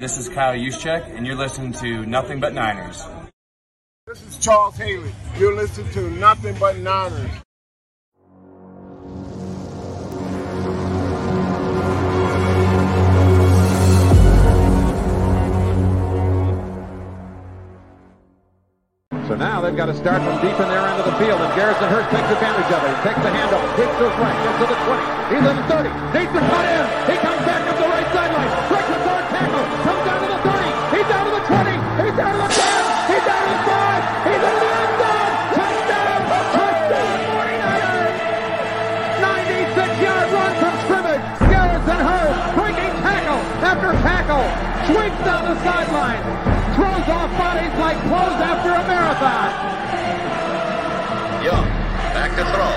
This is Kyle Juszczyk, and you're listening to Nothing But Niners. This is Charles Haley. You're listening to Nothing But Niners. So now they've got to start from deep in their end of the field, and Garrison Hearst takes advantage of it. He takes the handoff, takes to his right, gets to the 20. He's in the 30, needs to cut in. He Swings down the sideline. Throws off bodies like clothes after a marathon. Young, back to throw.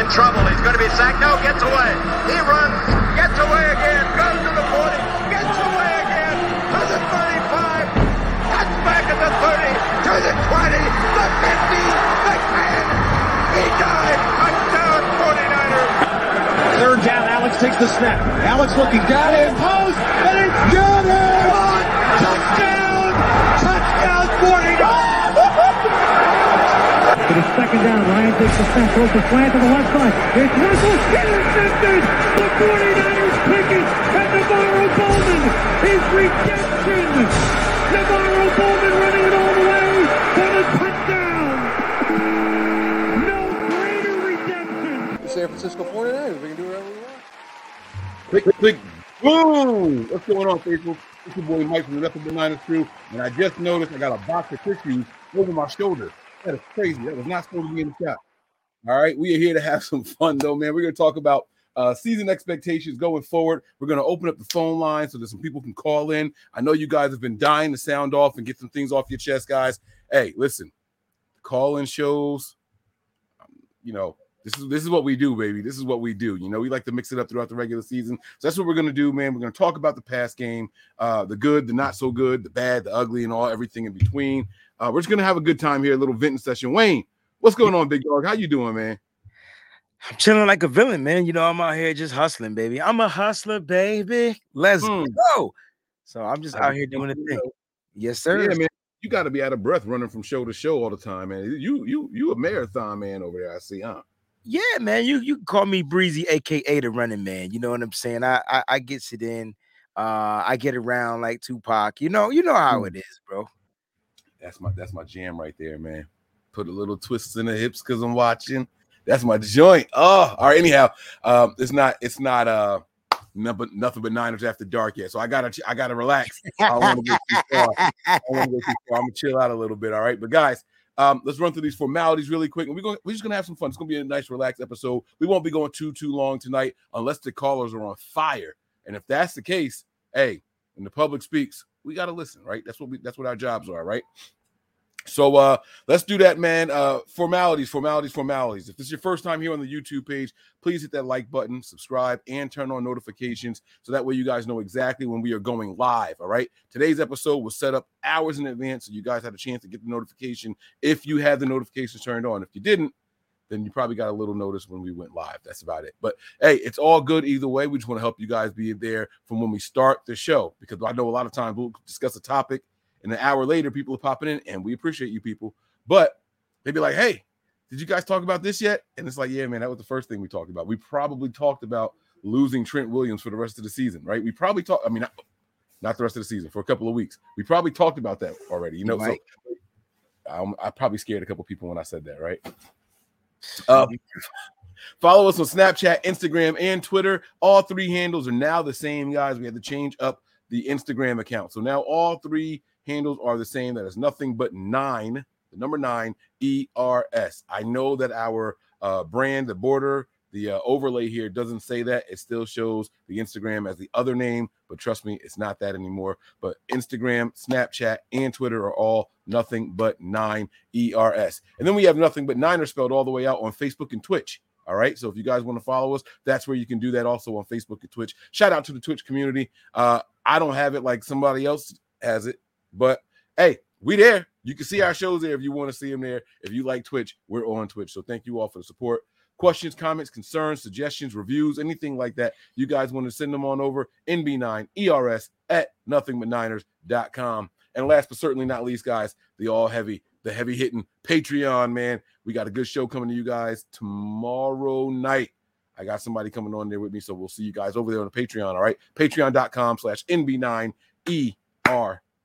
In trouble, he's going to be sacked. No, gets away. He runs, gets away again, goes to the 40, gets away again, to the 35, cuts back at the 30, to the 20, the 50, the 10. He died. Touchdown, 49ers. Third down, Alex takes the snap. Alex looking down in post, and it's good! Touchdown! Touchdown, 49ers! It is second down. Ryan takes the snap, throws the slant to the left side. It's Russell intercepted. The 49ers pick it, and NaVorro Bowman is redemption. NaVorro Bowman running it all the way for the touchdown. No greater redemption. San Francisco 49ers. We can do whatever we want. Click, click, boom! What's going on, people? It's your boy Mike from the Nothing But Niners crew, and I just noticed I got a box of tissues over my shoulder. That is crazy. That was not supposed to be in the shot. All right, we are here to have some fun, though, man. We're going to talk about uh, season expectations going forward. We're going to open up the phone line so that some people can call in. I know you guys have been dying to sound off and get some things off your chest, guys. Hey, listen, call in shows, um, you know, this is this is what we do, baby. This is what we do. You know, we like to mix it up throughout the regular season. So that's what we're gonna do, man. We're gonna talk about the past game, uh, the good, the not so good, the bad, the ugly, and all everything in between. Uh, we're just gonna have a good time here, a little venting session. Wayne, what's going on, big dog? How you doing, man? I'm chilling like a villain, man. You know, I'm out here just hustling, baby. I'm a hustler, baby. Let's Mm. go. So I'm just out here doing the thing. Yes, sir. Yeah, man. You got to be out of breath running from show to show all the time, man. You you you a marathon man over there. I see, huh? Yeah, man. You you call me Breezy, aka the running man. You know what I'm saying? I I, I gets it in. Uh, I get around like Tupac. You know, you know how it is, bro. That's my that's my jam right there, man. Put a little twists in the hips because I'm watching. That's my joint. Oh, all right. Anyhow, um, it's not it's not uh nothing, nothing but Niners after dark yet. So I gotta I gotta relax. I don't want to go too far. I want to go too far. I'm gonna chill out a little bit. All right, but guys. Um, let's run through these formalities really quick, and we're going we're just gonna have some fun. It's gonna be a nice, relaxed episode. We won't be going too too long tonight unless the callers are on fire. And if that's the case, hey, when the public speaks, we gotta listen, right? That's what we that's what our jobs are, right? So uh let's do that, man. Uh formalities, formalities, formalities. If this is your first time here on the YouTube page, please hit that like button, subscribe, and turn on notifications so that way you guys know exactly when we are going live. All right. Today's episode was set up hours in advance, so you guys had a chance to get the notification if you had the notifications turned on. If you didn't, then you probably got a little notice when we went live. That's about it. But hey, it's all good either way. We just want to help you guys be there from when we start the show because I know a lot of times we'll discuss a topic and an hour later people are popping in and we appreciate you people. But they'd be like, hey, did you guys talk about this yet? And it's like, yeah, man, that was the first thing we talked about. We probably talked about losing Trent Williams for the rest of the season, right? We probably talked, I mean, not, not the rest of the season, for a couple of weeks. We probably talked about that already, you know. Right. So I'm, I probably scared a couple people when I said that, right? Uh, follow us on Snapchat, Instagram, and Twitter. All three handles are now the same, guys. We had to change up the Instagram account. So now all three handles are the same. That is nothing but nine, the number nine, ERS. I know that our uh, brand, the border, the uh, overlay here doesn't say that. It still shows the Instagram as the other name, but trust me, it's not that anymore. But Instagram, Snapchat, and Twitter are all nothing but nine ERS. And then we have nothing but nine are spelled all the way out on Facebook and Twitch. All right. So if you guys want to follow us, that's where you can do that also on Facebook and Twitch. Shout out to the Twitch community. Uh, I don't have it like somebody else has it, but hey, we there. You can see our shows there if you want to see them there. If you like Twitch, we're on Twitch. So thank you all for the support. Questions, comments, concerns, suggestions, reviews, anything like that, you guys want to send them on over NB9ERS at nothingbutniners.com. And last but certainly not least, guys, the all heavy, the heavy hitting Patreon, man. We got a good show coming to you guys tomorrow night. I got somebody coming on there with me, so we'll see you guys over there on the Patreon. All right, patreon.com slash NB9ERS.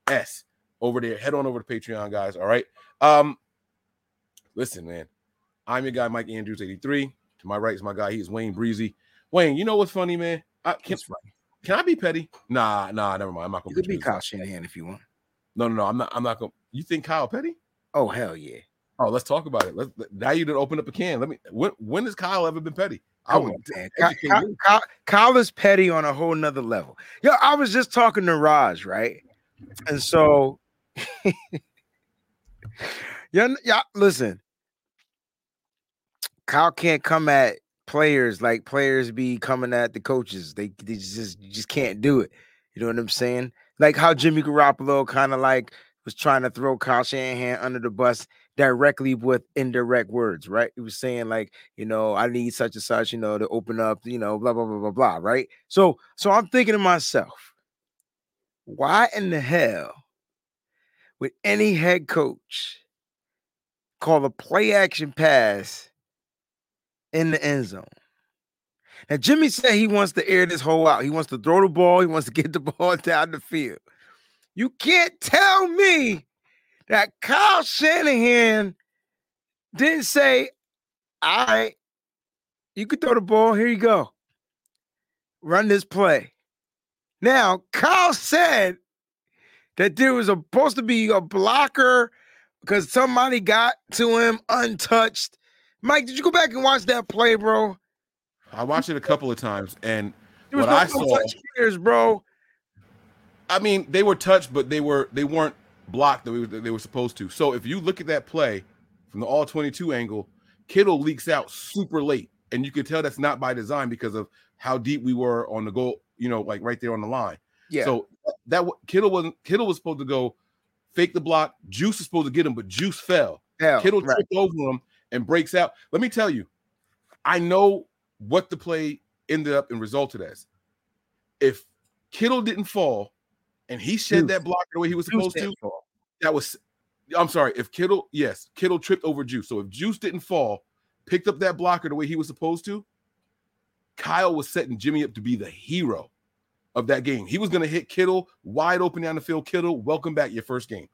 S over there, head on over to Patreon, guys. All right. Um, listen, man, I'm your guy, Mike Andrews, 83. To my right is my guy, he is Wayne Breezy. Wayne, you know what's funny, man? I can, can I be petty? Nah, nah, never mind. I'm not gonna You could be Kyle Shanahan if you want. No, no, no. I'm not. I'm not gonna. You think Kyle Petty? Oh hell yeah. Oh, let's talk about it. Let's now you didn't open up a can. Let me. When when has Kyle ever been petty? I would. Kyle, Kyle, Kyle, Kyle is petty on a whole nother level. Yo, I was just talking to Raj, right? And so, yeah, yeah. Listen, Kyle can't come at players like players be coming at the coaches. They, they just just can't do it. You know what I'm saying? Like how Jimmy Garoppolo kind of like was trying to throw Kyle Shanahan under the bus directly with indirect words, right? He was saying like, you know, I need such and such, you know, to open up, you know, blah blah blah blah blah, right? So, so I'm thinking to myself, why in the hell would any head coach call a play action pass in the end zone? Now, Jimmy said he wants to air this whole out. He wants to throw the ball. He wants to get the ball down the field. You can't tell me that Kyle Shanahan didn't say, all right, you can throw the ball. Here you go. Run this play. Now, Kyle said that there was supposed to be a blocker because somebody got to him untouched. Mike, did you go back and watch that play, bro? I watched it a couple of times, and There was what no I saw, touch players, bro. I mean, they were touched, but they were they weren't blocked the way that they were supposed to. So if you look at that play from the all 22 angle, Kittle leaks out super late, and you can tell that's not by design because of how deep we were on the goal. You know, like right there on the line. Yeah. So uh, that Kittle wasn't Kittle was supposed to go fake the block. Juice was supposed to get him, but Juice fell. Hell, Kittle right. tripped over him and breaks out. Let me tell you, I know what the play ended up and resulted as. If Kittle didn't fall and he shed Juice. that block the way he was Juice supposed to, fall. that was I'm sorry. If Kittle, yes, Kittle tripped over Juice. So if Juice didn't fall, picked up that blocker the way he was supposed to, Kyle was setting Jimmy up to be the hero of that game. He was going to hit Kittle wide open down the field. Kittle, welcome back your first game.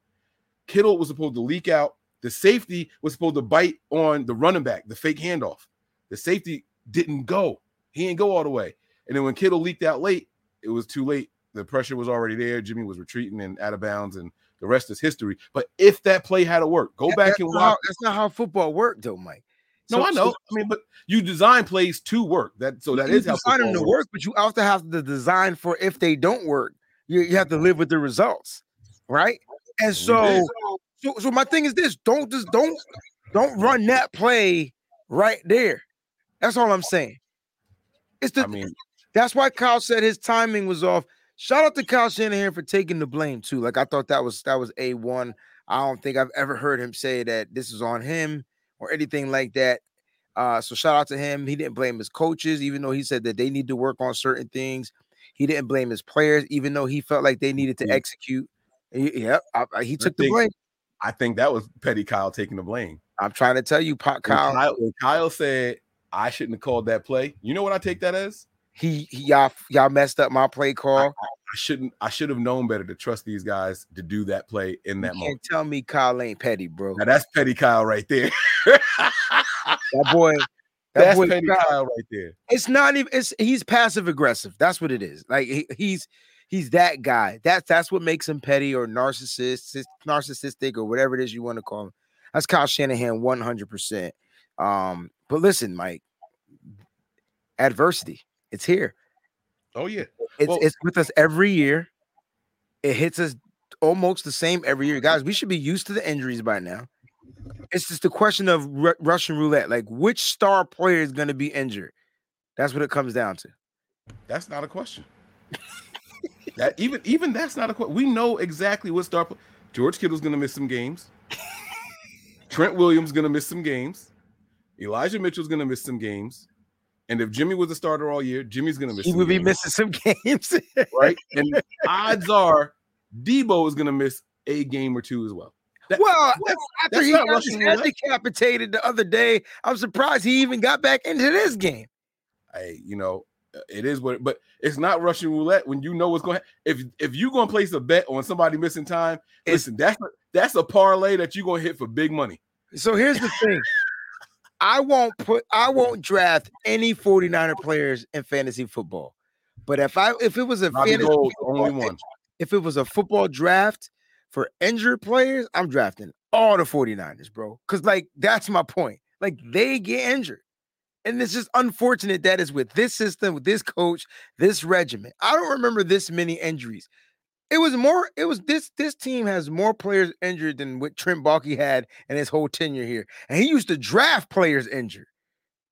Kittle was supposed to leak out. The safety was supposed to bite on the running back, the fake handoff. The safety didn't go. He didn't go all the way. And then when Kittle leaked out late, it was too late. The pressure was already there. Jimmy was retreating and out of bounds, and the rest is history. But if that play had to work, go That- back and not how- watch. that's not how football worked, though, Mike. No, So- I know. so- I mean, but you design plays to work. That so that you is how design them football to work, but you also have to design for if they don't work. You, you have to live with the results, right? And so, so, so my thing is this: don't just don't don't run that play right there. That's all I'm saying. It's the I mean, that's why Kyle said his timing was off. Shout out to Kyle Shanahan for taking the blame too. Like I thought that was that was a one. I don't think I've ever heard him say that this is on him or anything like that. Uh, so shout out to him. He didn't blame his coaches, even though he said that they need to work on certain things. He didn't blame his players, even though he felt like they needed to Yeah. execute. He- I- I- he took the blame. I think that was Petty Kyle taking the blame. I'm trying to tell you, Pop When Kyle. Kyle, when Kyle said I shouldn't have called that play. You know what I take that as? He, he y'all y'all messed up my play call. I shouldn't. I should have known better to trust these guys to do that play in You that can't moment. tell me Kyle ain't petty, bro. Now that's Petty Kyle right there. That boy, that that's boy Petty Kyle- Kyle right there. it's not even it's he's passive aggressive that's what it is like he, he's he's that guy that's that's what makes him petty or narcissist narcissistic or whatever it is you want to call him that's kyle shanahan 100% um but listen mike adversity it's here Oh yeah. it's, Well- it's with us every year it hits us almost the same every year guys we should be used to the injuries by now it's just a question of Ru- russian roulette like which star player is going to be injured that's what it comes down to That's not a question. that even even that's not a question. We know exactly what star. pl- George Kittle's going to miss some games. Trent Williams going to miss some games. Elijah Mitchell's going to miss some games. And if Jimmy was a starter all year, Jimmy's gonna miss. He would be games, missing some games. right? And odds are Debo is gonna miss a game or two as well. That- well, Well, after he got his head decapitated the other day, I'm surprised he even got back into this game. hey, you know, uh, it is what, but it's not Russian roulette when you know what's going. If if you gonna place a bet on somebody missing time, It's- listen, that's a, that's a parlay that you're gonna hit for big money. So here's the thing. I won't put I won't draft any 49er players in fantasy football. But if I if it was a fantasy Gold, football- only one. if it was a football draft for injured players, I'm drafting all the 49ers, bro. Cuz like that's my point. Like they get injured. And it's just unfortunate that is with this system, with this coach, this regiment. I don't remember this many injuries. It was more, it was this this team has more players injured than what Trent Baalke had in his whole tenure here. And he used to draft players injured.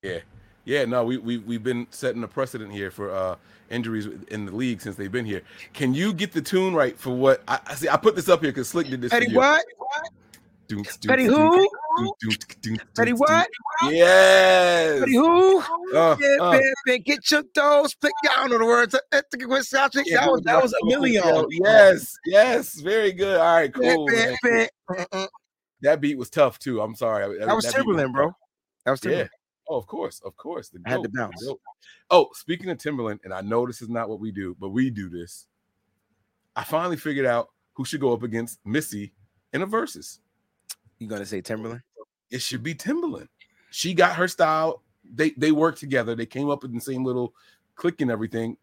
Yeah, yeah. No, we we we've been setting a precedent here for uh injuries in the league since they've been here. Can you get the tune right for what I, I see? I put this up here because Slick did this. for Petty you. what? Doom, doom, Petty doom, who? Doom, what? Yes. Petty who? Uh, Yeah, uh. man, man, get your toes picked down on the words. That, that, that was that was a million. Yes, yes, very good. All right, cool. man, man. man. That beat was tough too. I'm sorry. That was beat Timbaland, bro. That was Yeah. Timbaland. Oh, of course, of course. The I had to bounce. Oh, speaking of Timbaland, and I know this is not what we do, but we do this. I finally figured out who should go up against Missy in a versus. You gonna say Timbaland? It should be Timbaland. She got her style. They they worked together. They came up with the same little click and everything.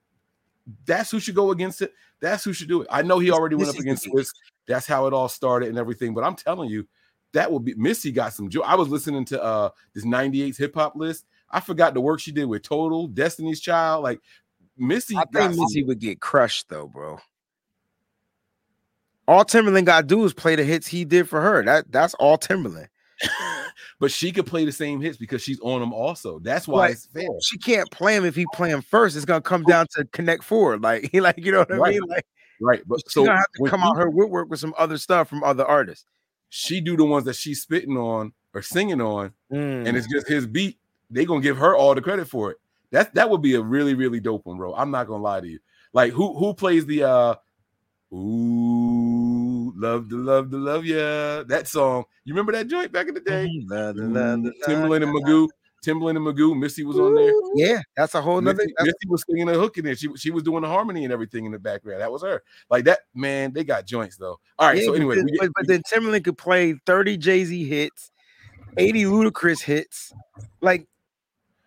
That's who should go against it. That's who should do it. I know he already went up against this. That's how it all started and everything. But I'm telling you, that will be Missy got some joy. I was listening to uh this 98's hip hop list. I forgot the work she did with Total, Destiny's Child. Like Missy I think Missy would get crushed though, bro. All Timbaland got to do is play the hits he did for her. That that's all Timbaland. but she could play the same hits because she's on them also. That's why But it's fair. She can't play him if he play him first. It's gonna come down to connect forward. Like he like you know what I Right. mean? Like Right. But she's so gonna have to come out her woodwork with some other stuff from other artists. she do the ones that she's spitting on or singing on, Mm. and it's just his beat. They gonna give her all the credit for it. That that would be a really really dope one, bro. I'm not gonna lie to you. Like who who plays the uh Ooh, love to love to love ya. That song. You remember that joint back in the day? Mm-hmm. Love, love, love, love, Timbaland and Magoo. Timbaland and Magoo. Missy was on there. Yeah, that's a whole nother. Missy, Missy was singing a hook in there. She, she was doing the harmony and everything in the background. That was her. Like that, man. They got joints though. All right. Yeah, so anyway, then- we but, but then Timbaland could play 30 Jay Z hits, 80 Ludacris hits. Like,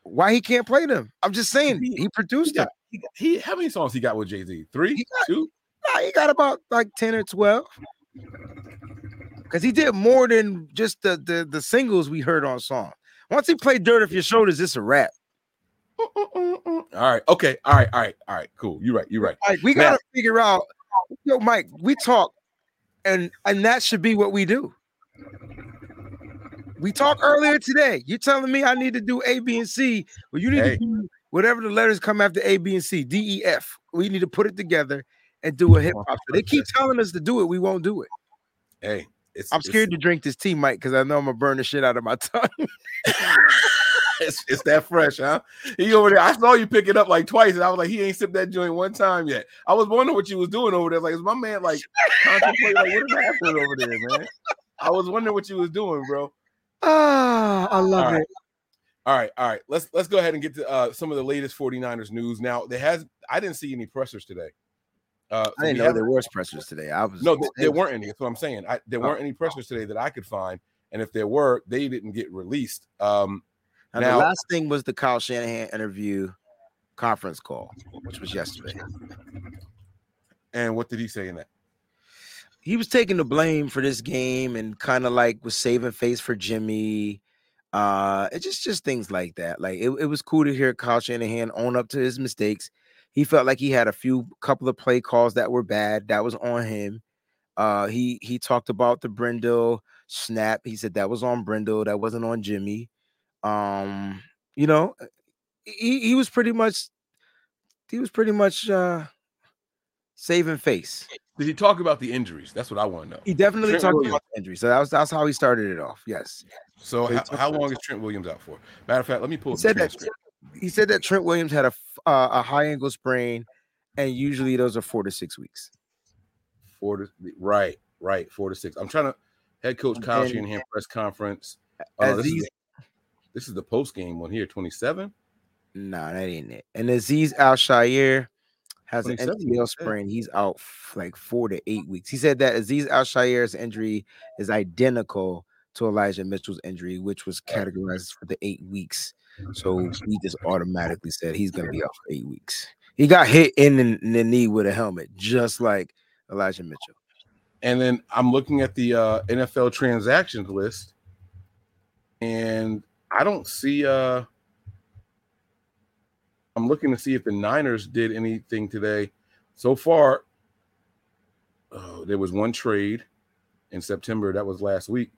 why he can't play them? I'm just saying He- he he produced got, he, got- he how many songs he got with Jay Z? Three, He got- two. Nah, he got about like 10 or 12. Because he did more than just the, the the singles we heard on song. Once he played Dirt Off Your Shoulders, it's a rap. All right. Okay. All right. All right. All right. Cool. You're right. You're right. Like we gotta figure out, yo, Mike, we talk, and and that should be what we do. We talked earlier today. You're telling me I need to do A, B, and C. Well, you need Hey. to do whatever the letters come after A, B, and C, D, E, F. We need to put it together and do a hip hop. They keep telling us to do it. We won't do it. Hey, it's I'm it's- scared to drink this tea, Mike, because I know I'm gonna burn the shit out of my tongue. It's, it's that fresh, huh? He over there. I saw you pick it up like twice, and I was like, he ain't sipped that joint one time yet. I was wondering what you was doing over there. Like, is my man like contemplate like what is happening over there, man? I was wondering what you was doing, bro. Ah, I love All right. it. All right, all right. Let's let's go ahead and get to uh, some of the latest 49ers news. Now, there has I didn't see any pressers today. Uh, so I didn't know have- there was pressures today. I was No, th- there weren't any. That's what I'm saying. I, there Oh. weren't any pressers today that I could find, and if there were, they didn't get released. Um, And Now- the last thing was the Kyle Shanahan interview conference call, which was yesterday. and what did he say in that? He was taking the blame for this game and kind of like was saving face for Jimmy. Uh, it just just things like that. Like it, it was cool to hear Kyle Shanahan own up to his mistakes. He felt like he had a few couple of play calls that were bad. That was on him. Uh, he he talked about the Brendel snap. He said that was on Brendel. That wasn't on Jimmy. Um, you know, he he was pretty much he was pretty much uh saving face. Did he talk about the injuries? That's what I want to know. He definitely Trent talked Williams. about the injury. So that was that's how he started it off. Yes. So So how, how long is Trent Williams out for? Matter of fact, let me pull He up the said that transcript. He said that Trent Williams had a uh, a high ankle sprain, and usually those are four to six weeks. Four to right, right, four to six. I'm trying to head coach Kyle And- Shanahan press conference. Oh, this, Azeez, is, this is the post game one here, 27. nah, that ain't it. And Azeez Al-Shaair has an 27, MCL sprain. He's out f- like four to eight weeks. He said that Azeez Al-Shaair's injury is identical to Elijah Mitchell's injury, which was categorized for the eight weeks. So we just automatically said he's going to be out for eight weeks. He got hit in the, in the knee with a helmet, just like Elijah Mitchell. And then I'm looking at the uh, NFL transactions list, and I don't see. Uh, I'm looking to see if the Niners did anything today. So far, oh, there was one trade in September. That was last week.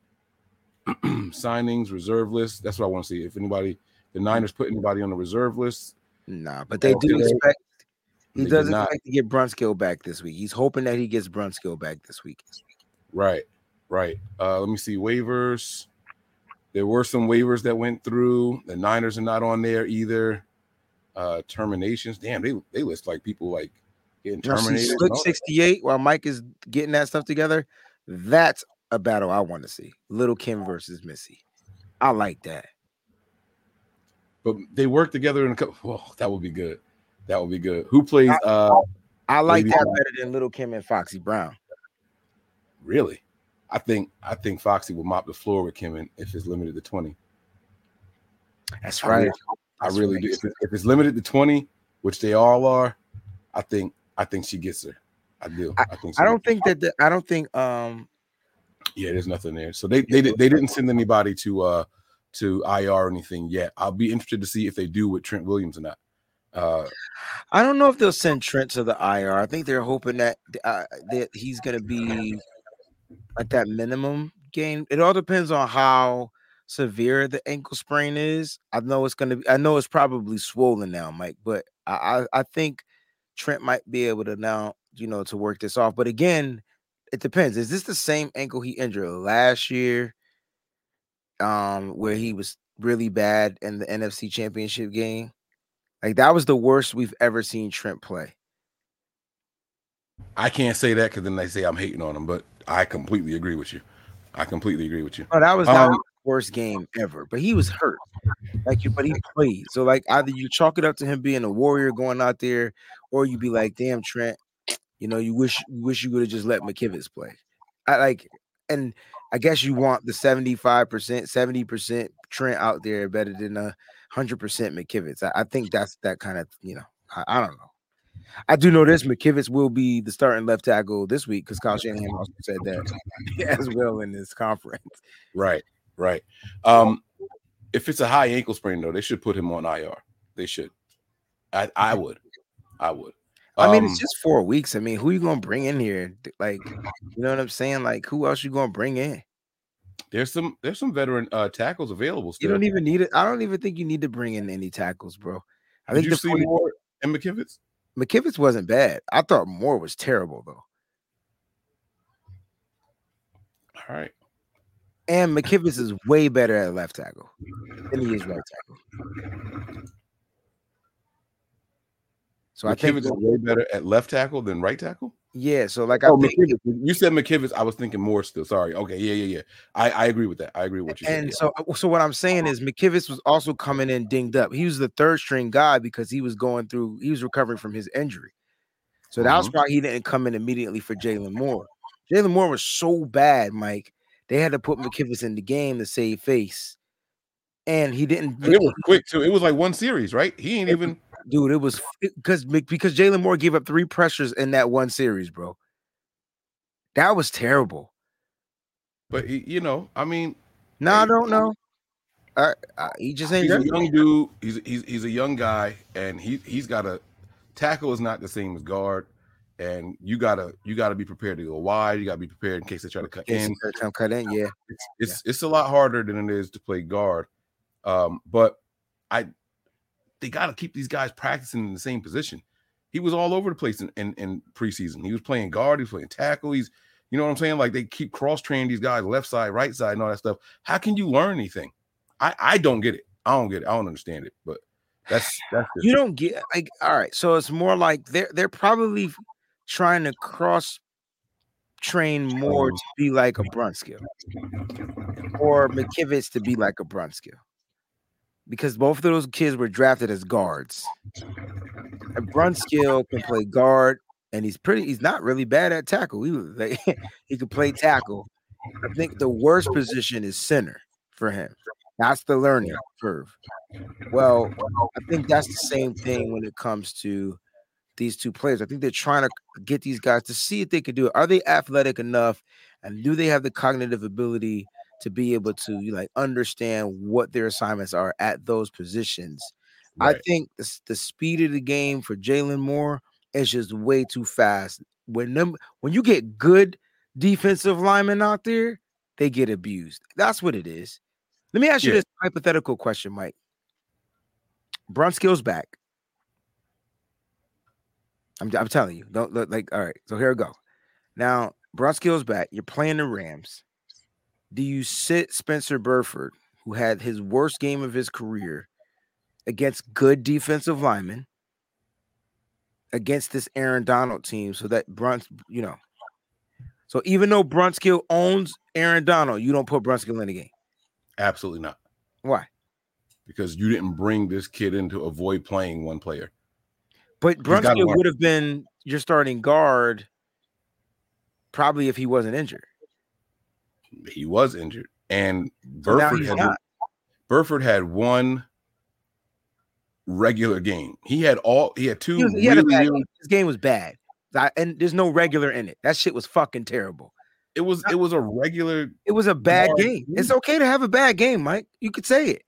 Signings, reserve list. That's what I want to see. If anybody, the Niners put anybody on the reserve list. Nah, but they do expect. He does not. expect to get Brunskill back this week. He's hoping that he gets Brunskill back this week. Right, right. Uh, let me see waivers. There were some waivers that went through. The Niners are not on there either. Uh, terminations. Damn, they they list like people like getting terminated. and Slick 68 while Mike is getting that stuff together. That's a battle I want to see. Little Kim versus Missy. I like that. But they work together in a couple. Well, that would be good. That would be good. Who plays? Uh, I like that Brown. better than Little Kim and Foxy Brown. really? I think I think Foxy will mop the floor with Kim and if it's limited to twenty. That's I right. really- I really do. If, it- if it's limited to twenty, which they all are, I think I think she gets her. I do. I, think. I don't think that the, I don't think um Yeah, there's nothing there. So they they, did- they didn't send anybody to uh to IR or anything yet. I'll be interested to see if they do with Trent Williams or not. Uh I don't know if they'll send Trent to the IR. I think they're hoping that uh, that he's going to be at that minimum game. It all depends on how severe the ankle sprain is. I know it's going to be. I know it's probably swollen now, Mike, but I I, I think Trent might be able to now you know to work this off. But again, it depends. Is this the same ankle he injured last year? Um, where he was really bad in the NFC Championship game. Like that was the worst we've ever seen Trent play. I can't say that because then they say I'm hating on him, but I completely agree with you. I completely agree with you. Oh, that was that Um, the worst game ever. But he was hurt. Like you, but he played. So like either you chalk it up to him being a warrior going out there, or you be like, damn Trent, you know, you wish you wish you would have just let McKivitz play. I like and I guess you want the 75%, 70% Trent out there better than a hundred percent McKivitz. I, I think that's that kind of you know, I, I don't know. I do know this McKivitz will be the starting left tackle this week because Kyle Shanahan also said that as well in this conference. Right, right. Um if it's a high ankle sprain though, they should put him on IR. They should. I I would. I would. I mean, Um, it's just four weeks. I mean, who you gonna bring in here? Like, you know what I'm saying? Like, who else you gonna bring in? there's some there's some veteran uh tackles available You don't even need it. I don't even think you need to bring in any tackles, bro. I Did think you the see 40 more and McKivitz? McKivitz wasn't bad. I thought Moore was terrible though, All right. and McKivitz is way better at left tackle than he is right tackle. So I think, is way better at left tackle than right tackle. yeah. So like, I Oh, think, McKivitz. You said McKivitz. I was thinking more still. Sorry. Okay. Yeah, yeah, yeah. I, I agree with that. I agree with what you said. and yeah. so so what I'm saying is McKivitz was also coming in dinged up. He was the third string guy because he was going through. He was recovering from his injury. So that was Mhm. why he didn't come in immediately for Jaylon Moore. Jaylon Moore was so bad, Mike. They had to put McKivitz in the game to save face, and he didn't. And it was quick too. It was like one series, right? He ain't even. Dude. It was because because Jaylon Moore gave up three pressures in that one series, bro. That was terrible. But you know, I mean, No, I don't know. Uh, uh, he just ain't he's a young dude. He's he's he's a young guy, and he he's got a tackle is not the same as guard, and you gotta you gotta be prepared to go wide. You gotta be prepared in case they try to cut in. cut in, yeah. It's it's, it's a lot harder than it is to play guard. Um, but I they got to keep these guys practicing in the same position. He was all over the place in, in, in preseason. He was playing guard, he was playing tackle. He's, you know what I'm saying? Like they keep cross training these guys left side, right side, and all that stuff. How can you learn anything? I, I don't get it. I don't get it. I don't understand it. But That's that's You don't get like all right. So it's more like they're they're probably trying to cross train more mm-hmm. to be like a Brunskill or McKivitz to be like a Brunskill. Because both of those kids were drafted as guards. And Brunskill can play guard, and he's pretty. He's not really bad at tackle. He was like, he could play tackle. I think the worst position is center for him. That's the learning curve. Well, I think that's the same thing when it comes to these two players. I think they're trying to get these guys to see if they can do it. Are they athletic enough, and do they have the cognitive ability to be able to like understand what their assignments are at those positions? I think the, the speed of the game for Jaylon Moore is just way too fast. When them when you get good defensive linemen out there, they get abused. That's what it is. Let me ask you Yeah. this hypothetical question, Mike. Brunskill's back. I'm, I'm telling you, don't look like all right. So here we go. Now, Brunskill's back. You're playing the Rams. Do you sit Spencer Burford, who had his worst game of his career, against good defensive linemen, against this Aaron Donald team, so that Bruns, you know. So even though Brunskill owns Aaron Donald, you don't put Brunskill in the game. absolutely not Why? because you didn't bring this kid in to avoid playing one player. But Brunskill would have been your starting guard probably if he wasn't injured. He was injured, and Burford had not. Burford had one regular game. He had all he had two He, was- he really, really- game. His game was bad. And there's no regular in it. That shit was fucking terrible. it was it was a regular It was a bad Hard game. It's okay to have a bad game, Mike. You could say it.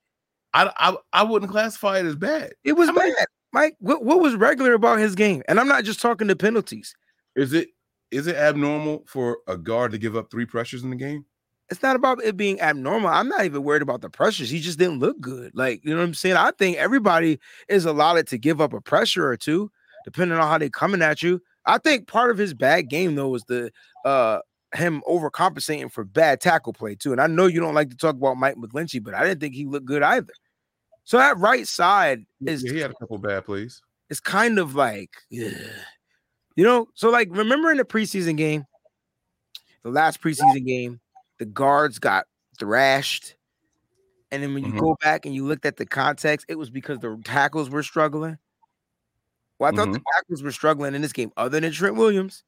I, I I wouldn't classify it as bad. It was I mean- bad. Mike, what, what was regular about his game? And I'm not just talking the penalties. Is it is it abnormal for a guard to give up three pressures in the game? It's not about it being abnormal. I'm not even worried about the pressures. He just didn't look good. Like, you know what I'm saying? I think everybody is allotted to give up a pressure or two, depending on how they're coming at you. I think part of his bad game though was the uh him overcompensating for bad tackle play too. And I know you don't like to talk about Mike McGlinchey, but I didn't think he looked good either. So that right side is Yeah, he had a couple bad plays. it's kind of like, yeah. you know. So like, remember in the preseason game, the last preseason game, the guards got thrashed, and then when you Mhm. go back and you looked at the context, it was because the tackles were struggling. Well, I thought the tackles were struggling in this game, other than Trent Williams.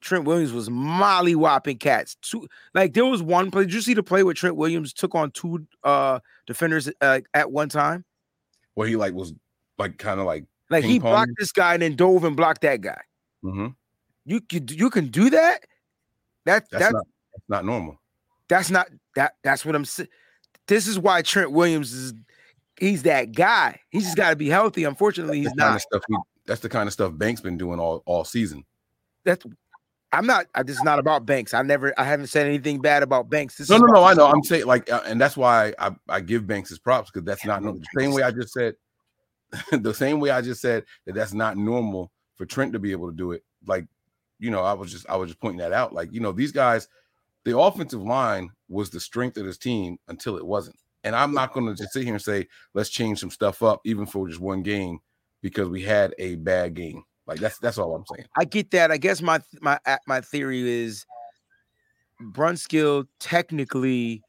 Trent Williams was molly whopping cats. Two like there was one play. Did you see the play where Trent Williams took on two uh defenders uh, at one time? Where he like was like kind of like Like he pong? blocked this guy and then dove and blocked that guy. mhm. You could you can do that. That that's that not not normal. that's not that that's what I'm saying. This is why Trent Williams is he's that guy. He's just got to be healthy. Unfortunately, he's That's the kind not. of stuff we, that's the kind of stuff Banks been doing all all season. That's I'm not. I, this is not about Banks. I never. I haven't said anything bad about Banks. This No, no, no. I know. I'm saying like, uh, and that's why I, I give Banks his props because that's not normal. The same way I just said, the same way I just said that that's not normal for Trent to be able to do it. Like, you know, I was just I was just pointing that out. Like, you know, these guys, the offensive line was the strength of this team until it wasn't. And I'm not going to just sit here and say let's change some stuff up, even for just one game, because we had a bad game. Like that's that's all I'm saying. I get that. I guess my my uh, my theory is Brunskill technically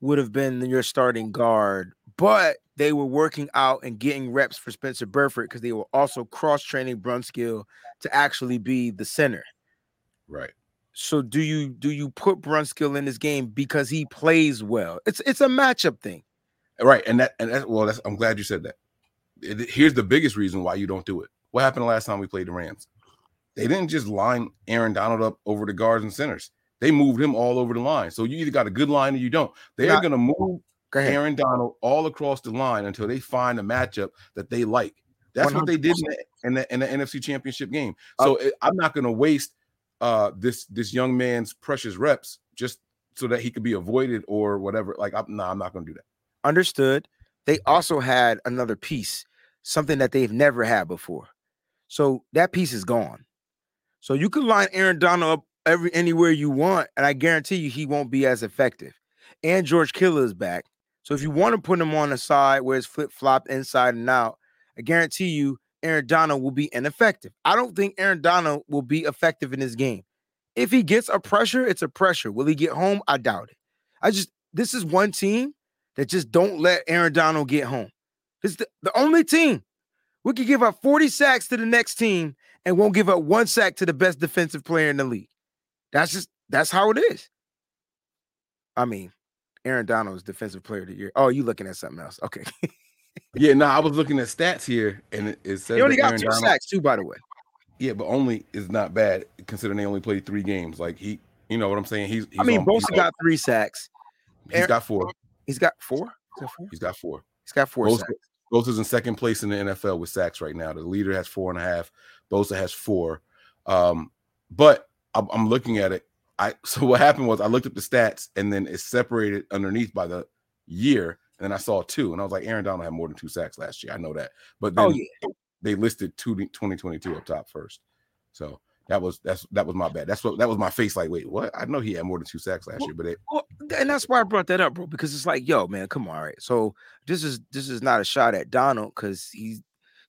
would have been your starting guard, but they were working out and getting reps for Spencer Burford because they were also cross training Brunskill to actually be the center. Right. So do you do you put Brunskill in this game because he plays well? It's it's a matchup thing. Right, and that and that well, that's I'm glad you said that. It- here's the biggest reason why you don't do it. What happened the last time we played the Rams? They didn't just line Aaron Donald up over the guards and centers. They moved him all over the line. So you either got a good line or you don't. They are going to move Go. Aaron Donald all across the line until they find a matchup that they like. That's what they did in the, in the, in the NFC Championship game. So uh it- I'm not going to waste uh, this this young man's precious reps just so that he could be avoided or whatever. Like, I'm, no, I'm not to do that. Understood. They also had another piece, something that they've never had before. So that piece is gone. So you can line Aaron Donald up every anywhere you want, and I guarantee you he won't be as effective. And George Kittle is back. So if you want to put him on the side where it's flip flop inside and out, I guarantee you Aaron Donald will be ineffective. I don't think Aaron Donald will be effective in this game. If he gets a pressure, it's a pressure. Will he get home? I doubt it. I just this is one team that just don't let Aaron Donald get home. This is the, the only team we could give up 40 sacks to the next team and won't give up one sack to the best defensive player in the league. That's just that's how it is. I mean, Aaron Donald is defensive player of the year. Oh, you looking at something else? Okay. yeah, no, I was looking at stats here, and it, it says he only got Aaron two Donald, sacks too, by the way. Yeah, but only is not bad considering they only played three games. Like he, you know what I'm saying? He's. he's I mean, Bosa got three sacks. he's got four. He's got four. Is four? He's got four. He's got four Bosa, sacks. Bosa's in second place in the NFL with sacks right now. The leader has four and a half. Bosa has four. Um, but I'm, I'm looking at it. I so what happened was I looked up the stats and then it's separated underneath by the year. And then I saw two, and I was like, Aaron Donald had more than two sacks last year. I know that, but oh, then Oh, yeah. they listed two 2022 up top first. So that was that's that was my bad. That's what that was my face. Like, wait, what? I know he had more than two sacks last year, but it, Well, and that's why I brought that up, bro. Because it's like, yo, man, come on, all right. So this is this is not a shot at Donald because he's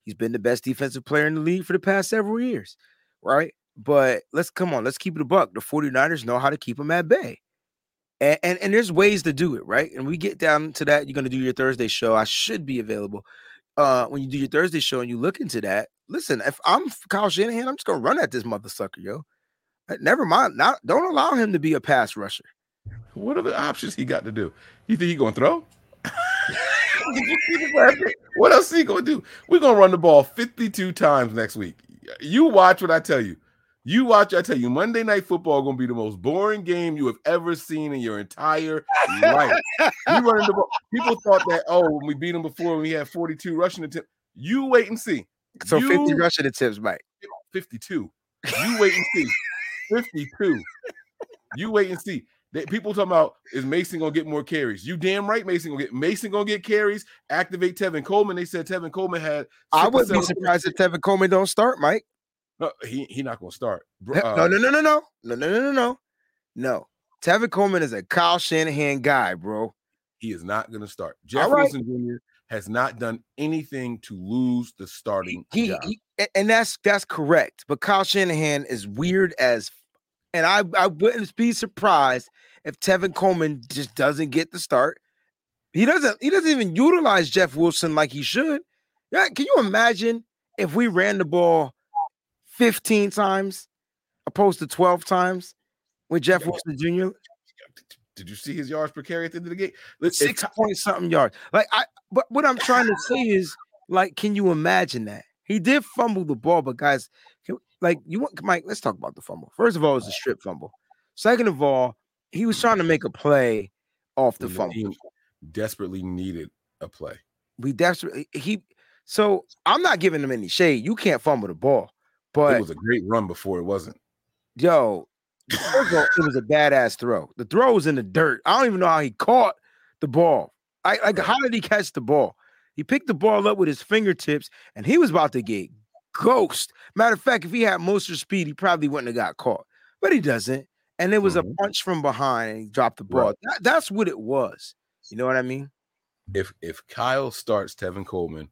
he's been the best defensive player in the league for the past several years, right? But let's come on, let's keep it a buck. The 49ers know how to keep him at bay. And, and and there's ways to do it, right? And we get down to that. You're gonna do your Thursday show. I should be available. Uh, when you do your Thursday show and you look into that, listen, if I'm Kyle Shanahan, I'm just gonna run at this mother sucker, yo. Uh, Never mind. Not don't allow him to be a pass rusher. what are the options he got to do? You think he gonna throw? what else he gonna do? We're gonna run the ball 52 times next week. You watch what I tell you. You watch, I tell you, Monday night football gonna be the most boring game you have ever seen in your entire life. You running the ball. People thought that oh, when we beat them before, when we had 42 rushing attempts. You wait and see. So 50 rushing attempts, Mike. 52. You wait and see. 52. You wait and see. They, people talking about is Mason gonna get more carries? You damn right, Mason gonna get Mason gonna get carries. Activate Tevin Coleman. They said Tevin Coleman had. I wouldn't be surprised if Tevin Coleman don't start, Mike. No, he he not gonna start. Br- no, uh, no, no, no, no, no, no, no, no, no. No. Tevin Coleman is a Kyle Shanahan guy, bro. He is not gonna start. Jeff right. Wilson Jr. has not done anything to lose the starting He, job. he- and that's that's correct. But Kyle Shanahan is weird as, and I I wouldn't be surprised if Tevin Coleman just doesn't get the start. He doesn't. He doesn't even utilize Jeff Wilson like he should. Yeah, can you imagine if we ran the ball fifteen times opposed to twelve times with Jeff Wilson Jr. Did you see his yards per carry at the end of the game? Six point something yards. Like I, but what I'm trying to say is, like, can you imagine that he did fumble the ball? But guys, can, like, you want Mike? Let's talk about the fumble. First of all, it was a strip fumble. Second of all, he was trying to make a play off the the fumble. desperately needed a play. We desperately he. So I'm not giving him any shade. You can't fumble the ball, It was a great run before it wasn't. yo, of it was a badass throw. The throw was in the dirt. I don't even know how he caught the ball. I like how did he catch the ball? He picked the ball up with his fingertips, and he was about to get ghost. Matter of fact, if he had Mostert speed, he probably wouldn't have got caught, but he doesn't. And it was Mhm. a punch from behind, and he dropped the ball. Right. That- that's what it was. You know what I mean? If if Kyle starts Tevin Coleman,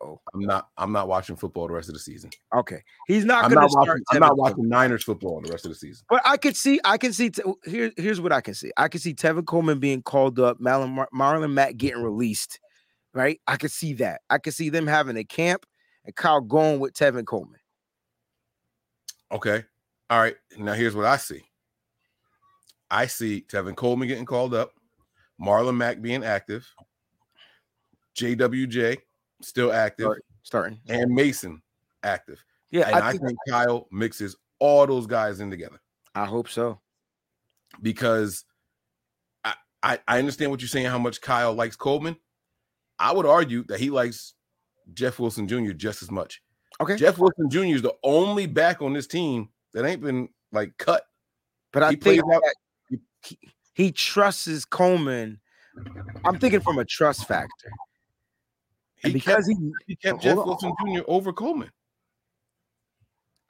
oh. I'm not I'm not watching football the rest of the season. Okay, he's not I'm going to not start. watching, I'm not watching Niners football the rest of the season. But I could see, I can see. Te- here, here's what I can see. I can see Tevin Coleman being called up, Marlon, Mar- Marlon Mack getting released. Right, I could see that. I could see them having a camp and Kyle going with Tevin Coleman. Okay. All right. Now here's what I see. I see Tevin Coleman getting called up, Marlon Mack being active, JWJ still active, Start- starting. and Mason active. Yeah, and I I, think, think Kyle mixes all those guys in together I hope so. because I, I I understand what you're saying, how much Kyle likes Coleman. I would argue that he likes Jeff Wilson Jr. just as much. Okay, Jeff Wilson Jr. is the only back on this team that ain't been like cut. but I he think out- he, he trusts Coleman. I'm thinking from a trust factor, He because kept, he, he kept Jeff on. Wilson Jr. over Coleman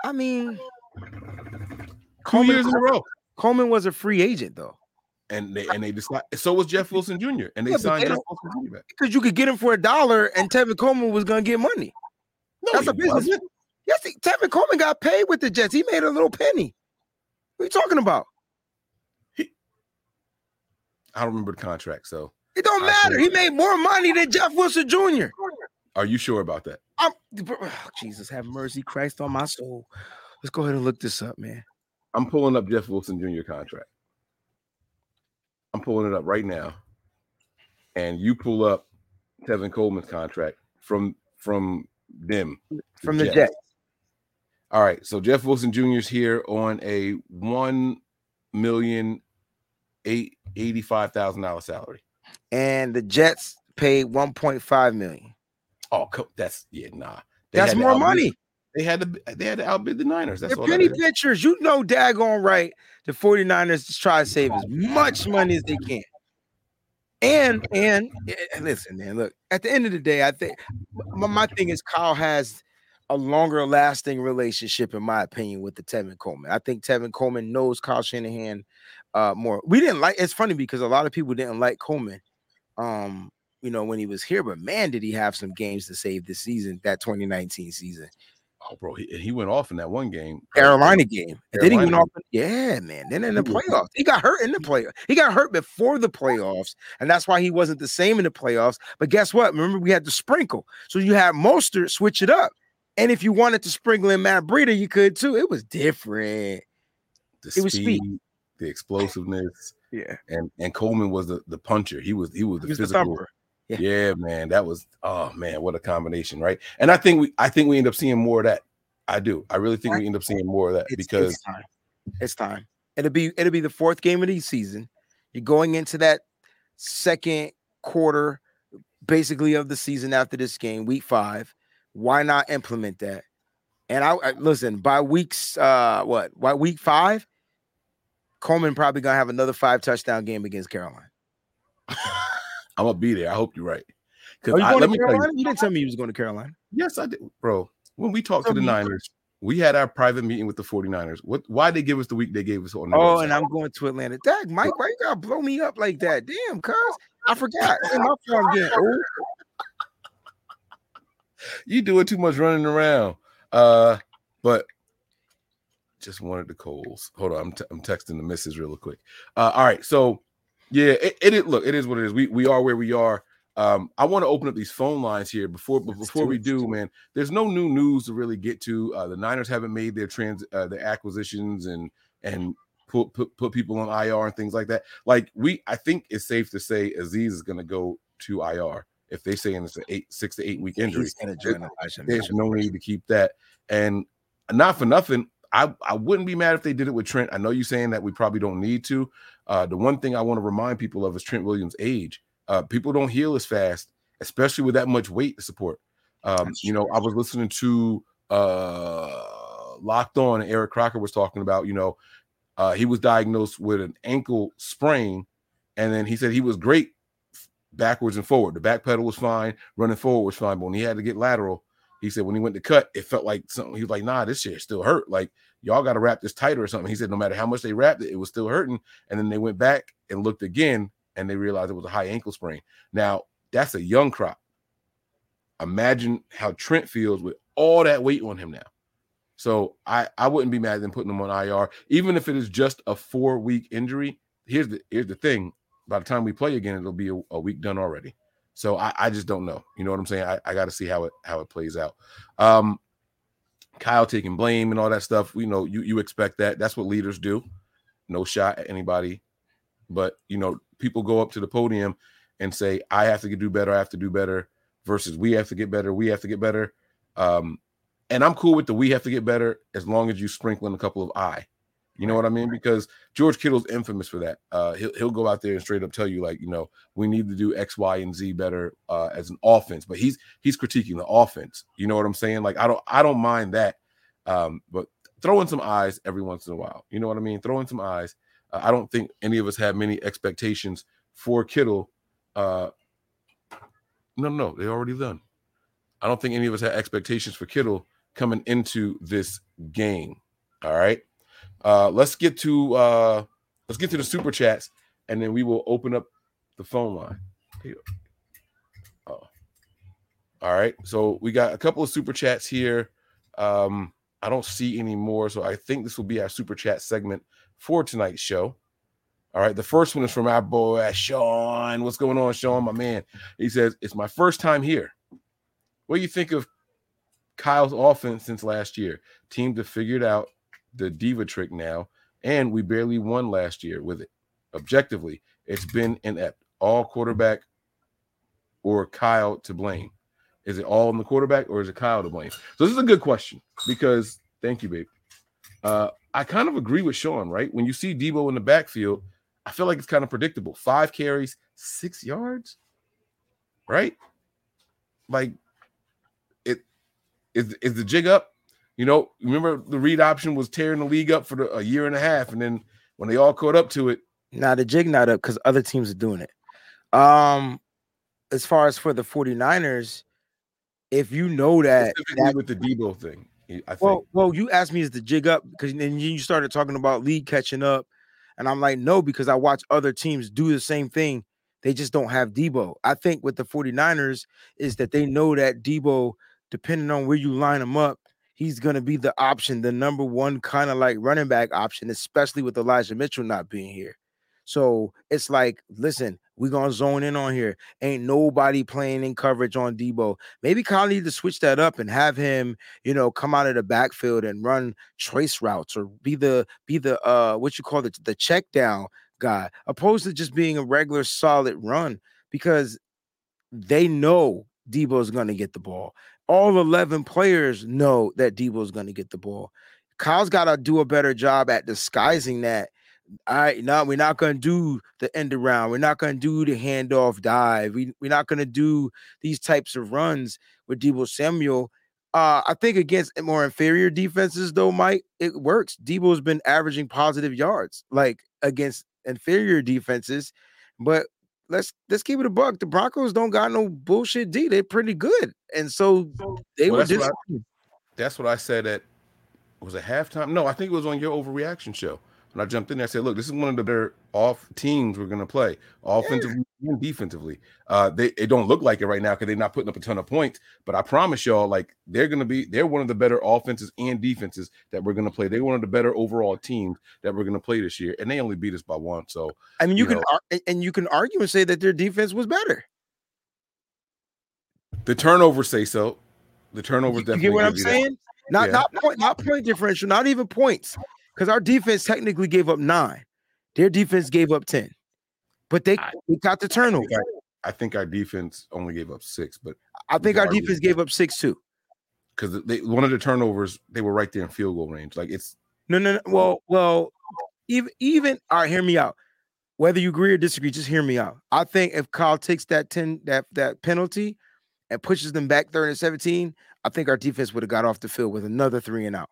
I mean, two Coleman, years in a row. Coleman was a free agent though. and they and they decide. So was Jeff Wilson Jr. and they Yeah, signed they Jeff Wilson Jr. back. Because you could get him for a dollar, and Tevin Coleman was gonna get money. No, That's he a business. wasn't. Yes, he- Tevin Coleman got paid with the Jets. He made a little penny. What are you talking about? I don't remember the contract. So It don't matter. He made more money than Jeff Wilson Jr. are you sure about that? I'm oh, Jesus, have mercy, Christ on my soul. Let's go ahead and look this up, man. I'm pulling up Jeff Wilson Jr. contract. I'm pulling it up right now, and you pull up Tevin Coleman's contract from from them From the Jets. All right, so Jeff Wilson Jr. is here on a one million eight eighty five thousand dollar salary. And the Jets paid 1.5 million. Oh, that's yeah, nah. They That's more outbid- money. They had to they had to outbid the Niners. That's They're penny is. pinchers. You know daggone right. The 49ers just try to save as much money as they can. And and and listen, man, look, at the end of the day, I think my, my thing is Kyle has a longer lasting relationship, in my opinion, with the Tevin Coleman. I think Tevin Coleman knows Kyle Shanahan uh more. We didn't like it's funny because a lot of people didn't like Coleman um, you know, when he was here, but man, did he have some games to save this season, that 2019 season. Oh, bro, he, he went off in that one game. Carolina game. And then he went Carolina. off. Yeah, man. Then in the playoffs, he got hurt in the playoffs. He got hurt before the playoffs, and that's why he wasn't the same in the playoffs. But guess what? Remember, we had the sprinkle. So you had Mostert switch it up. And if you wanted to sprinkle in Matt Breida, you could too. It was different. The It was speed, speed. The explosiveness, Yeah. and and Coleman was the, the puncher. He was he was the He was the physical. thumper. Yeah. yeah. man, that was oh man, what a combination, right? And I think we I think we end up seeing more of that. I do. I really think we end up seeing more of that It's, because it's time. It's time. It'll be it'll be the fourth game of the season. You're going into that second quarter, basically of the season after this game, week five. Why not implement that? And I, I listen by weeks, uh, what? By week five, Coleman probably gonna have another five touchdown game against Carolina. I'm gonna be there. I hope you're right. Are Because you let to me tell you, You didn't tell me you was going to Carolina. yes, I did, bro. When we talked to the. Niners, we had our private meeting with the 49ers. What why they give us the week they gave us on the Oh, website? and I'm going to Atlanta. Dag, Mike, why you gotta blow me up like that? Damn, cuz I forgot. Hey, my fault I'm getting old. you doing too much running around. Uh, but just wanted the coals. Hold on, I'm, t- I'm texting the missus real quick. Uh, all right, so yeah, it, it is. Look, it is what it is. We we are where we are. Um, I want to open up these phone lines here before but before we do, man. There's no new news to really get to. Uh, the Niners haven't made their trans uh, their acquisitions and and put, put put people on IR and things like that. Like we, I think it's safe to say Azeez is going to go to IR if they say it's an eight six to eight week injury He's join Elijah there's no need to keep that. And not for nothing, I, I wouldn't be mad if they did it with Trent. I know you're saying that we probably don't need to. Uh, the one thing I want to remind people of is Trent Williams' age. Uh, people don't heal as fast, especially with that much weight to support. Um, you know, I was listening to uh, Locked On, and Eric Crocker was talking about, you know, uh, he was diagnosed with an ankle sprain, and then he said he was great backwards and forward. The back pedal was fine, running forward was fine, but when he had to get lateral, he said when he went to cut, it felt like something. He was like, "Nah, this shit still hurt. Like y'all got to wrap this tighter or something." He said no matter how much they wrapped it, it was still hurting. And then they went back and looked again, and they realized it was a high ankle sprain. Now that's a young crop. Imagine how Trent feels with all that weight on him now. So I I wouldn't be mad them putting him on IR, even if it is just a four week injury. Here's the here's the thing: by the time we play again, it'll be a, a week done already. So I, I just don't know. You know what I'm saying? I, I got to see how it how it plays out. Um, Kyle taking blame and all that stuff. We know you you expect that. That's what leaders do. No shot at anybody, but you know people go up to the podium and say, "I have to do better. I have to do better." Versus, we have to get better. We have to get better. Um, and I'm cool with the we have to get better as long as you sprinkle in a couple of I. You know what I mean? Because George Kittle's infamous for that. Uh, he'll he'll go out there and straight up tell you like, you know, we need to do X, Y, and Z better uh, as an offense. But he's he's critiquing the offense. You know what I'm saying? Like I don't I don't mind that. Um, but throw in some eyes every once in a while. You know what I mean? Throw in some eyes. Uh, I don't think any of us have many expectations for Kittle. Uh, no, no, they already done. I don't think any of us had expectations for Kittle coming into this game. All right. Uh, let's get to uh let's get to the super chats. and then we will open up the phone line. Oh. All right. So we got a couple of super chats here. Um, I don't see any more. So I think this will be our super chat segment for tonight's show. All right. The first one is from our boy Sean. What's going on, Sean? My man. He says, It's my first time here. What do you think of Kyle's offense since last year? Teams have figured out the diva trick now, and we barely won last year with it. Objectively, it's been inept. All quarterback or Kyle to blame. Is it all in the quarterback or is it Kyle to blame? So this is a good question because thank you, babe. Uh, I kind of agree with Sean, right? When you see Deebo in the backfield, I feel like it's kind of predictable. Five carries, six yards, right? Like it is is the jig up? You know, remember the read option was tearing the league up for the, a year and a half, and then when they all caught up to it, now the jig not up because other teams are doing it. Um, as far as for the 49ers, if you know that, that with the Deebo thing, I think. Well, well, you asked me is the jig up because then you started talking about league catching up, and I'm like, no, because I watch other teams do the same thing. They just don't have Deebo. I think with the 49ers is that they know that Deebo, depending on where you line them up, he's going to be the option, the number one kind of like running back option, especially with Elijah Mitchell not being here. So it's like, listen, we're gonna zone in on here. Ain't nobody playing in coverage on Deebo. Maybe Kyle need to switch that up and have him, you know, come out of the backfield and run trace routes or be the be the uh what you call it the check down guy, opposed to just being a regular solid run because they know Deebo's gonna get the ball. All 11 players know that Deebo's gonna get the ball. Kyle's got to do a better job at disguising that all right, now we're not going to do the end around. We're not going to do the handoff dive. We, we're not going to do these types of runs with Deebo Samuel. Uh, I think against more inferior defenses, though, Mike, it works. Deebo's been averaging positive yards, like against inferior defenses. But let's let's keep it a buck. The Broncos don't got no bullshit D. They're pretty good, and so they well, were. That's what, I, that's what I said at was it halftime? No, I think it was on your overreaction show. When I jumped in there, I said, "Look, this is one of the better off teams we're going to play, offensively yeah. and defensively. Uh, they it don't look like it right now because they're not putting up a ton of points. But I promise y'all, like they're going to be, they're one of the better offenses and defenses that we're going to play. They're one of the better overall teams that we're going to play this year, and they only beat us by one. So I mean, you, you can know, and you can argue and say that their defense was better. The turnovers say so. The turnovers you, definitely. You get what I'm saying? Not yeah. not point, not point differential, not even points because our defense technically gave up nine. Their defense gave up 10. But they, I, they got the turnover. I, I, think our defense only gave up six, but I think our defense gave up six too. Because they one of the turnovers, they were right there in field goal range. Like it's no, no, no. Well, well, even even all right, hear me out. Whether you agree or disagree, just hear me out. I think if Kyle takes that 10 that that penalty and pushes them back third and 17, I think our defense would have got off the field with another three and out.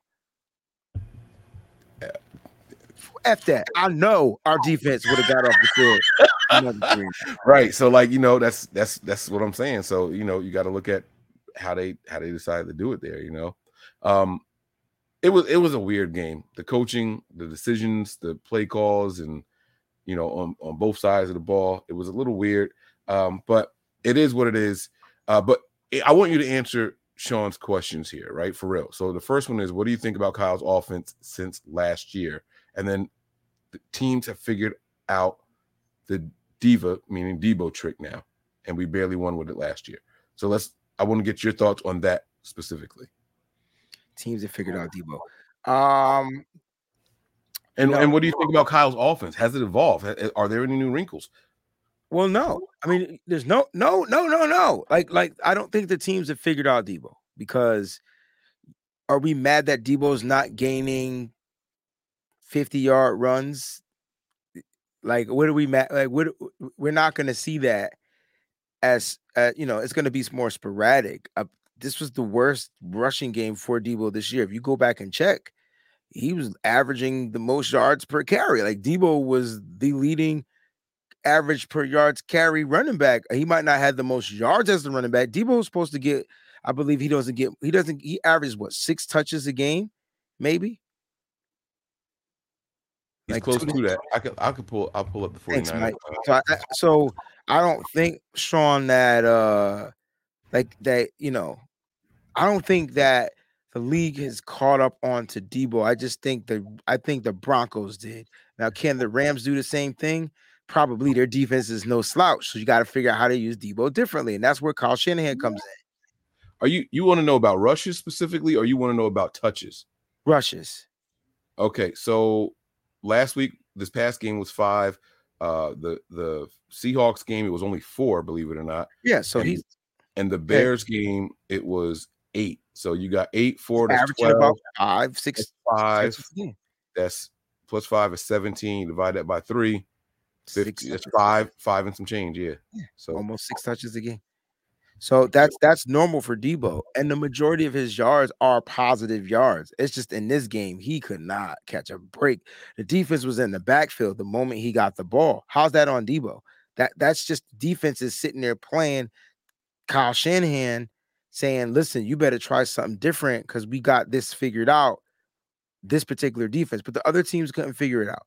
F that. I know our defense would have got off the field. right. So, like, you know, that's that's that's what I'm saying. So, you know, you got to look at how they how they decided to do it there, you know. Um it was it was a weird game. The coaching, the decisions, the play calls, and you know, on, on both sides of the ball. It was a little weird. Um, but it is what it is. Uh, but I want you to answer Sean's questions here, right? For real. So the first one is what do you think about Kyle's offense since last year? And then the teams have figured out the diva, meaning Deebo trick now, and we barely won with it last year. So let's. I want to get your thoughts on that specifically. Teams have figured out Deebo. Um, and no. and what do you think about Kyle's offense? Has it evolved? Are there any new wrinkles? Well, no. I mean, there's no, no, no, no, no. Like, like I don't think the teams have figured out Deebo because are we mad that Deebo's not gaining 50 yard runs. Like, what are we? Like, what we're not going to see that as uh, you know, it's going to be more sporadic. Uh, this was the worst rushing game for Deebo this year. If you go back and check, he was averaging the most yards per carry. Like Deebo was the leading average per yards carry running back. He might not have the most yards as the running back. Deebo was supposed to get, I believe he doesn't get, he doesn't, he averages what six touches a game, maybe. He's He's close to that. I could I could pull I'll pull up the 49ers. Thanks, So I, so I don't think Sean that uh like that you know I don't think that the league has caught up on to Deebo. I just think the I think the Broncos did. Now can the Rams do the same thing? Probably their defense is no slouch, so you got to figure out how to use Deebo differently, and that's where Kyle Shanahan comes in. Are you you want to know about rushes specifically, or you want to know about touches? Rushes. Okay, so last week, this past game was five. Uh, the the Seahawks game, it was only four, believe it or not. Yeah, so and, he's and the Bears game, it was eight. So you got eight, four, that's averaging 12, about five, six, that's five. That's plus five is 17. Divide that by three. Six that's five, five and some change. Yeah. So almost six touches a game. So that's that's normal for Deebo, and the majority of his yards are positive yards. It's just in this game he could not catch a break. The defense was in the backfield the moment he got the ball. How's that on Deebo? That that's just defense is sitting there playing Kyle Shanahan saying, "Listen, you better try something different because we got this figured out." This particular defense, but the other teams couldn't figure it out.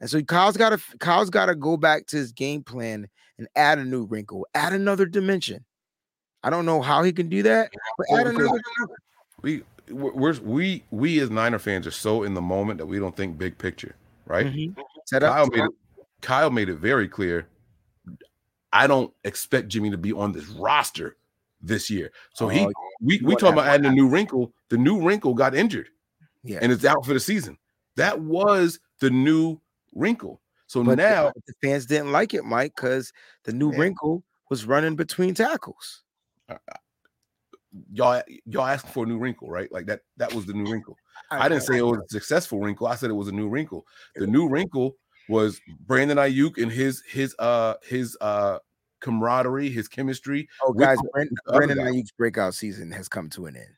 And so Kyle's got to Kyle's got to go back to his game plan and add a new wrinkle, add another dimension. I don't know how he can do that, but add because another. we we're we we as Niner fans are so in the moment that we don't think big picture, right? Mhm. Set up. Kyle made it. Kyle made it very clear. I don't expect Jimmy to be on this roster this year. So he Oh, we you we want talking about adding a new wrinkle. The new wrinkle got injured Yeah, and it's out for the season. That was the new wrinkle. So but now but the fans didn't like it, Mike, because the new Man. wrinkle was running between tackles. Y'all y'all asking for a new wrinkle, right? Like that that was the new wrinkle. I didn't say it was a successful wrinkle. I said it was a new wrinkle. The new wrinkle was Brandon Aiyuk and his his uh his uh camaraderie, his chemistry. Oh, guys, Brandon, Brandon. Aiyuk's breakout season has come to an end.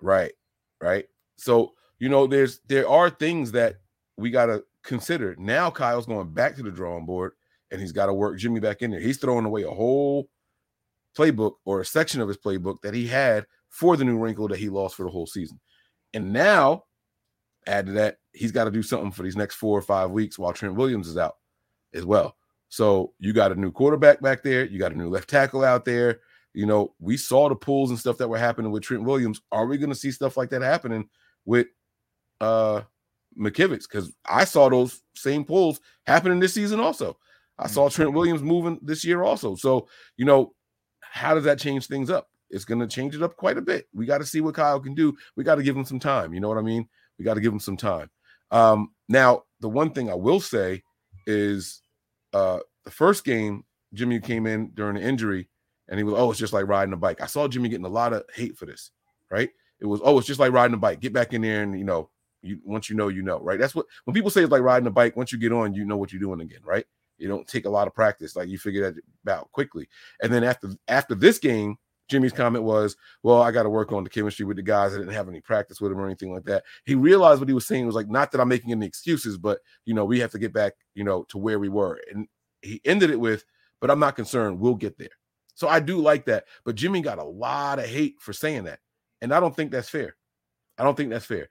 Right, right. So you know, there's there are things that we gotta consider. Now Kyle's going back to the drawing board and he's got to work Jimmy back in there. He's throwing away a whole playbook or a section of his playbook that he had for the new wrinkle that he lost for the whole season. And now, add to that, he's got to do something for these next four or five weeks while Trent Williams is out as well. So you got a new quarterback back there, you got a new left tackle out there. You know, we saw the pulls and stuff that were happening with Trent Williams. Are we going to see stuff like that happening with uh McKivitz? Because I saw those same pulls happening this season also. I saw Trent Williams moving this year also. So, you know, how does that change things up? It's going to change it up quite a bit. We got to see what Kyle can do. We got to give him some time. You know what I mean? We got to give him some time. Um, now, the one thing I will say is uh, the first game, Jimmy came in during the injury and he was, oh, it's just like riding a bike. I saw Jimmy getting a lot of hate for this, right? It was, oh, it's just like riding a bike. Get back in there and, you know, you once you know, you know, right? That's what when people say it's like riding a bike, once you get on, you know what you're doing again, right? You don't take a lot of practice, like you figure that out quickly. And then after after this game, Jimmy's comment was, "Well, I got to work on the chemistry with the guys. I didn't have any practice with them or anything like that." He realized what he was saying was like, not that I'm making any excuses, but you know, we have to get back, you know, to where we were. And he ended it with, "But I'm not concerned. We'll get there." So I do like that. But Jimmy got a lot of hate for saying that, and I don't think that's fair. I don't think that's fair,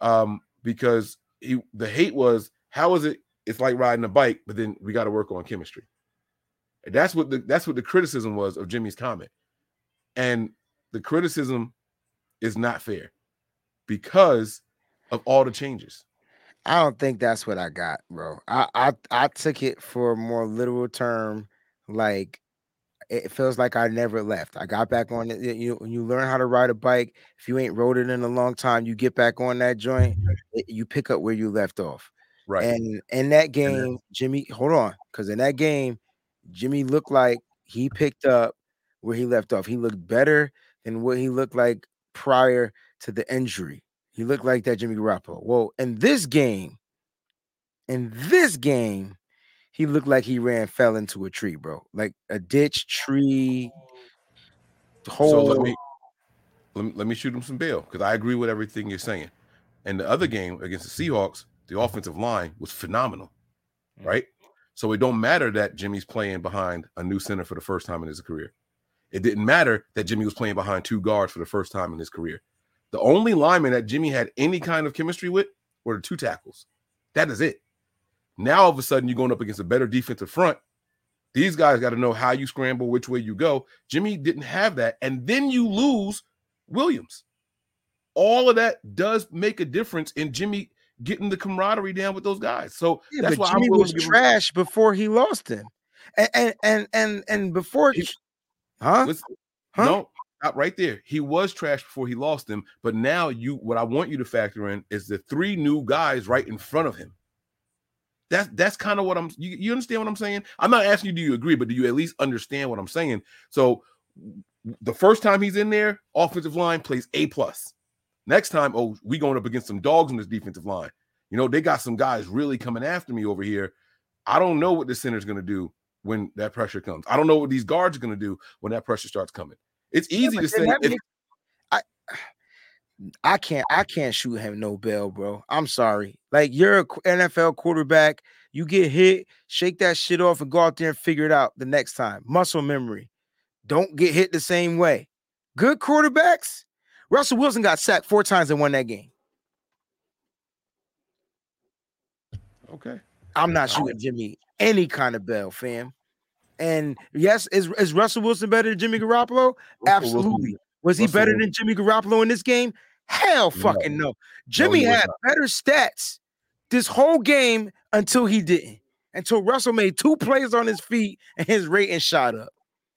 um, because he the hate was, "How is it? It's like riding a bike, but then we got to work on chemistry." That's what the that's what the criticism was of Jimmy's comment. And the criticism is not fair because of all the changes. I don't think that's what I got, bro. I I, I took it for a more literal term, like it feels like I never left. I got back on it. You you learn how to ride a bike, if you ain't rode it in a long time, you get back on that joint, you pick up where you left off. Right. And in that game, Jimmy, hold on, because in that game, Jimmy looked like he picked up where he left off. He looked better than what he looked like prior to the injury. He looked like that Jimmy Garoppolo. Well, in this game, in this game, he looked like he ran fell into a tree, bro. Like a ditch, tree, hole. So let me let me, let me shoot him some bail because I agree with everything you're saying. And the other game against the Seahawks, the offensive line was phenomenal, mm. right? So it don't matter that Jimmy's playing behind a new center for the first time in his career. It didn't matter that Jimmy was playing behind two guards for the first time in his career. The only lineman that Jimmy had any kind of chemistry with were the two tackles. That is it. Now all of a sudden you're going up against a better defensive front. These guys got to know how you scramble, which way you go. Jimmy didn't have that, and then you lose Williams. All of that does make a difference in Jimmy getting the camaraderie down with those guys. So Yeah, that's why Jimmy I'm was to give him- trash before he lost him, and and and and, and before, He- huh? Huh? No, stop right there. He was trash before he lost him, but now you what I want you to factor in is the three new guys right in front of him. That's that's kind of what I'm you, you understand what I'm saying? I'm not asking you do you agree, but do you at least understand what I'm saying? So the first time he's in there, offensive line plays A plus. Next time, oh, we going up against some dogs on this defensive line. You know, they got some guys really coming after me over here. I don't know what the center's going to do when that pressure comes. I don't know what these guards are going to do when that pressure starts coming. It's easy but to say. if- I I can't I can't shoot him no bell, bro. I'm sorry. Like you're a qu- NFL quarterback, you get hit, shake that shit off and go out there and figure it out the next time. Muscle memory. Don't get hit the same way. Good quarterbacks. Russell Wilson got sacked four times and won that game. okay. I'm not shooting Jimmy any kind of bell, fam. And yes, is, is Russell Wilson better than Jimmy Garoppolo? Russell Wilson- Absolutely. Was he Russell better Wilson- than Jimmy Garoppolo in this game? Hell fucking no. Jimmy he was had not. better stats this whole game until he didn't. Until Russell made two plays on his feet and his rating shot up.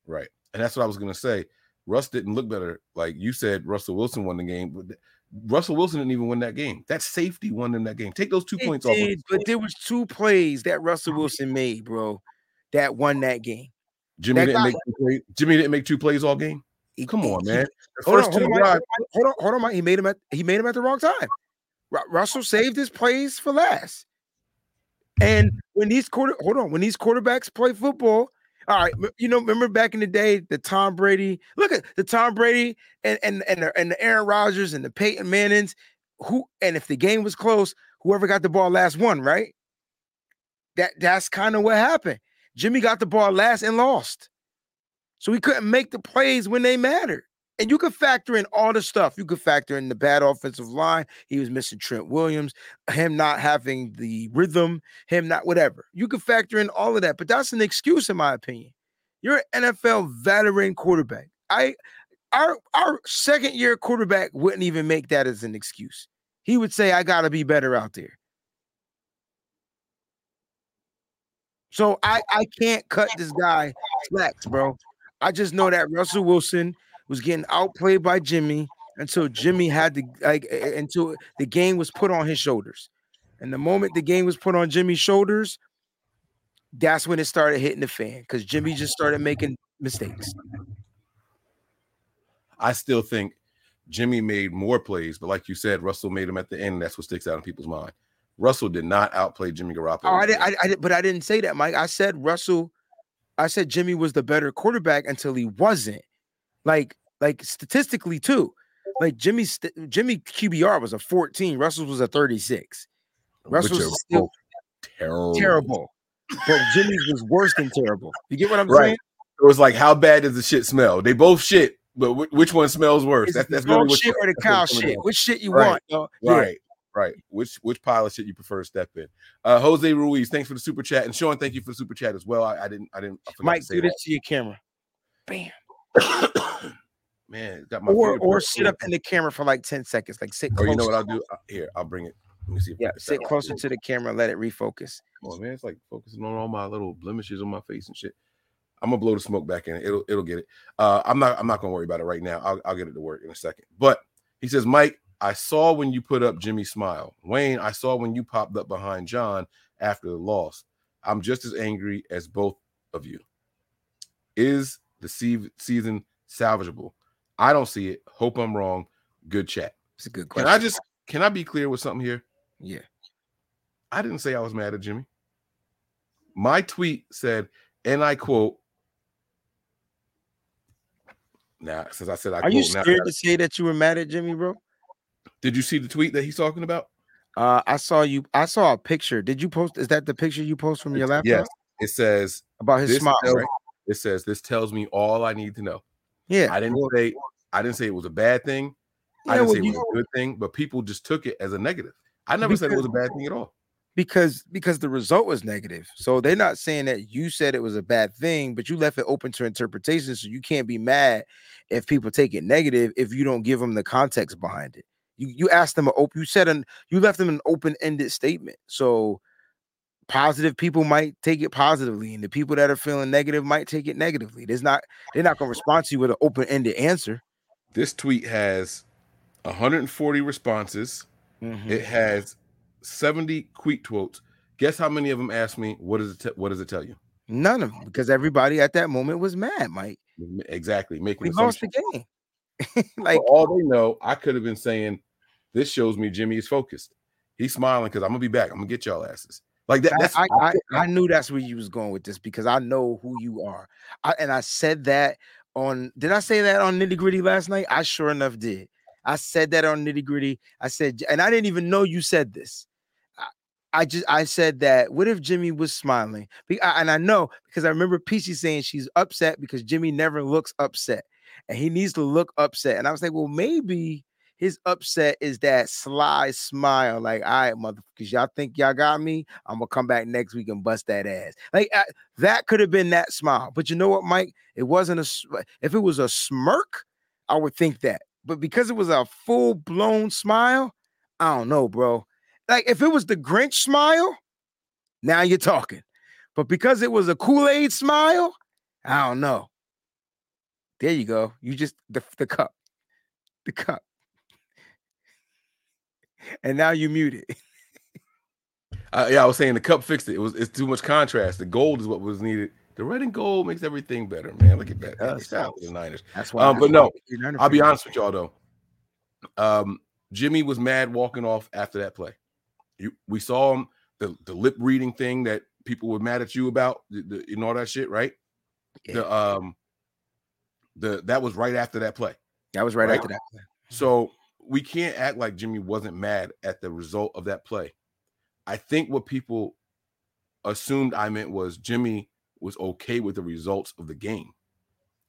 Right. And that's what I was going to say. Russ didn't look better. Like you said, Russell Wilson won the game. But Russell Wilson didn't even win that game. That safety won them that game. Take those two It points off. did, of but there was two plays that Russell Wilson made, bro, that won that game. Jimmy that didn't make two plays. Jimmy didn't make two plays all game. He- Come on, man. The Hold on, two hold on, drives. hold on, hold on, Mike. He made him at he made him at the wrong time. Ru- Russell saved his plays for last. And when these quarter hold on, when these quarterbacks play football, all right, you know, remember back in the day, the Tom Brady, look at the Tom Brady and and and the, and the Aaron Rodgers and the Peyton Mannings, who and if the game was close, whoever got the ball last won, right? That that's kind of what happened. Jimmy got the ball last and lost. So he couldn't make the plays when they mattered. And you could factor in all the stuff. You could factor in the bad offensive line. He was missing Trent Williams, him not having the rhythm, him not whatever. You could factor in all of that, but that's an excuse, in my opinion. You're an NFL veteran quarterback. I our our second year quarterback wouldn't even make that as an excuse. He would say, I gotta be better out there. So I I can't cut this guy slacks, bro. I just know that Russell Wilson was getting outplayed by Jimmy until Jimmy had to like until the game was put on his shoulders. And the moment the game was put on Jimmy's shoulders, that's when it started hitting the fan because Jimmy just started making mistakes. I still think Jimmy made more plays, but like you said, Russell made them at the end. That's what sticks out in people's mind. Russell did not outplay Jimmy Garoppolo. Oh, I did, I, I did, but I didn't say that, Mike. I said Russell. I said Jimmy was the better quarterback until he wasn't. Like, like statistically too. Like Jimmy's st- Jimmy QBR was a 14. Russell was a 36. Which Russell's are still terrible. terrible, but Jimmy's was worse than terrible. You get what I'm Right. saying? It was like, how bad does the shit smell? They both shit, but wh- which one smells worse? Is That's that's the really what shit or the cow shit? Which shit you Right. want? yo? Yeah. Right, right. Which which pile of shit you prefer to step in? Uh Jose Ruiz, thanks for the super chat, and Sean, thank you for the super chat as well. I, I didn't, I didn't. I Mike, do this to your camera. Bam. Man, got my Or or sit up in the camera for like 10 seconds. Like sit close. you know what I'll do? Uh, Here, I'll bring it. Let me see. If Yeah, sit closer to the camera, let it refocus. On, man. It's like focusing on all my little blemishes on my face and shit. I'm gonna blow the smoke back in. It'll it'll get it. Uh, I'm not I'm not gonna worry about it right now. I'll I'll get it to work in a second. But he says, Mike, I saw when you put up Jimmy Smile. Wayne, I saw when you popped up behind John after the loss. I'm just as angry as both of you. Is the season salvageable? I don't see it. Hope I'm wrong. Good chat. It's a good question. Can. I just can I be clear with something here? yeah. I didn't say I was mad at Jimmy. My tweet said, and I quote, now since I said I Are you quote, now, scared to say that you were mad at Jimmy, bro? did you see the tweet that he's talking about? Uh, I saw you. I saw a picture. Did you post? Is that the picture you post from your laptop? Yes. It says About his smile, tells- right? It says this tells me all I need to know. Yeah. I didn't say I didn't say it was a bad thing. I didn't well, say it was a good thing, but people just took it as a negative. I never said it was a bad thing at all. because because the result was negative. So they're not saying that you said it was a bad thing, but you left it open to interpretation. So you can't be mad if people take it negative if you don't give them the context behind it. You you asked them a open you said an you left them an open-ended statement. So positive people might take it positively, and the people that are feeling negative might take it negatively. There's not they're not gonna respond to you with an open-ended answer. This tweet has 140 responses. Mhm. It has 70 tweet quotes. Guess how many of them asked me, what does it te- what does it tell you? None of them because everybody at that moment was mad, Mike. Exactly. Making We lost the game. like For all they know, I could have been saying, This shows me Jimmy is focused. He's smiling because I'm gonna be back. I'm gonna get y'all asses. Like that. That's I, I, I, knew that's where you was going with this because I know who you are. I, and I said that on did I say that on nitty gritty last night? I sure enough did. I said that on nitty gritty. I said, and I didn't even know you said this. I, I just I said that. What if Jimmy was smiling? And I know because I remember Peachy saying she's upset because Jimmy never looks upset, and he needs to look upset. And I was like, well, maybe his upset is that sly smile, like, all right, motherfuckers, y'all think y'all got me? I'm gonna come back next week and bust that ass. Like I- that could have been that smile, but you know what, Mike? It wasn't a. Uh, if it was a smirk, I would think that. But because it was a full blown smile, I don't know, bro. Like if it was the Grinch smile, now you're talking. But because it was a Kool Aid smile, I don't know. There you go. You just the the cup, the cup, and now you mute it. Uh, yeah, I was saying the cup fixed it. It was it's too much contrast. The gold is what was needed. The red and gold makes everything better, man. Look at that. does. Shout out to the Niners. That's why. Um, that's but why no, I'll be honest with y'all though. Um, Jimmy was mad walking off after that play. You, we saw him the the lip reading thing that people were mad at you about, the, the, and all that shit, right? The um, the that was right after that play. That was right, Right. after that. Play. So we can't act like Jimmy wasn't mad at the result of that play. I think what people assumed I meant was Jimmy was okay with the results of the game.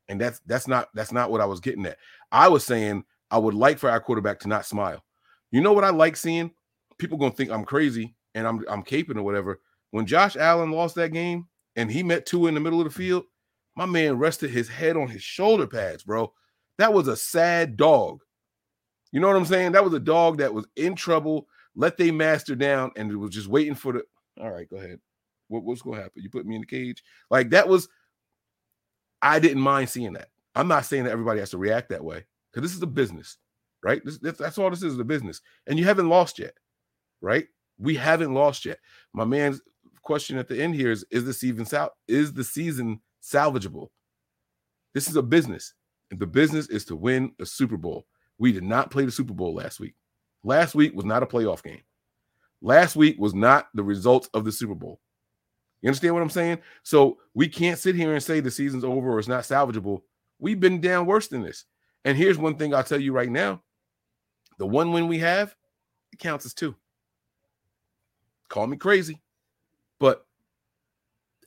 And that's that's not that's not what I was getting at. I was saying I would like for our quarterback to not smile. You know what I like seeing? People gonna think I'm crazy and I'm I'm caping or whatever. When Josh Allen lost that game and he met two in the middle of the field, my man rested his head on his shoulder pads, bro. That was a sad dog. You know what I'm saying? That was a dog that was in trouble, let they master down, and it was just waiting for the. All right, go ahead. What, what's going to happen? You put me in the cage? Like that was. I didn't mind seeing that. I'm not saying that everybody has to react that way because this is a business, right? This, that's, that's all this is, is a business, and you haven't lost yet, right? We haven't lost yet. My man's question at the end here is: Is the season sal- is the season salvageable? This is a business, and the business is to win a Super Bowl. We did not play the Super Bowl last week. Last week was not a playoff game. Last week was not the results of the Super Bowl. You understand what I'm saying? So we can't sit here and say the season's over or it's not salvageable. We've been down worse than this. And here's one thing I'll tell you right now the one win we have, it counts as two. Call me crazy, but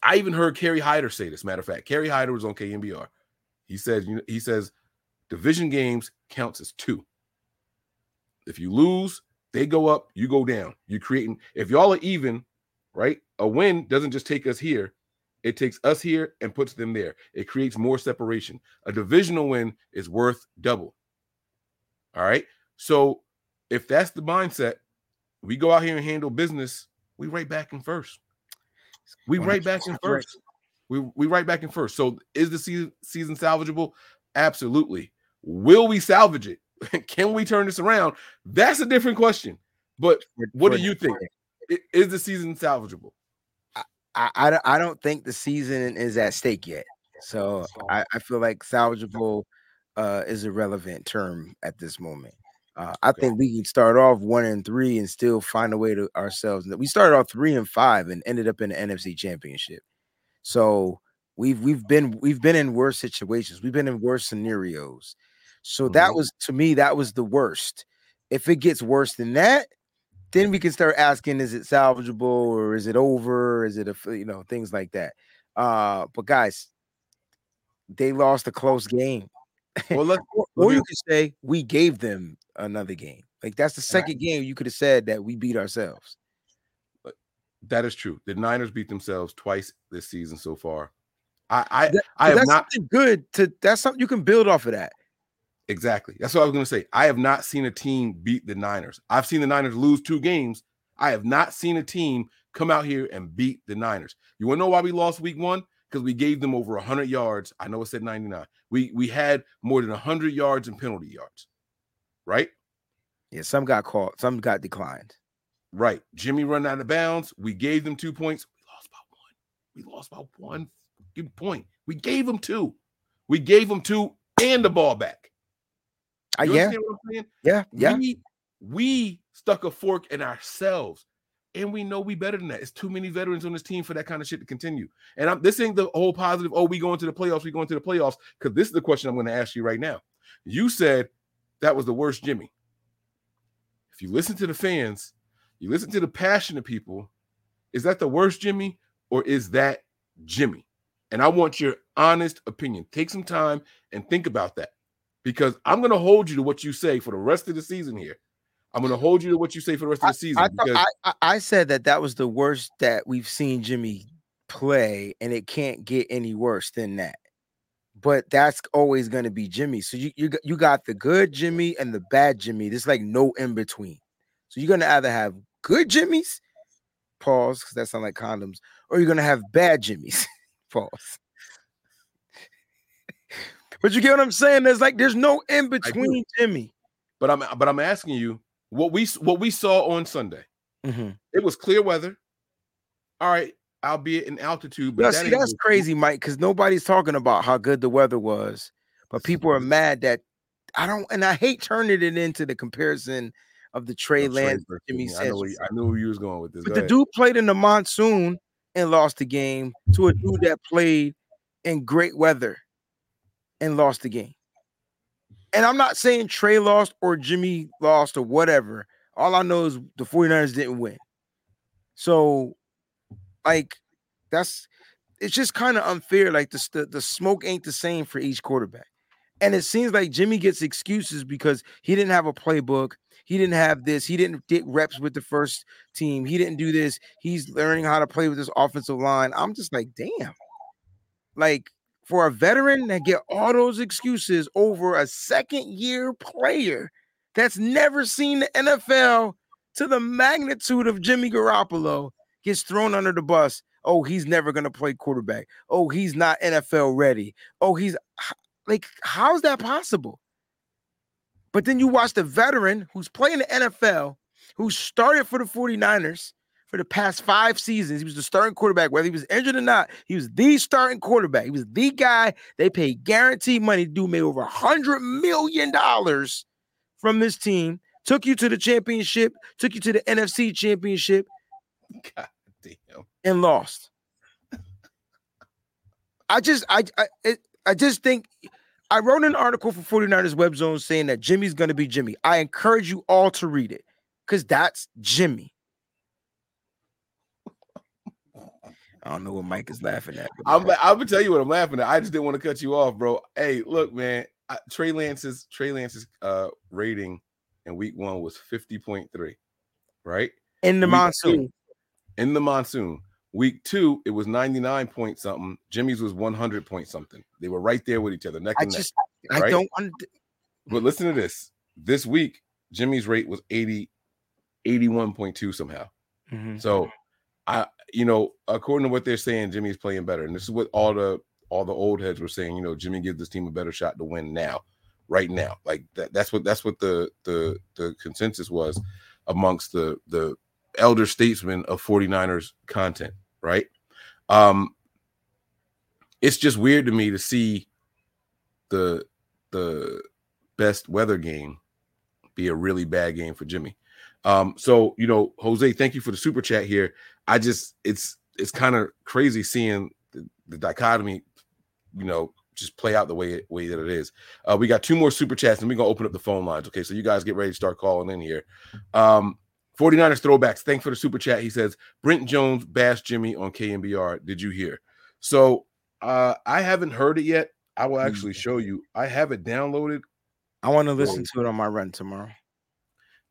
I even heard Kerry Hyder say this. Matter of fact, Kerry Hyder was on KNBR. He says, you know, he says division games counts as two. If you lose, they go up, you go down. You're creating, if y'all are even, right? A win doesn't just take us here, it takes us here and puts them there. It creates more separation. A divisional win is worth double. All right. So if that's the mindset, we go out here and handle business, we right back in first. We right back in first. We we right back in first. So is the season season salvageable? Absolutely. Will we salvage it? Can we turn this around? That's a different question. But what do you think? Is the season salvageable? I, I, don't- I don't think the season is at stake yet. So I, I feel like salvageable uh, is a relevant term at this moment. Uh, I think we can start off one and three and still find a way to ourselves. We started off three and five and ended up in the NFC Championship. So we've we've been we've been in worse situations. We've been in worse scenarios. So that Mhm. was to me that was the worst. If it gets worse than that, then we can start asking is it salvageable or is it over is it a you know things like that uh but guys they lost a close game Well, let's or, or you could say we gave them another game like that's the second game you could have said that we beat ourselves That is true. The Niners beat themselves twice this season so far. I I, That- I have that's not good to that's something you can build off of that. Exactly. That's what I was going to say. I have not seen a team beat the Niners. I've seen the Niners lose two games. I have not seen a team come out here and beat the Niners. You want to know why we lost week 1? Because we gave them over 100 yards. I know it said 99. We we had more than 100 yards and penalty yards. Right? Yeah, some got called, some got declined. Right. Jimmy run out of bounds. We gave them two points. We lost by one. We lost by one point. We gave them two. We gave them two and the ball back. Uh, You yeah, what I'm saying? yeah, yeah. We, we stuck a fork in ourselves. And we know we better than that. It's too many veterans on this team for that kind of shit to continue. And I'm this ain't the whole positive. Oh, we going to the playoffs. We going to the playoffs. Because this is the question I'm going to ask you right now. You said that was the worst Jimmy. If you listen to the fans, you listen to the passionate people, is that the worst Jimmy or is that Jimmy? And I want your honest opinion. Take some time and think about that because I'm going to hold you to what you say for the rest of the season here. I'm going to hold you to what you say for the rest of the season. I, thought- because I, I, said that that was the worst that we've seen Jimmy play, and it can't get any worse than that. But that's always going to be Jimmy. So you you got, you got the good Jimmy and the bad Jimmy. There's like no in between. So you're going to either have good Jimmys, pause, because that sounds like condoms, or you're going to have bad Jimmys, pause. But you get what I'm saying? There's like there's no in between Jimmy. but I'm but I'm asking you what we what we saw on Sunday. Mhm. It was clear weather. All right, albeit in altitude, but No, that see, that's crazy, Mike, because nobody's talking about how good the weather was, but people are mad that I don't, and I hate turning it into the comparison of the Trey No, Lance, Jimmy Jimmy. I know, you, I knew where you was going with this. But Go the ahead. dude played in the monsoon and lost the game to a dude that played in great weather and lost the game. And I'm not saying Trey lost or Jimmy lost or whatever. All I know is the 49ers didn't win. So, like, that's it's just kind of unfair. Like, the, the, the smoke ain't the same for each quarterback. And it seems like Jimmy gets excuses because he didn't have a playbook. He didn't have this. He didn't get reps with the first team. He didn't do this. He's learning how to play with this offensive line. I'm just like, damn. Like for a veteran that get all those excuses over a second year player that's never seen the NFL to the magnitude of Jimmy Garoppolo gets thrown under the bus. Oh, he's never going to play quarterback. Oh, he's not NFL ready. Oh, he's like, how's that possible? But then you watch the veteran who's playing the NFL, who started for the 49ers for the past five seasons. He was the starting quarterback, whether he was injured or not. He was the starting quarterback. He was the guy they paid guaranteed money. to do made over a hundred million dollars from this team. Took you to the championship, took you to the NFC championship, God damn. and lost. I just, I, I, I just think I wrote an article for 49ers Web Zone saying that Jimmy's going to be Jimmy. I encourage you all to read it because that's Jimmy. I don't know what Mike is laughing at. I'm I'm gonna tell you what I'm laughing at. I just didn't want to cut you off, bro. Hey, look, man. I, Trey Lance's Trey Lance's uh rating in week one was 50.3, right? in the Week monsoon. two- in the monsoon. Week two, it was 99 point something. Jimmy's was 100 point something. They were right there with each other, neck I and neck. just, I right? don't. Und- But listen to this. This week, Jimmy's rate was 80, 81.2 somehow. Mhm. So I, you know, according to what they're saying, Jimmy's playing better. And this is what all the all the old heads were saying, you know, Jimmy gives this team a better shot to win now, right now. Like that, that's what that's what the the the consensus was amongst the the elder statesmen of 49ers content, right? Um it's just weird to me to see the the best weather game be a really bad game for Jimmy. Um, so you know, Jose, thank you for the super chat here. I just it's it's kind of crazy seeing the, the dichotomy, you know, just play out the way way that it is. Uh, we got two more super chats, and we're gonna open up the phone lines. Okay, so you guys get ready to start calling in here. Um, 49ers throwbacks. Thanks for the super chat. He says Brent Jones bashed Jimmy on KNBR. Did you hear? So uh I haven't heard it yet. I will actually show you. I have it downloaded. I want to listen to it on my run tomorrow.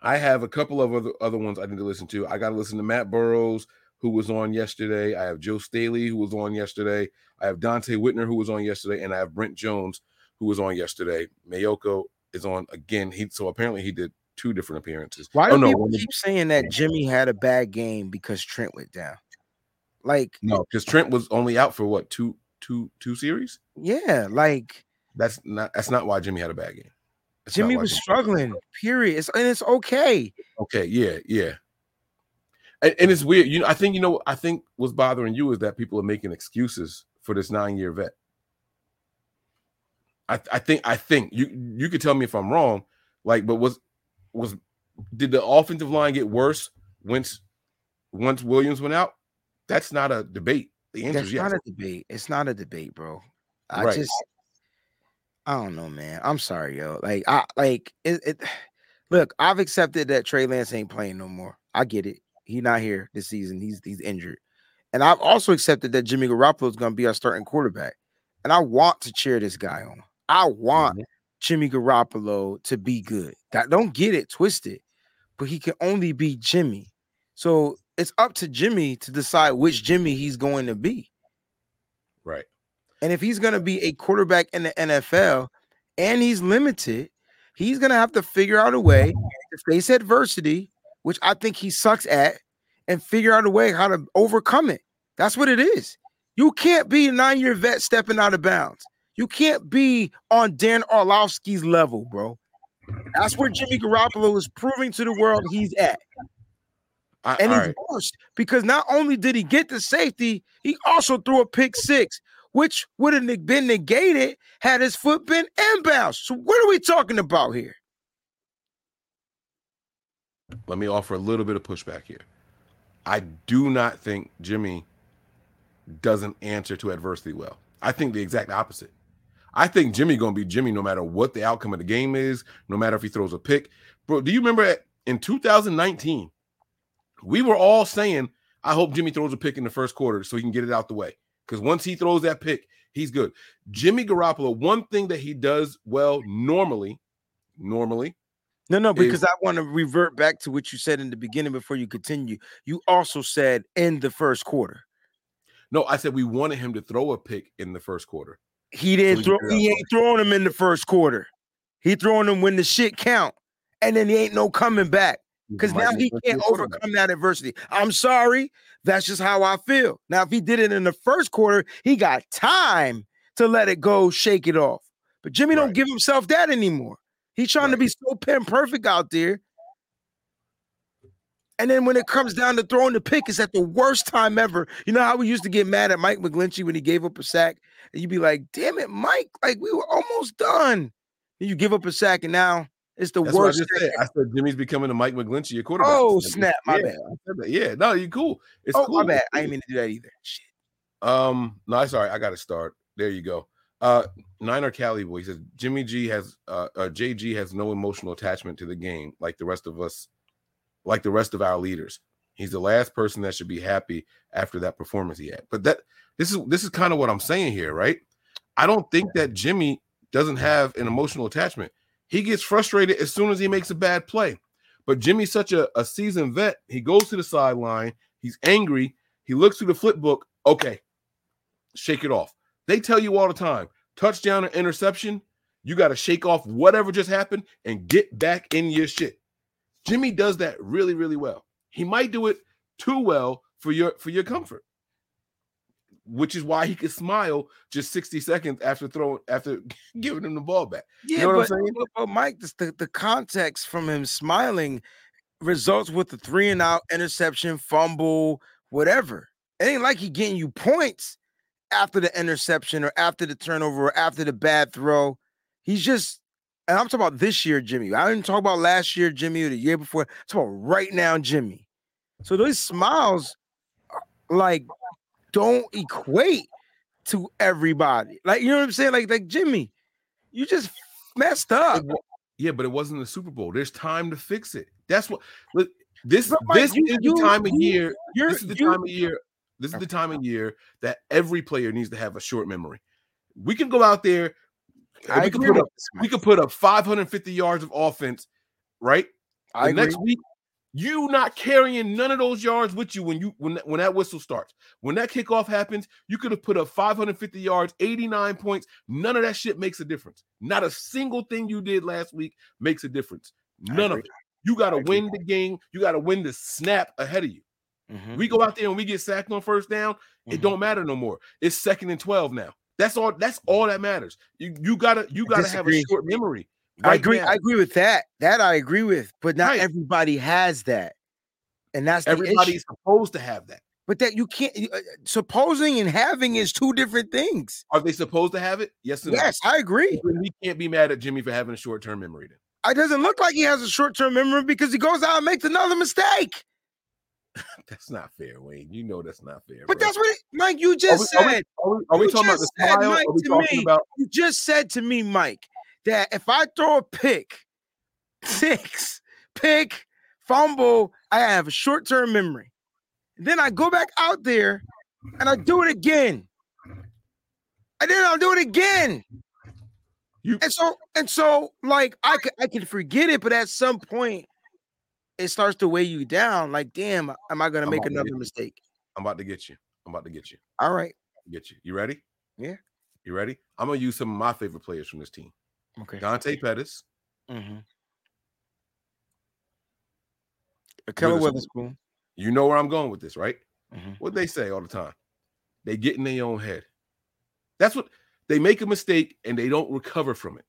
I have a couple of other other ones I need to listen to. I got to listen to Matt Barrows, who was on yesterday. I have Joe Staley, who was on yesterday. I have Donte Whitner, who was on yesterday, and I have Brent Jones, who was on yesterday. Mayoko is on again. He so apparently he did two different appearances. Why oh, do no, people keep saying that Jimmy had a bad game because Trent went down? Like, no, because Trent was only out for what two two two series. yeah, like That's not that's not why Jimmy had a bad game. That's Jimmy was Jimmy- struggling. Period. It's, and it's okay. Okay, yeah, yeah. And, and it's weird. You know, I think you know. I think what's bothering you is that people are making excuses for this nine-year vet. I, I think I think you you could tell me if I'm wrong. Like, but was was did the offensive line get worse once once Williams went out? That's not a debate. The answer That's is yes. not a debate. It's not a debate, bro. I Right. just, I don't know, man. I'm sorry, yo. Like, I like it, it. Look, I've accepted that Trey Lance ain't playing no more. I get it. He's not here this season. He's he's injured, and I've also accepted that Jimmy Garoppolo is going to be our starting quarterback. And I want to cheer this guy on. I want Mm-hmm. Jimmy Garoppolo to be good. That don't get it twisted, but he can only be Jimmy. So it's up to Jimmy to decide which Jimmy he's going to be. right. And if he's going to be a quarterback in the NFL and he's limited, he's going to have to figure out a way to face adversity, which I think he sucks at, and figure out a way how to overcome it. That's what it is. You can't be a nine year vet stepping out of bounds. You can't be on Dan Orlovsky's level, bro. That's where Jimmy Garoppolo is proving to the world he's at. I, And he's right. worse because not only did he get the safety, he also threw a pick six, which would have been negated had his foot been inbounds. So what are we talking about here? Let me offer a little bit of pushback here. I do not think Jimmy doesn't answer to adversity well. I think the exact opposite. I think Jimmy gonna be Jimmy no matter what the outcome of the game is, no matter if he throws a pick. Bro, do you remember in 2019, we were all saying, I hope Jimmy throws a pick in the first quarter so he can get it out the way. Because once he throws that pick, he's good. Jimmy Garoppolo, one thing that he does well normally, normally, No, no, because I want to revert back to what you said in the beginning before you continue. You also said in the first quarter. no, I said we wanted him to throw a pick in the first quarter. He didn't we throw he ain't throwing him in the first quarter. He throwing them when the shit count. And then he ain't no coming back. Because now he can't overcome that adversity. I'm sorry. That's just how I feel. Now, if he did it in the first quarter, he got time to let it go, shake it off. But Jimmy don't give himself that anymore. He's trying to be so pin perfect out there. And then when it comes down to throwing the pick, it's at the worst time ever. You know how we used to get mad at Mike McGlinchey when he gave up a sack? And you'd be like, damn it, Mike, like we were almost done. Then you give up a sack, and now it's the That's I worst. just said. I said Jimmy's becoming a Mike McGlinchey your quarterback. Oh, snap, my yeah, bad. I. Yeah, no, you cool. It's oh, cool. my bad. I didn't mean to do that either. Shit. Um, no, sorry, I got to start. There you go. Uh, Niner Cali boy he says Jimmy G has uh, uh JG has no emotional attachment to the game like the rest of us, like the rest of our leaders. He's the last person that should be happy after that performance he had. But that this is this is kind of what I'm saying here, right? I don't think that Jimmy doesn't have an emotional attachment. He gets frustrated as soon as he makes a bad play. But Jimmy's such a, a seasoned vet. He goes to the sideline. He's angry. He looks through the flip book. Okay, shake it off. They tell you all the time touchdown or interception, you got to shake off whatever just happened and get back in your shit. Jimmy does that really, really well. He might do it too well for your for your comfort, which is why he could smile just 60 seconds after throwing after giving him the ball back. Yeah, know what I'm but, saying? but, but Mike, this, the, the context from him smiling results with the three and out interception, fumble, whatever. It ain't like he getting you points after the interception or after the turnover or after the bad throw. He's just, and I'm talking about this year, Jimmy. I didn't talk about last year, Jimmy, or the year before. I'm about right now, Jimmy. So those smiles, like, don't equate to everybody. Like, you know what I'm saying? Like, like Jimmy, you just messed up. Yeah, but it wasn't the Super Bowl. There's time to fix it. That's what look, this Mike, this you- is you- the time of year. This is the you- time of year. This is the time of year that every player needs to have a short memory. We can go out there. Uh, and we can put up we could put up 550 yards of offense, right? I next agree. week, You not carrying none of those yards with you when you when when that whistle starts. When that kickoff happens, you could have put up 550 yards, 89 points. None of that shit makes a difference. Not a single thing you did last week makes a difference. None of it. You got to win the game. You got to win the snap ahead of you. Mhm. We go out there and we get sacked on first down. It Mhm. don't matter no more. It's second and 12 now. That's all. That's all that matters. You you gotta you gotta have a short memory. I agree. now. I agree with that. That I agree with, but not Right. everybody has that, and that's Everybody's supposed to have that. But that you can't. uh, Supposing and having is two different things. Are they supposed to have it? Yes or no? Yes, I agree. We can't be mad at Jimmy for having a short term memory. Then It doesn't look like he has a short term memory because he goes out and makes another mistake. that's not fair, Wayne. You know that's not fair. But bro. that's what, it- Mike, you just are we- said. are we, are we You talking about the smile? Mike, Are we talking me, about You just said to me, Mike, that if I throw a pick, six, pick, fumble, I have a short term memory. Then I go back out there and I do it again. And then I'll do it again. You- and so and so like I could I can forget it, but at some point it starts to weigh you down. Like, damn, am I gonna I'm make another mistake? I'm about to get you. I'm about to get you. All right. Get you. You ready? Yeah. You ready? I'm gonna use some of my favorite players from this team. Okay. Dante Pettis, Mm-hmm. Ahkello Witherspoon. You know where I'm going with this, right? Mhm. What they say all the time. They get in their own head. That's what they make a mistake and they don't recover from it.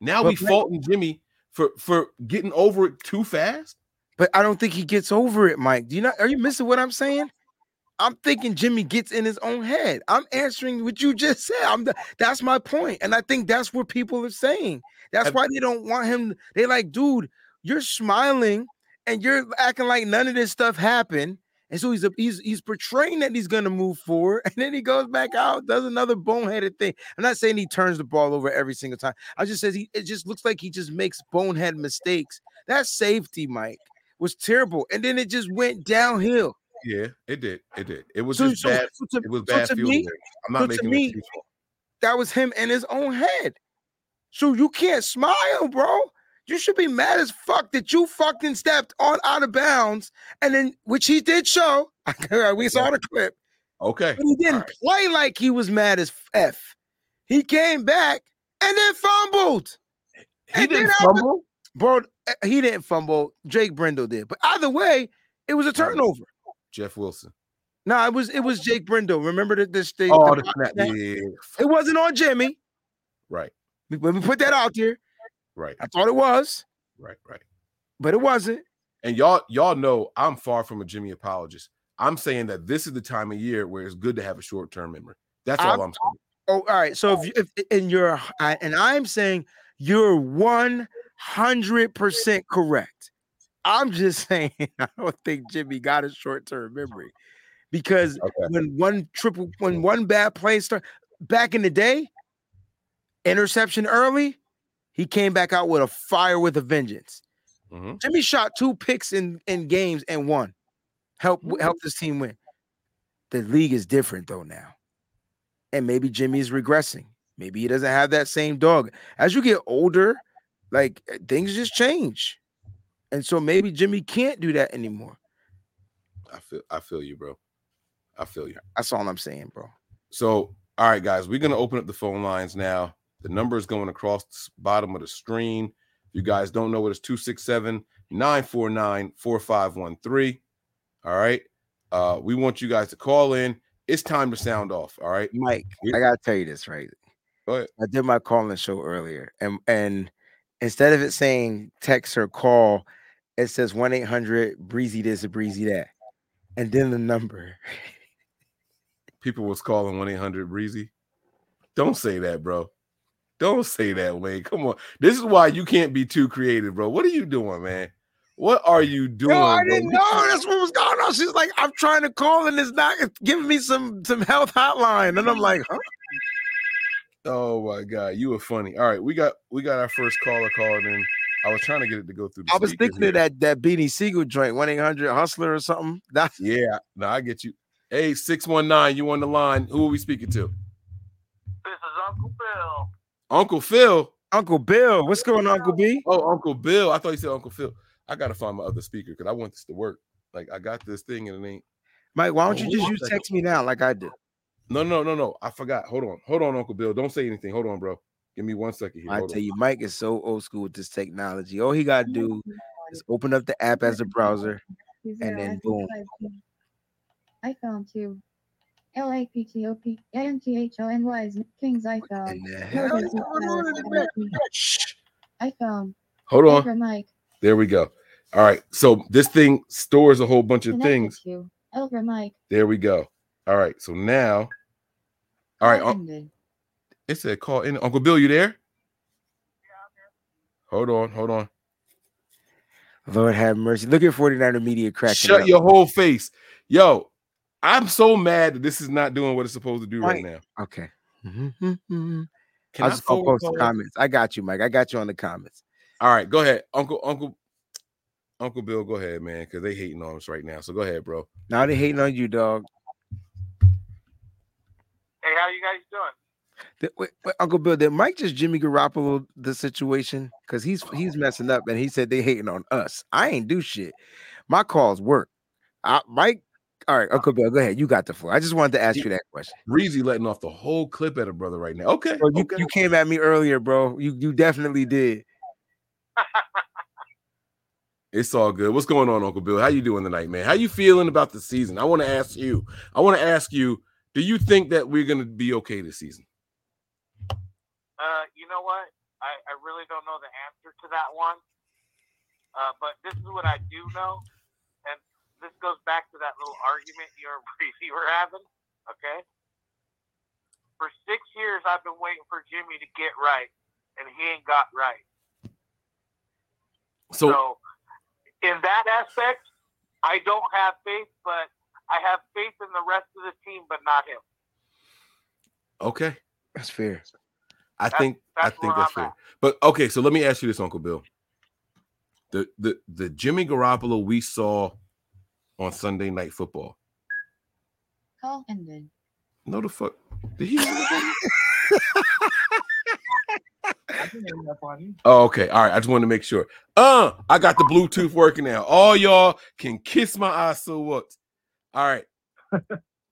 Now But we faulting Jimmy for for getting over it too fast. But I don't think he gets over it, Mike. Do you not? Are you missing what I'm saying? I'm thinking Jimmy gets in his own head. I'm answering what you just said. I'm the, that's my point, and I think that's what people are saying. That's why they don't want him. They like, dude, you're smiling and you're acting like none of this stuff happened. And so he's a, he's he's portraying that he's gonna move forward, and then he goes back out, does another boneheaded thing. I'm not saying he turns the ball over every single time. I just says he it just looks like he just makes bonehead mistakes. That's safety, Mike, was terrible, and then it just went downhill. Yeah, it did. It did. It was So- just so- bad. so to- it was so bad to field me- I'm not so to making me- an excuse for it. That was him in his own head. So you can't smile, bro. You should be mad as fuck that you fucking stepped on out of bounds, and then which he did show. we saw the clip. Okay. But he didn't play like he was mad as f. He came back and then fumbled. He And didn't fumble. Bro, eh, he didn't fumble. Jake Brendel did. But either way, it was a turnover. Jeff Wilson. No, it was it was Jake Brendel. Remember that this thing? Oh, the the snap. Yeah. It wasn't on Jimmy. Right. Let me put that out there. Right. I thought it was, Right. Right. but it wasn't. And y'all, y'all know I'm far from a Jimmy apologist. I'm saying that this is the time of year where it's good to have a short term memory. That's all I'm- I'm saying. Oh, all right. So if you if and you're I- and I'm saying you're one hundred percent correct. I'm just saying I don't think Jimmy got a short term memory because Okay. when one triple when one bad play start back in the day, interception early, he came back out with a fire with a vengeance. Mhm. Jimmy shot two picks in in games and won. Help Mm-hmm. help this team win. The league is different though now. And maybe Jimmy's regressing. Maybe he doesn't have that same dog. As you get older, like eh, things just change. And so maybe Jimmy can't do that anymore. I feel I feel you, bro. I feel you. That's all I'm saying, bro. So, all right, guys, we're gonna open up the phone lines now. The number is going across the bottom of the screen. If you guys don't know what it's 267 949 4513. All right. Uh, we want you guys to call in. It's time to sound off. All right. Mike. I gotta tell you this, right? Go ahead. I did my calling show earlier, and and instead of it saying text or call, it says 1-800 breezy this or breezy that. And then the number. People was calling 1-800 Breezy. Don't say that, bro. Don't say that, Wayne. Come on. This is why you can't be too creative, bro. What are you doing, man? What are you doing? No, I bro? didn't You- know that's what was going on. She's like, I'm trying to call and it's not it's giving me some some health hotline. And I'm like, huh? Oh my god, you were funny. All right, we got we got our first caller called in. I was trying to get it to go through. The I was speakers thinking of that that Beanie Sigel joint, 1-800 hustler or something. That's Yeah, no, I get you. Hey, six one nine, you on the line? Who are we speaking to? This is Uncle Bill. Uncle Phil. Uncle Bill. What's going on, Uncle B? Oh, Uncle Bill. I thought you said Uncle Phil. I gotta find my other speaker because I want this to work. Like I got this thing and it ain't. Mike, why don't Oh, you just on a use text me now like I do? No, no, no, no. I forgot. Hold on, hold on, Uncle Bill. Don't say anything. Hold on, bro. Give me one second here. I tell on. you, Mike is so old school with this technology. All he gotta do is open up the app as a browser, and then boom. I found you. L A P T O P A N T H O N Y is Kings I found. And the hell is going on in the back? I found. Hold on. Over Mike. There we go. All right. So this thing stores a whole bunch of things. Over Mike. There we go. All right. So now, all right. un- Ended. it said call in. Uncle Bill, you there? Hold on. Hold on. Lord have mercy. Look at 49er Media cracking Shut up. your whole face. Yo, I'm so mad that this is not doing what it's supposed to do right, Right. now. Okay. Mhm. Can I'll I just I'll post the comments. I got you, Mike. I got you on the comments. All right, go ahead, Uncle Uncle Uncle Bill. Go ahead, man, because they hating on us right now. So go ahead, bro. Now they hating on you, dog. Hey, how you guys doing? Did- wait, wait, Uncle Bill, did Mike just Jimmy Garoppolo the situation? Because he's he's messing up and he said they hating on us. I ain't do shit. My calls work. I, Mike, all right, Uncle Bill, go ahead. You got the floor. I just wanted to ask you that question. Breezy letting off the whole clip at a brother right now. Okay, Bro, you, okay. you came at me earlier, bro. You you definitely did. It's all good. What's going on, Uncle Bill? How you doing tonight, man? How you feeling about the season? I want to ask you. I want to ask you. Do you think that we're gonna be okay this season? Uh, you know what? I, I really don't know the answer to that one. Uh, but this is what I do know, and this goes back to that little argument you were you were having. Okay. For six years, I've been waiting for Jimmy to get right, and he ain't got right. So, So, in that aspect, I don't have faith, but I have faith in the rest of the team, but not him. okay, That's fair. I That's- think I think that's I'm fair. at. But okay, so let me ask you this, Uncle Bill. The the the Jimmy Garoppolo we saw on Sunday Night Football. Call ended. No, the fuck. Did he? Oh, okay. All right. I just wanted to make sure. Uh, I got the Bluetooth working now. All y'all can kiss my ass so what? All right.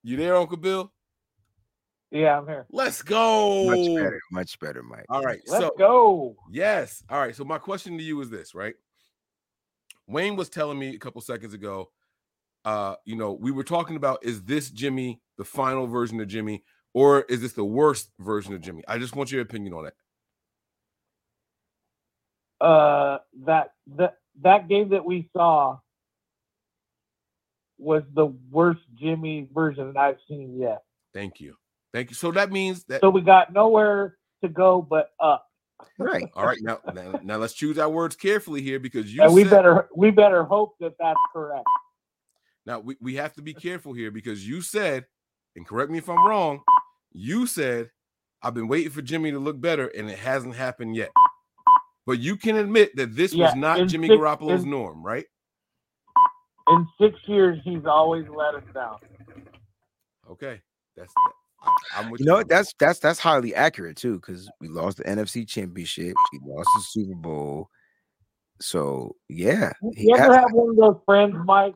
You there, Uncle Bill? Yeah, I'm here. Let's go. Much better. Much better, Mike. All right. Let's so go. yes. All right. So my question to you is this, right? Wayne was telling me a couple seconds ago. Uh, you know, we were talking about is this Jimmy the final version of Jimmy, or is this the worst version of Jimmy? I just want your opinion on it. uh, that that that game that we saw was the worst Jimmy version that I've seen yet. Thank you. Thank you. So that means that So we got nowhere to go but up, Right. all right now, now now let's choose our words carefully here because you and we said- better we better hope that that's correct. Now we, we have to be careful here because you said, and correct me if I'm wrong, you said I've been waiting for Jimmy to look better and it hasn't happened yet. But you can admit that this Yeah, was not Jimmy six- Garoppolo's in- norm, right? In six years, he's always let us down. Okay. That's I, I'm with You know what? That's that's that's highly accurate too, because we lost the NFC Championship, we lost the Super Bowl. So yeah, You ever has- have one of those friends, Mike?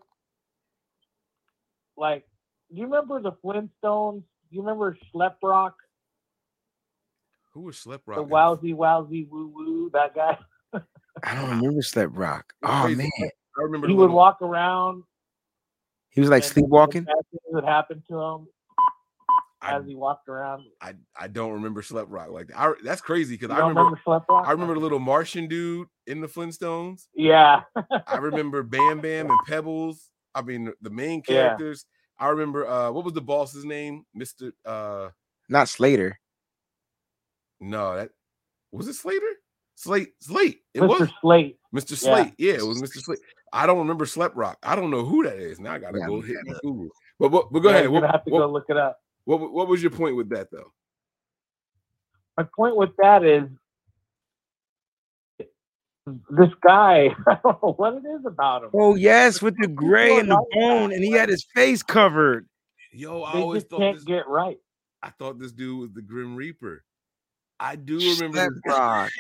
Like, do you remember the Flintstones? Do you remember Schleprock, Who was Slip the Rock? wowsy wowsy woo woo? That guy. I don't remember Slap Rock. Oh man, I remember He would little- walk around. he was like sleepwalking. Bad things would happen to him I, as he walked around. I I don't remember Slep Rock like that. I, that's crazy because I remember, remember I remember the little Martian dude in the Flintstones. Yeah. I remember Bam Bam and Pebbles. I mean the main Yeah. characters. I remember uh what was the boss's name? Mr. uh Not Slater. no, that was it Slater? Slate Slate. It was Mr. Slate. Mr. Yeah. Slate. Yeah, it was Mr. Slate. I don't remember Slep Rock. I don't know who that is. Now I gotta Yeah, go hit that. Google. But but, but go Yeah, ahead. You're What, gonna have to what, go look it up. what, what was your point with that though? My point with that is this guy. I don't know what it is about him. Oh yes, with the gray and the like bone, and he had his face covered. Yo, I They always just thought can't this, get right. I thought this dude was the Grim Reaper. I do remember Slap this guy. Rock.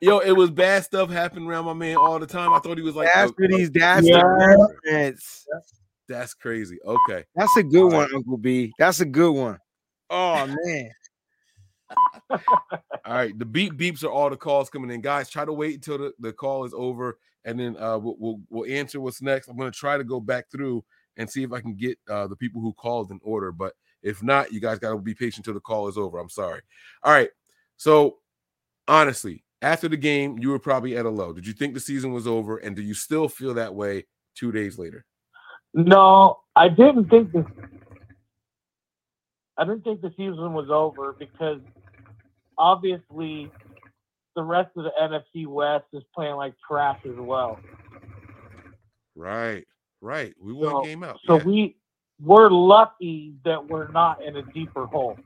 Yo, it was bad stuff happening around my man all the time. I thought he was like, That's a- what. That's Yeah. that's crazy. Okay. That's a good one, Uncle B. That's a good one. Oh man. All right. The beep beeps are all the calls coming in. Guys, try to wait until the, the call is over and then uh we'll, we'll we'll answer what's next. I'm gonna try to go back through and see if I can get uh the people who called in order. But if not, you guys gotta be patient till the call is over. I'm sorry. All right. So honestly, after the game, you were probably at a low. Did you think the season was over? And do you still feel that way two days later? No, I didn't think this. I didn't think the season was over because obviously the rest of the NFC West is playing like trash as well. Right, right. We won So, game out. so yeah. we we're lucky that we're not in a deeper hole.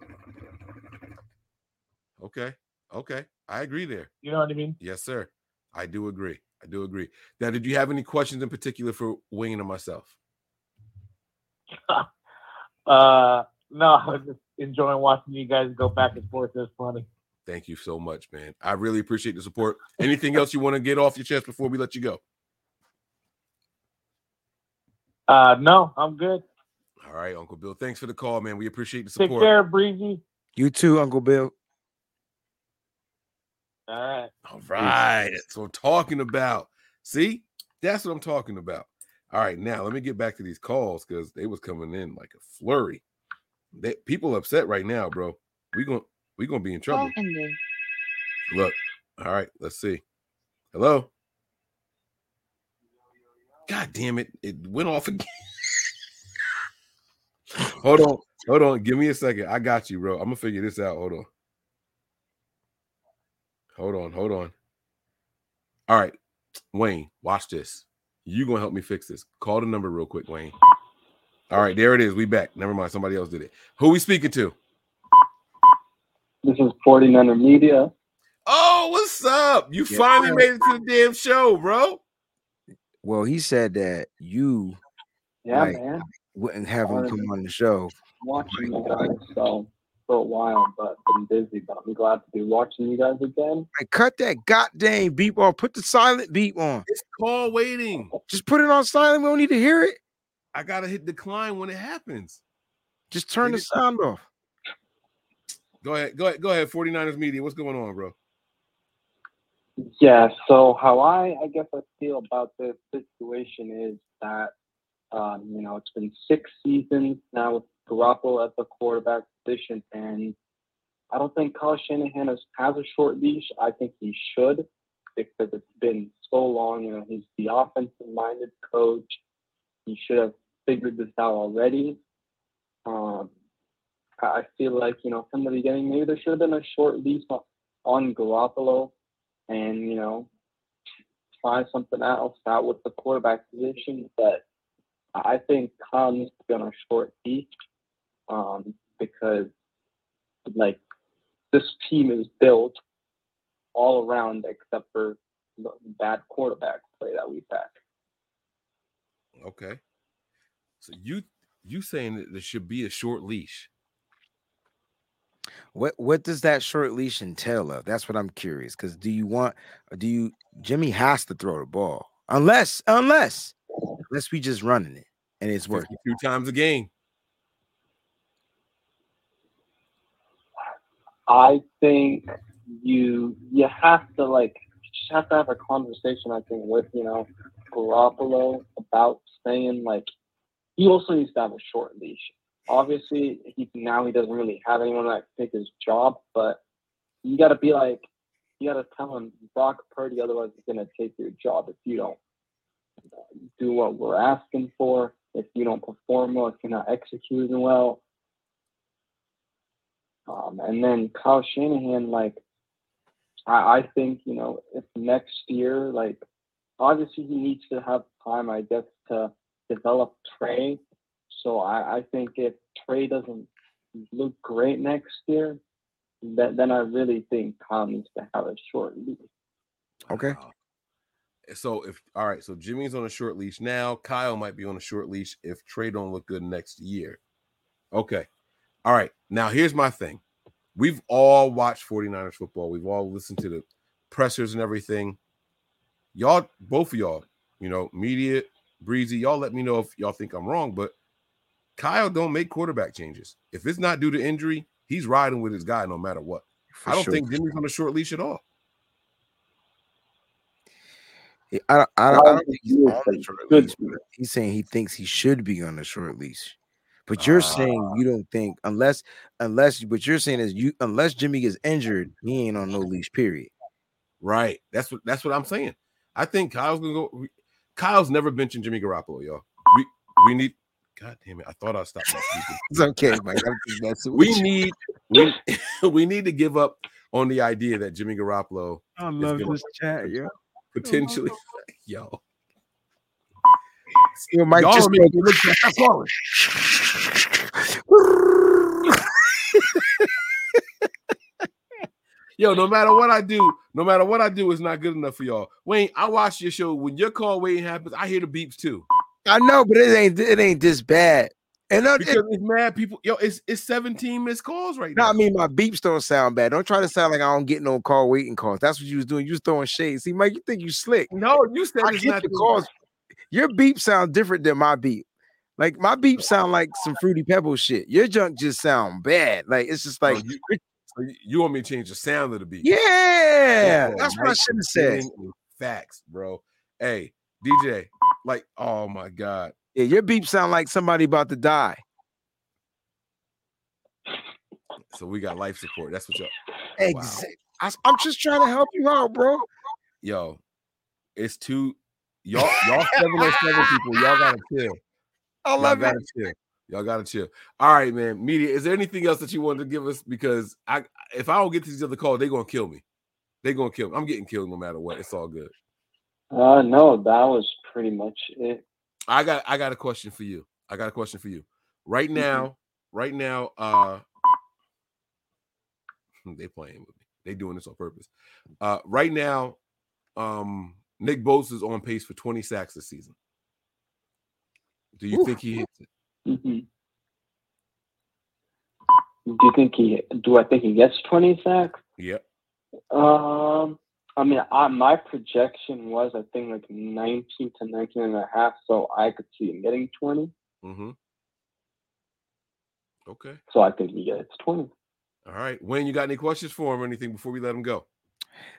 okay, okay. I agree there. You know what I mean? Yes, sir. I do agree. I do agree. Now, did you have any questions in particular for Wayne and myself? Uh, no, I was just enjoying watching you guys go back and forth. It's funny. Thank you so much, man. I really appreciate the support. Anything else you want to get off your chest before we let you go? Uh, no, I'm good. All right, Uncle Bill. Thanks for the call, man. We appreciate the support. Take care, Breezy. You too, Uncle Bill. All right. All right. That's what I'm talking about. See, that's what I'm talking about. All right, now let me get back to these calls because they was coming in like a flurry. They, people upset right now, bro. We gonna we gonna be in trouble. Look, all right, let's see. Hello. God damn it! It went off again. hold on, hold on. Give me a second. I got you, bro. I'm gonna figure this out. Hold on. Hold on, hold on. All right, Wayne, watch this. You gonna help me fix this? Call the number real quick, Wayne. All right, there it is. We back. Never mind. Somebody else did it. Who we speaking to? This is 49er Media. Oh, what's up? You Yeah. finally made it to the damn show, bro. Well, he said that you Yeah, Right. man. wouldn't have him come on the show. Watching you guys so for a while, but been busy. But I'm glad to be watching you guys again. I cut that goddamn beep off. Put the silent beep on. It's call waiting. Just put it on silent. We don't need to hear it. I gotta hit decline when it happens. Just turn the sound off. Go ahead, go ahead, go ahead. 49ers media. What's going on, bro? Yeah. So how I I guess I feel about this situation is that um, you know it's been six seasons now with Garoppolo at the quarterback position, and I don't think Kyle Shanahan has, has a short leash. I think he should because it's been so long. You know, he's the offensive-minded coach. He should have figured this out already. Um, I I feel like you know from the beginning maybe there should have been a short leash on, on Garoppolo, and you know try something else out with the quarterback position. But I think Kyle needs to be on a short leash um, because like this team is built all around except for the bad quarterback play that we've had. Okay. So you you saying that there should be a short leash. What what does that short leash entail of? That's what I'm curious. Because do you want do you Jimmy has to throw the ball unless unless unless we just running it and it's working. Two times a game. I think you you have to like just have to have a conversation. I think with you know Garoppolo about saying like he also needs to have a short leash. Obviously, he now he doesn't really have anyone that can take his job, but you got to be like you got to tell him Brock Purdy, otherwise he's gonna take your job if you don't do what we're asking for. If you don't perform well, if you're not executing well, um, and then Kyle Shanahan, like, I, I think, you know, if next year, like, obviously he needs to have time, I guess, to develop Trey. So I, I think if Trey doesn't look great next year, then, then I really think Kyle needs to have a short leash. Okay. Wow. So if all right, so Jimmy's on a short leash now. Kyle might be on a short leash if Trey don't look good next year. Okay. All right. Now here's my thing. We've all watched 49ers football. We've all listened to the pressers and everything. Y'all, both of y'all, you know, media, breezy, y'all let me know if y'all think I'm wrong, but Kyle don't make quarterback changes. If it's not due to injury, he's riding with his guy no matter what. For I don't sure. think Jimmy's on a short leash at all. I don't, I don't, I don't think he's on a short leash. He's saying he thinks he should be on a short leash. But you're saying ah. you don't think unless unless what you're saying is you unless Jimmy gets injured, he ain't on no leash. Period. Right. That's what that's what I'm saying. I think Kyle's gonna go. Kyle's never benching Jimmy Garoppolo, y'all. We we need. God damn it! I thought I stopped my speaking. It's okay, Mike. I'm just messing with we need we we need to give up on the idea that Jimmy Garoppolo I love this chat, yo. potentially yo. Yo, Mike, Y'all just are making me look bad. Stop calling. Yo, no matter what I do, no matter what I do, it's not good enough for y'all. Wayne, I watch your show. When your call waiting happens, I hear the beeps too. I know, but it ain't it ain't this bad. And uh, Because it's mad people. Yo, it's it's 17 missed calls right No, now. I mean my beeps don't sound bad. Don't try to sound like I don't get no call waiting calls. That's what you was doing. You was throwing shade. See, Mike, you think you slick? No, you said I it's not the calls. Your beep sound different than my beep. Like my beep sound like some fruity pebble shit. Your junk just sound bad. Like it's just oh, like Oh, you, you- you want me to change the sound of the beat? yeah. That's what I should have said. Facts, bro. Hey, DJ, like, oh my god. Yeah, your beep sound like somebody about to die. So we got life support. That's what y'all. Ex- I, am just trying to help you out, bro. Yo, it's too Y'all, y'all 707 people. Y'all gotta chill. I Y'all love it. gotta chill. Y'all gotta chill. All right, man. Media. Is there anything else that you wanted to give us? Because I, if I don't get to these other calls, they're gonna kill me. They're gonna kill me. I'm getting killed no matter what. It's all good. Uh, no, that was pretty much it. I got I got a question for you. I got a question for you. Right Mm-hmm. now, right now, uh they playing with me. They doing this on purpose. Uh right now, um Nick Bosa is on pace for 20 sacks this season. Do you Oof. think he hits it? hmm Do you think he? Do I think he gets twenty sacks? Yep. Um, I mean, I, my projection was I think like nineteen to 19 and a half, so I could see him getting twenty. Mm-hmm. Okay. So I think he gets twenty. All right. Wayne. you got any questions for him or anything before we let him go?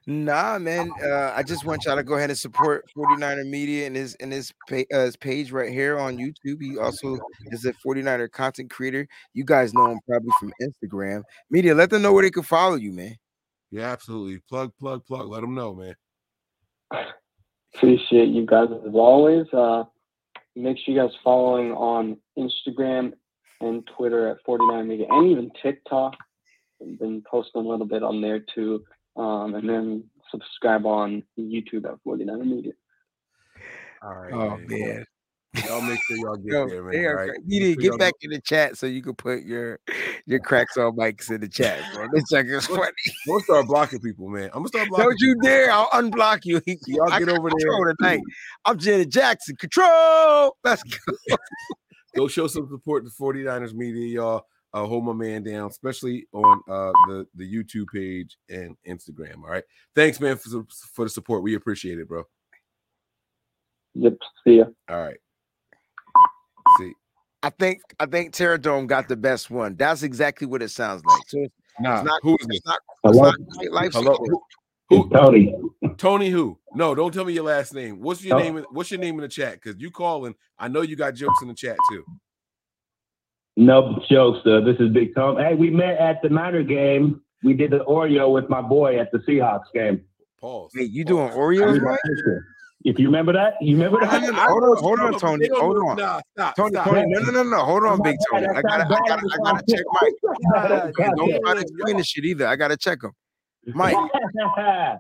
Nah, man. Uh, I just want y'all to go ahead and support 49er Media and his and his, pa- uh, his page right here on YouTube. He also is a 49er content creator. You guys know him probably from Instagram. Media, let them know where they can follow you, man. Yeah, absolutely. Plug, plug, plug. Let them know, man. Appreciate you guys as always. Uh, make sure you guys following on Instagram and Twitter at 49 Media and even TikTok. I've been posting a little bit on there too. Um, and then subscribe on YouTube at 49 Media. All right. Oh man. Y'all make sure y'all get Yo, there, man. they all right? cra- Make Media, sure get y'all back in the chat so you can put your your cracks on mics in the chat, bro. This check is funny. I'm gonna start blocking people, man. I'm gonna start blocking. Don't you dare! I'll unblock you. Y'all I get got over there. tonight. I'm Janet Jackson. Control. Let's go. Go show some support to 49ers media, y'all. Uh, hold my man down, especially on uh, the the YouTube page and Instagram. All right, thanks, man, for, for the support. We appreciate it, bro. Yep. See ya. All right. See, I think I think Terradome got the best one. That's exactly what it sounds like. So nah, it's not. who is it's not, Hello? it's not life Hello, who, who? Tony. Tony, who? No, don't tell me your last name. What's your No. name? in- What's your name in the chat? Because you calling. I know you got jokes in the chat too. No jokes. Uh, this is Big Tom. Hey, we met at the Niner game. We did the Oreo with my boy at the Seahawks game. Pause. Wait, you doing Oreos, Mike? If you remember that, you remember that? no, no, hold on, hold on, Tony. Hold on. Nah, stop, Tony, stop. Tony, no, no, no, no. Hold on, Big Tony. I gotta, I gotta, I gotta check Mike. Bad. Yeah, don't try to explain this shit either. I gotta check him. Mike.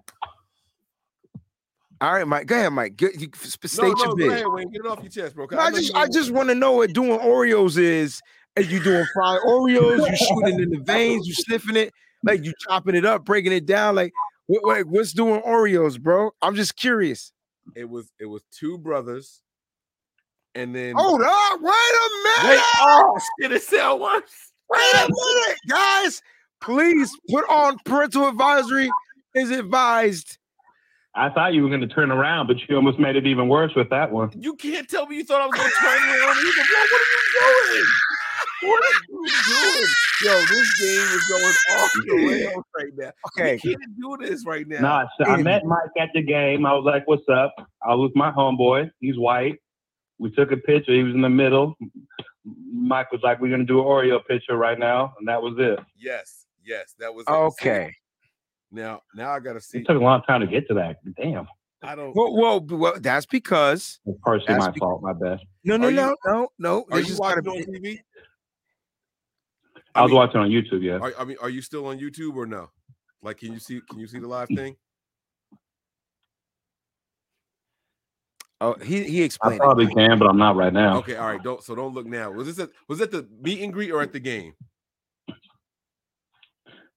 All right, Mike. Go ahead, Mike. Get, you, sp- No, state no, your go bid. ahead, Wayne. Get it off your chest, bro. No, I just, you I just want to know what doing Oreos is. Are you doing fried Oreos? You shooting in the veins? You sniffing it? Like you chopping it up, breaking it down? Like what, what, what's doing Oreos, bro? I'm just curious. It was it was two brothers, and then Hold up, wait a minute. Wait, oh shit! It said one. Wait a minute, guys. Please put on parental advisory is advised I thought you were going to turn around, but you almost made it even worse with that one. You can't tell me you thought I was going to turn around either. Bro, what are you doing? What are you doing? Yo, this game is going off the rails right now. Okay. We can't do this right now. Nah, so I met Mike at the game. I was like, "What's up?" I was with my homeboy. He's white. We took a picture. He was in the middle. Mike was like, "We're gonna do an Oreo picture right now," and that was it. Yes, yes, that was it. Okay. Now, now I gotta see. It took a long time to get to that. Damn, I don't. Well, well, well that's because it's partially my be- fault. My bad. no, no, no, no, no. Are you just gotta watching on TV? I was mean- watching on YouTube. Yeah, Are, I mean, are you still on YouTube or no? Like, can you see? Can you see the live thing? Oh, he he I explained. it. probably can, but I'm not right now. Okay, all right. Don't so don't look now. Was this at was it the meet and greet or at the game?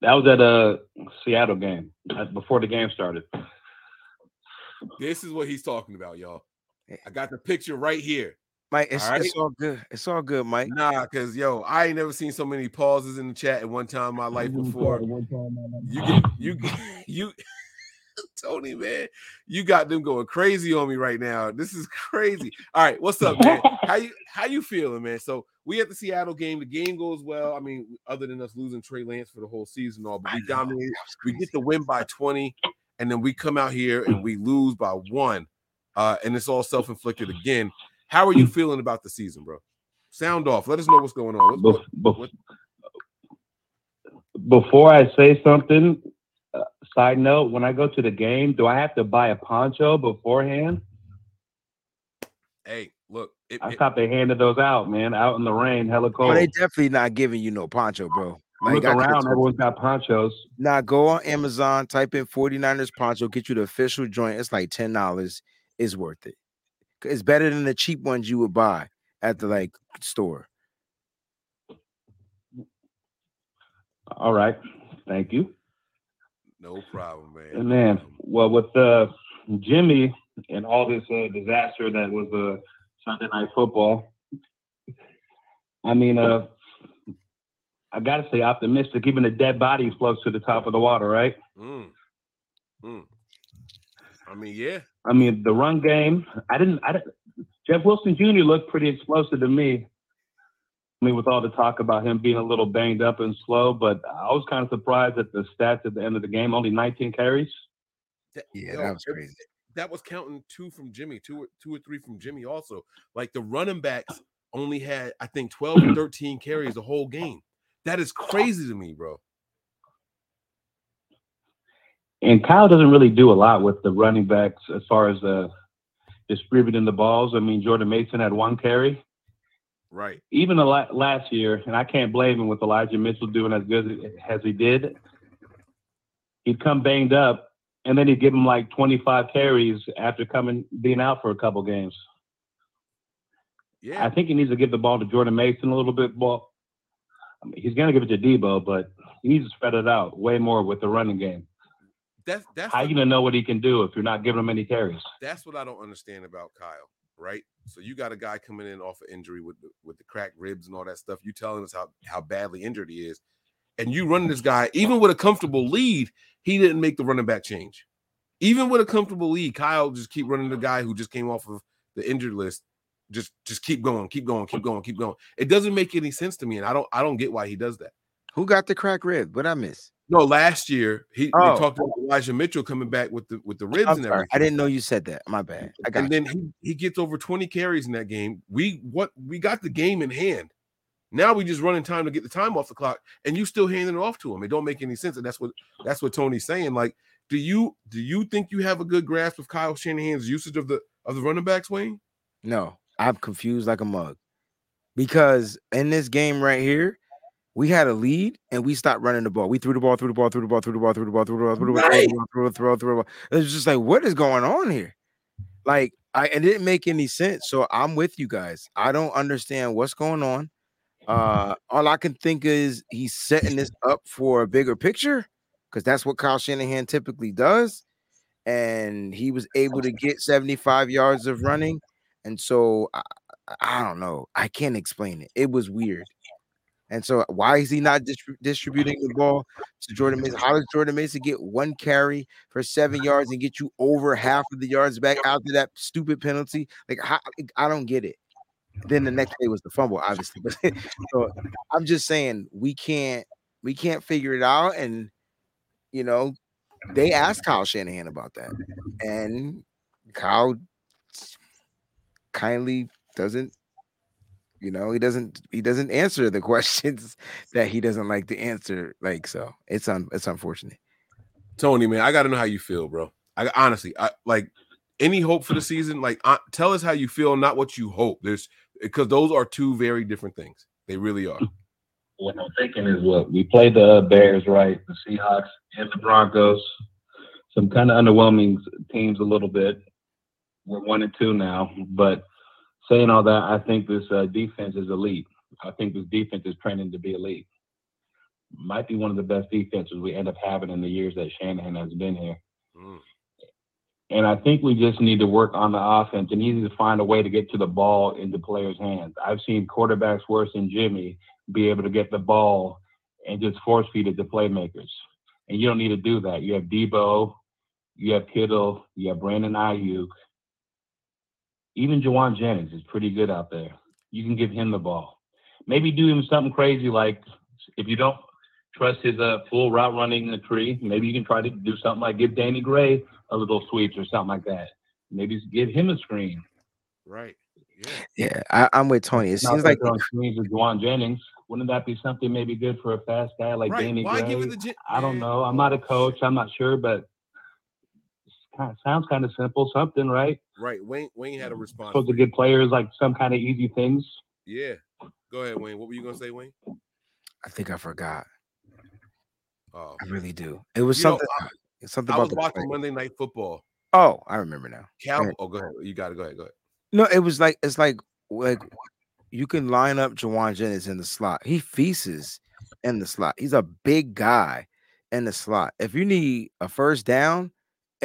That was at a Seattle game before the game started. This is what he's talking about, y'all. I got the picture right here. Mike, it's, All right. it's all good. It's all good, Mike. Nah, cause yo, I ain't never seen so many pauses in the chat at one time in my life before. You get you you Tony, man, you got them going crazy on me right now. This is crazy. All right, what's up, man? How you how you feeling, man? So we at the Seattle game. The game goes well. I mean, other than us losing Trey Lance for the whole season, all, but we dominate. We get the win by 20, and then we come out here and we lose by one. Uh, and it's all self-inflicted again. How are you feeling about the season, bro? Sound off. Let us know what's going on. What's, Bef- what- bef- before I say something, uh, side note: when I go to the game, do I have to buy a poncho beforehand? hey, look, it, I it- thought they handed those out, man, out in the rain, hella But cold. they definitely not giving you no poncho, bro. Look around, everyone's got ponchos. Now go on Amazon, type in 49ers poncho, get you the official joint. It's like ten dollars. It's worth it. It's better than the cheap ones you would buy at the like store. All right, thank you. no problem, man. And then, well, with uh, Jimmy and all this uh, disaster that was uh, Sunday Night Football, I mean, uh, I got to say optimistic. Even the dead bodies floats to the top of the water, right? Mm. Mm. I mean, yeah. I mean, the run game. I didn't. I didn't. Jeff Wilson Jr. looked pretty explosive to me. I mean, with all the talk about him being a little banged up and slow, but I was kind of surprised at the stats at the end of the game. Only 19 carries. That, Yeah, yo, that was crazy. That was counting two from Jimmy, two or two or three from Jimmy. Also, like the running backs only had, I think, 12 or 13 carries the whole game. That is crazy to me, bro. And Kyle doesn't really do a lot with the running backs as far as uh, distributing the balls. I mean, Jordan Mason had one carry. Right. Even the la- last year, and I can't blame him with Elijah Mitchell doing as good as he did. He'd come banged up, and then he'd give him like 25 carries after coming being out for a couple games. Yeah. I think he needs to give the ball to Jordan Mason a little bit more. I mean, he's going to give it to Deebo, but he needs to spread it out way more with the running game. That's that's How what- you gonna know what he can do if you're not giving him any carries? that's what I don't understand about Kyle, right? So you got a guy coming in off of injury with the, with the cracked ribs and all that stuff. You telling us how how badly injured he is, and you running this guy even with a comfortable lead, he didn't make the running back change. Even with a comfortable lead, Kyle just keep running the guy who just came off of the injured list. Just just keep going, keep going, keep going, keep going. It doesn't make any sense to me, and I don't I don't get why he does that. Who got the crack rib? What I miss? No, last year he Oh. we talked about Elijah Mitchell coming back with the with the ribs I'm and sorry. everything. I didn't know you said that. My bad. I got and then he, he gets over 20 carries in that game. We what we got the game in hand. Now we just running time to get the time off the clock, and you still handing it off to him. It don't make any sense. And that's what that's what Tony's saying. Like, do you do you think you have a good grasp of Kyle Shanahan's usage of the of the running backs, Wayne? No, I'm confused like a mug. Because in this game right here, we had a lead and we stopped running the ball. We threw the ball, threw the ball, threw the ball, threw the ball, threw the ball, threw the ball, threw the ball, threw the ball, threw the ball, threw the ball, threw the ball. It was just like, what is going on here? Like, I it didn't make any sense. So I'm with you guys. I don't understand what's going on. Uh, all I can think is he's setting this up for a bigger picture because that's what Kyle Shanahan typically does. And he was able to get 75 yards of running. And so I, I don't know. I can't explain it. It was weird. And so, why is he not distri- distributing the ball to Jordan Mason? How does Jordan Mason get one carry for seven yards and get you over half of the yards back after that stupid penalty? Like, how, I don't get it. Then the next day was the fumble, obviously. But so I'm just saying we can't we can't figure it out. And you know, they asked Kyle Shanahan about that, and Kyle kindly doesn't you know he doesn't he doesn't answer the questions that he doesn't like to answer like so it's un, it's unfortunate Tony, man, I got to know how you feel, bro. I honestly, I like any hope for the season. Like, uh, tell us how you feel, not what you hope. There's because those are two very different things. They really are. What I'm thinking is what we play the Bears, right? The Seahawks and the Broncos. Some kind of underwhelming teams a little bit. We're one and two now, but saying all that, I think this uh, defense is elite. I think this defense is trending to be elite. Might be one of the best defenses we end up having in the years that Shanahan has been here. Mm. And I think we just need to work on the offense and need to find a way to get to the ball into players' hands. I've seen quarterbacks worse than Jimmy be able to get the ball and just force feed it to playmakers. And you don't need to do that. You have Deebo, you have Kittle, you have Brandon Aiyuk. Even Jauan Jennings is pretty good out there. You can give him the ball. Maybe do him something crazy like if you don't trust his uh, full route running in the tree, maybe you can try to do something like give Danny Gray a little sweeps or something like that. Maybe give him a screen. Right. yeah I, i'm with tony it Not seems like they're on screens with Jauan Jennings. Wouldn't that be something maybe good for a fast guy like Right. Danny Why Gray? give the Jen- I don't know. I'm not a coach. I'm not sure, but kind of sounds kind of simple. Something, right? Right. Wayne Wayne had a mm, response. Supposed to give players like some kind of easy things. Yeah. Go ahead, Wayne. What were you gonna say, Wayne? i think i forgot Oh, i really do it was You know, something I- uh, something I about was the watching play. Monday Night Football. oh i remember now Cal. Right. Oh, go ahead. You got it. Go ahead. Go ahead. No, it was like it's like like you can line up Jauan Jennings in the slot. He feasts in the slot. He's a big guy in the slot. If you need a first down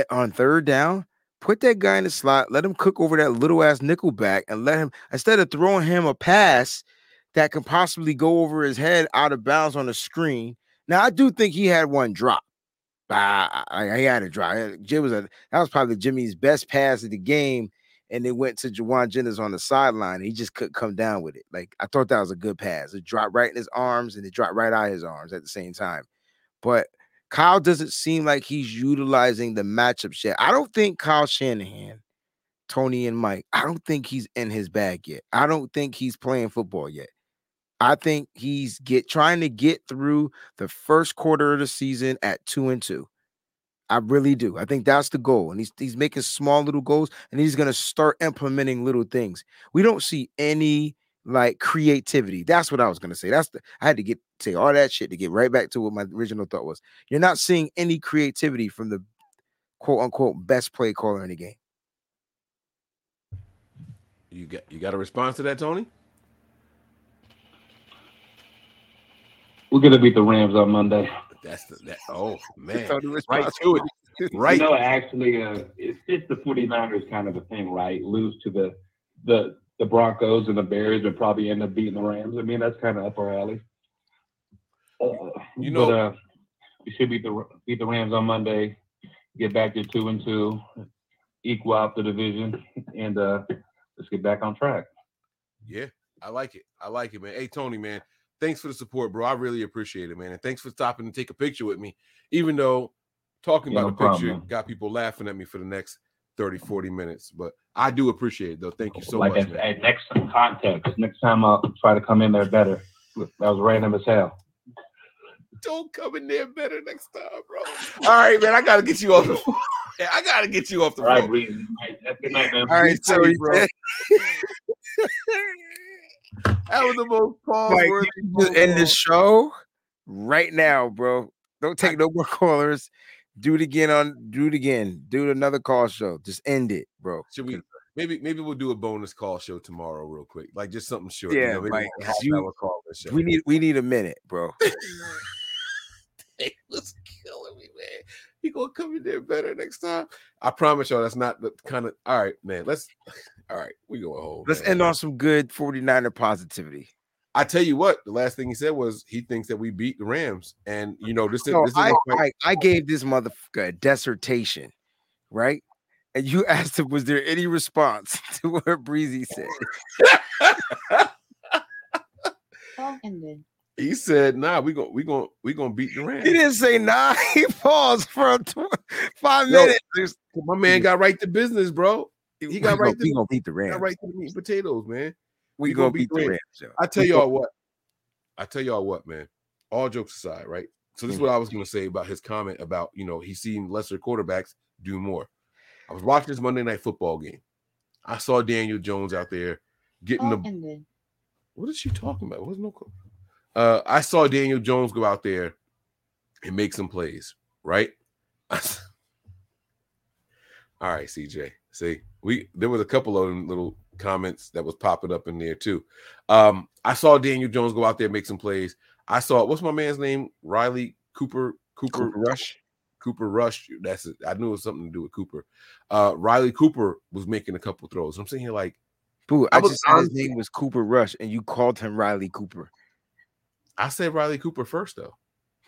on third down, put that guy in the slot. Let him cook over that little ass nickel back, and let him instead of throwing him a pass that can possibly go over his head out of bounds on the screen. Now I do think he had one drop. I, I- had a drop. Jim was a that was probably Jimmy's best pass of the game and they went to Jauan Jennings on the sideline. He just couldn't come down with it. Like I thought that was a good pass. It dropped right in his arms and it dropped right out of his arms at the same time. But Kyle doesn't seem like he's utilizing the matchup yet. I don't think Kyle Shanahan, Tony and Mike, I don't think he's in his bag yet. I don't think he's playing football yet. I think he's get trying to get through the first quarter of the season at two and two. I really do. I think that's the goal. And he's he's making small little goals and he's gonna start implementing little things. We don't see any like creativity. That's what I was gonna say. That's the I had to get say all that shit to get right back to what my original thought was. You're not seeing any creativity from the quote unquote best play caller in the game. You got you got a response to that, Tony? We're gonna beat the Rams on Monday. That's the that. Oh man, right response. to it. Right. You know, actually, uh, it's, it's the 49ers kind of a thing, right? Lose to the the the Broncos and the Bears, would probably end up beating the Rams. I mean, that's kind of up our alley. Uh, You but, know- uh, we should beat the beat the Rams on Monday. Get back to two and two, equal out the division, and uh, let's get back on track. Yeah, I like it. I like it, man. Hey, Tony, man, thanks for the support, bro. I really appreciate it, man. And thanks for stopping to take a picture with me, even though talking Yeah, about no the picture man. got people laughing at me for the next 30, 40 minutes. But I do appreciate it, though. Thank you so like much, at, man. at next context, next time I'll try to come in there better. That was random as hell. Don't come in there better next time, bro. All right, man. I gotta get you off the. Yeah, I gotta get you off the All right, phone. Breezy. All right, good night, man. All right, so Hey, he bro. That was the most pause Mike, worthy you end the show right now, bro. Don't take no more callers. Do it again on do it again. Do another call show. Just end it, bro. Should we maybe maybe we'll do a bonus call show tomorrow, real quick, like just something short. Yeah, you know, maybe Mike, a half you- call this show. We need we need a minute, bro. Hey, was killing me, man. He gonna come in there better next time. I promise y'all, that's not the kind of. All right, man. Let's. All right, we going home. Let's man. end on some good 49er positivity. I tell you what, the last thing he said was he thinks that we beat the Rams, and you know this. No, this I, is I, I gave this motherfucker a dissertation, right? And you asked him, was there any response to what Breezy said? He said, "Nah, we going we going we gonna beat the Rams." He didn't say nah. He paused for tw- five Yo, minutes. my man got right to business, bro. He We got right. we to, gonna beat the got Rams. right to the meat and potatoes, man. We gonna beat the Rams, yo. I tell y'all what. I tell y'all what, man. All jokes aside, right? So this is Mm. what I was going to say about his comment about you know he's seen lesser quarterbacks do more. I was watching this Monday night football game. I saw Daniel Jones out there getting Call the. What is she talking about? What's no? Uh, I saw Daniel Jones go out there and make some plays, right? All right, CJ. See, we there was a couple of them little comments that was popping up in there too. Um, I saw Daniel Jones go out there and make some plays. I saw what's my man's name? Riley Cooper Cooper, Cooper Rush. Cooper Rush. That's it. I knew it was something to do with Cooper. Uh, Riley Cooper was making a couple throws. I'm sitting here like, Boo, I I just said his name was Cooper Rush, and you called him Riley Cooper. I said Riley Cooper first though.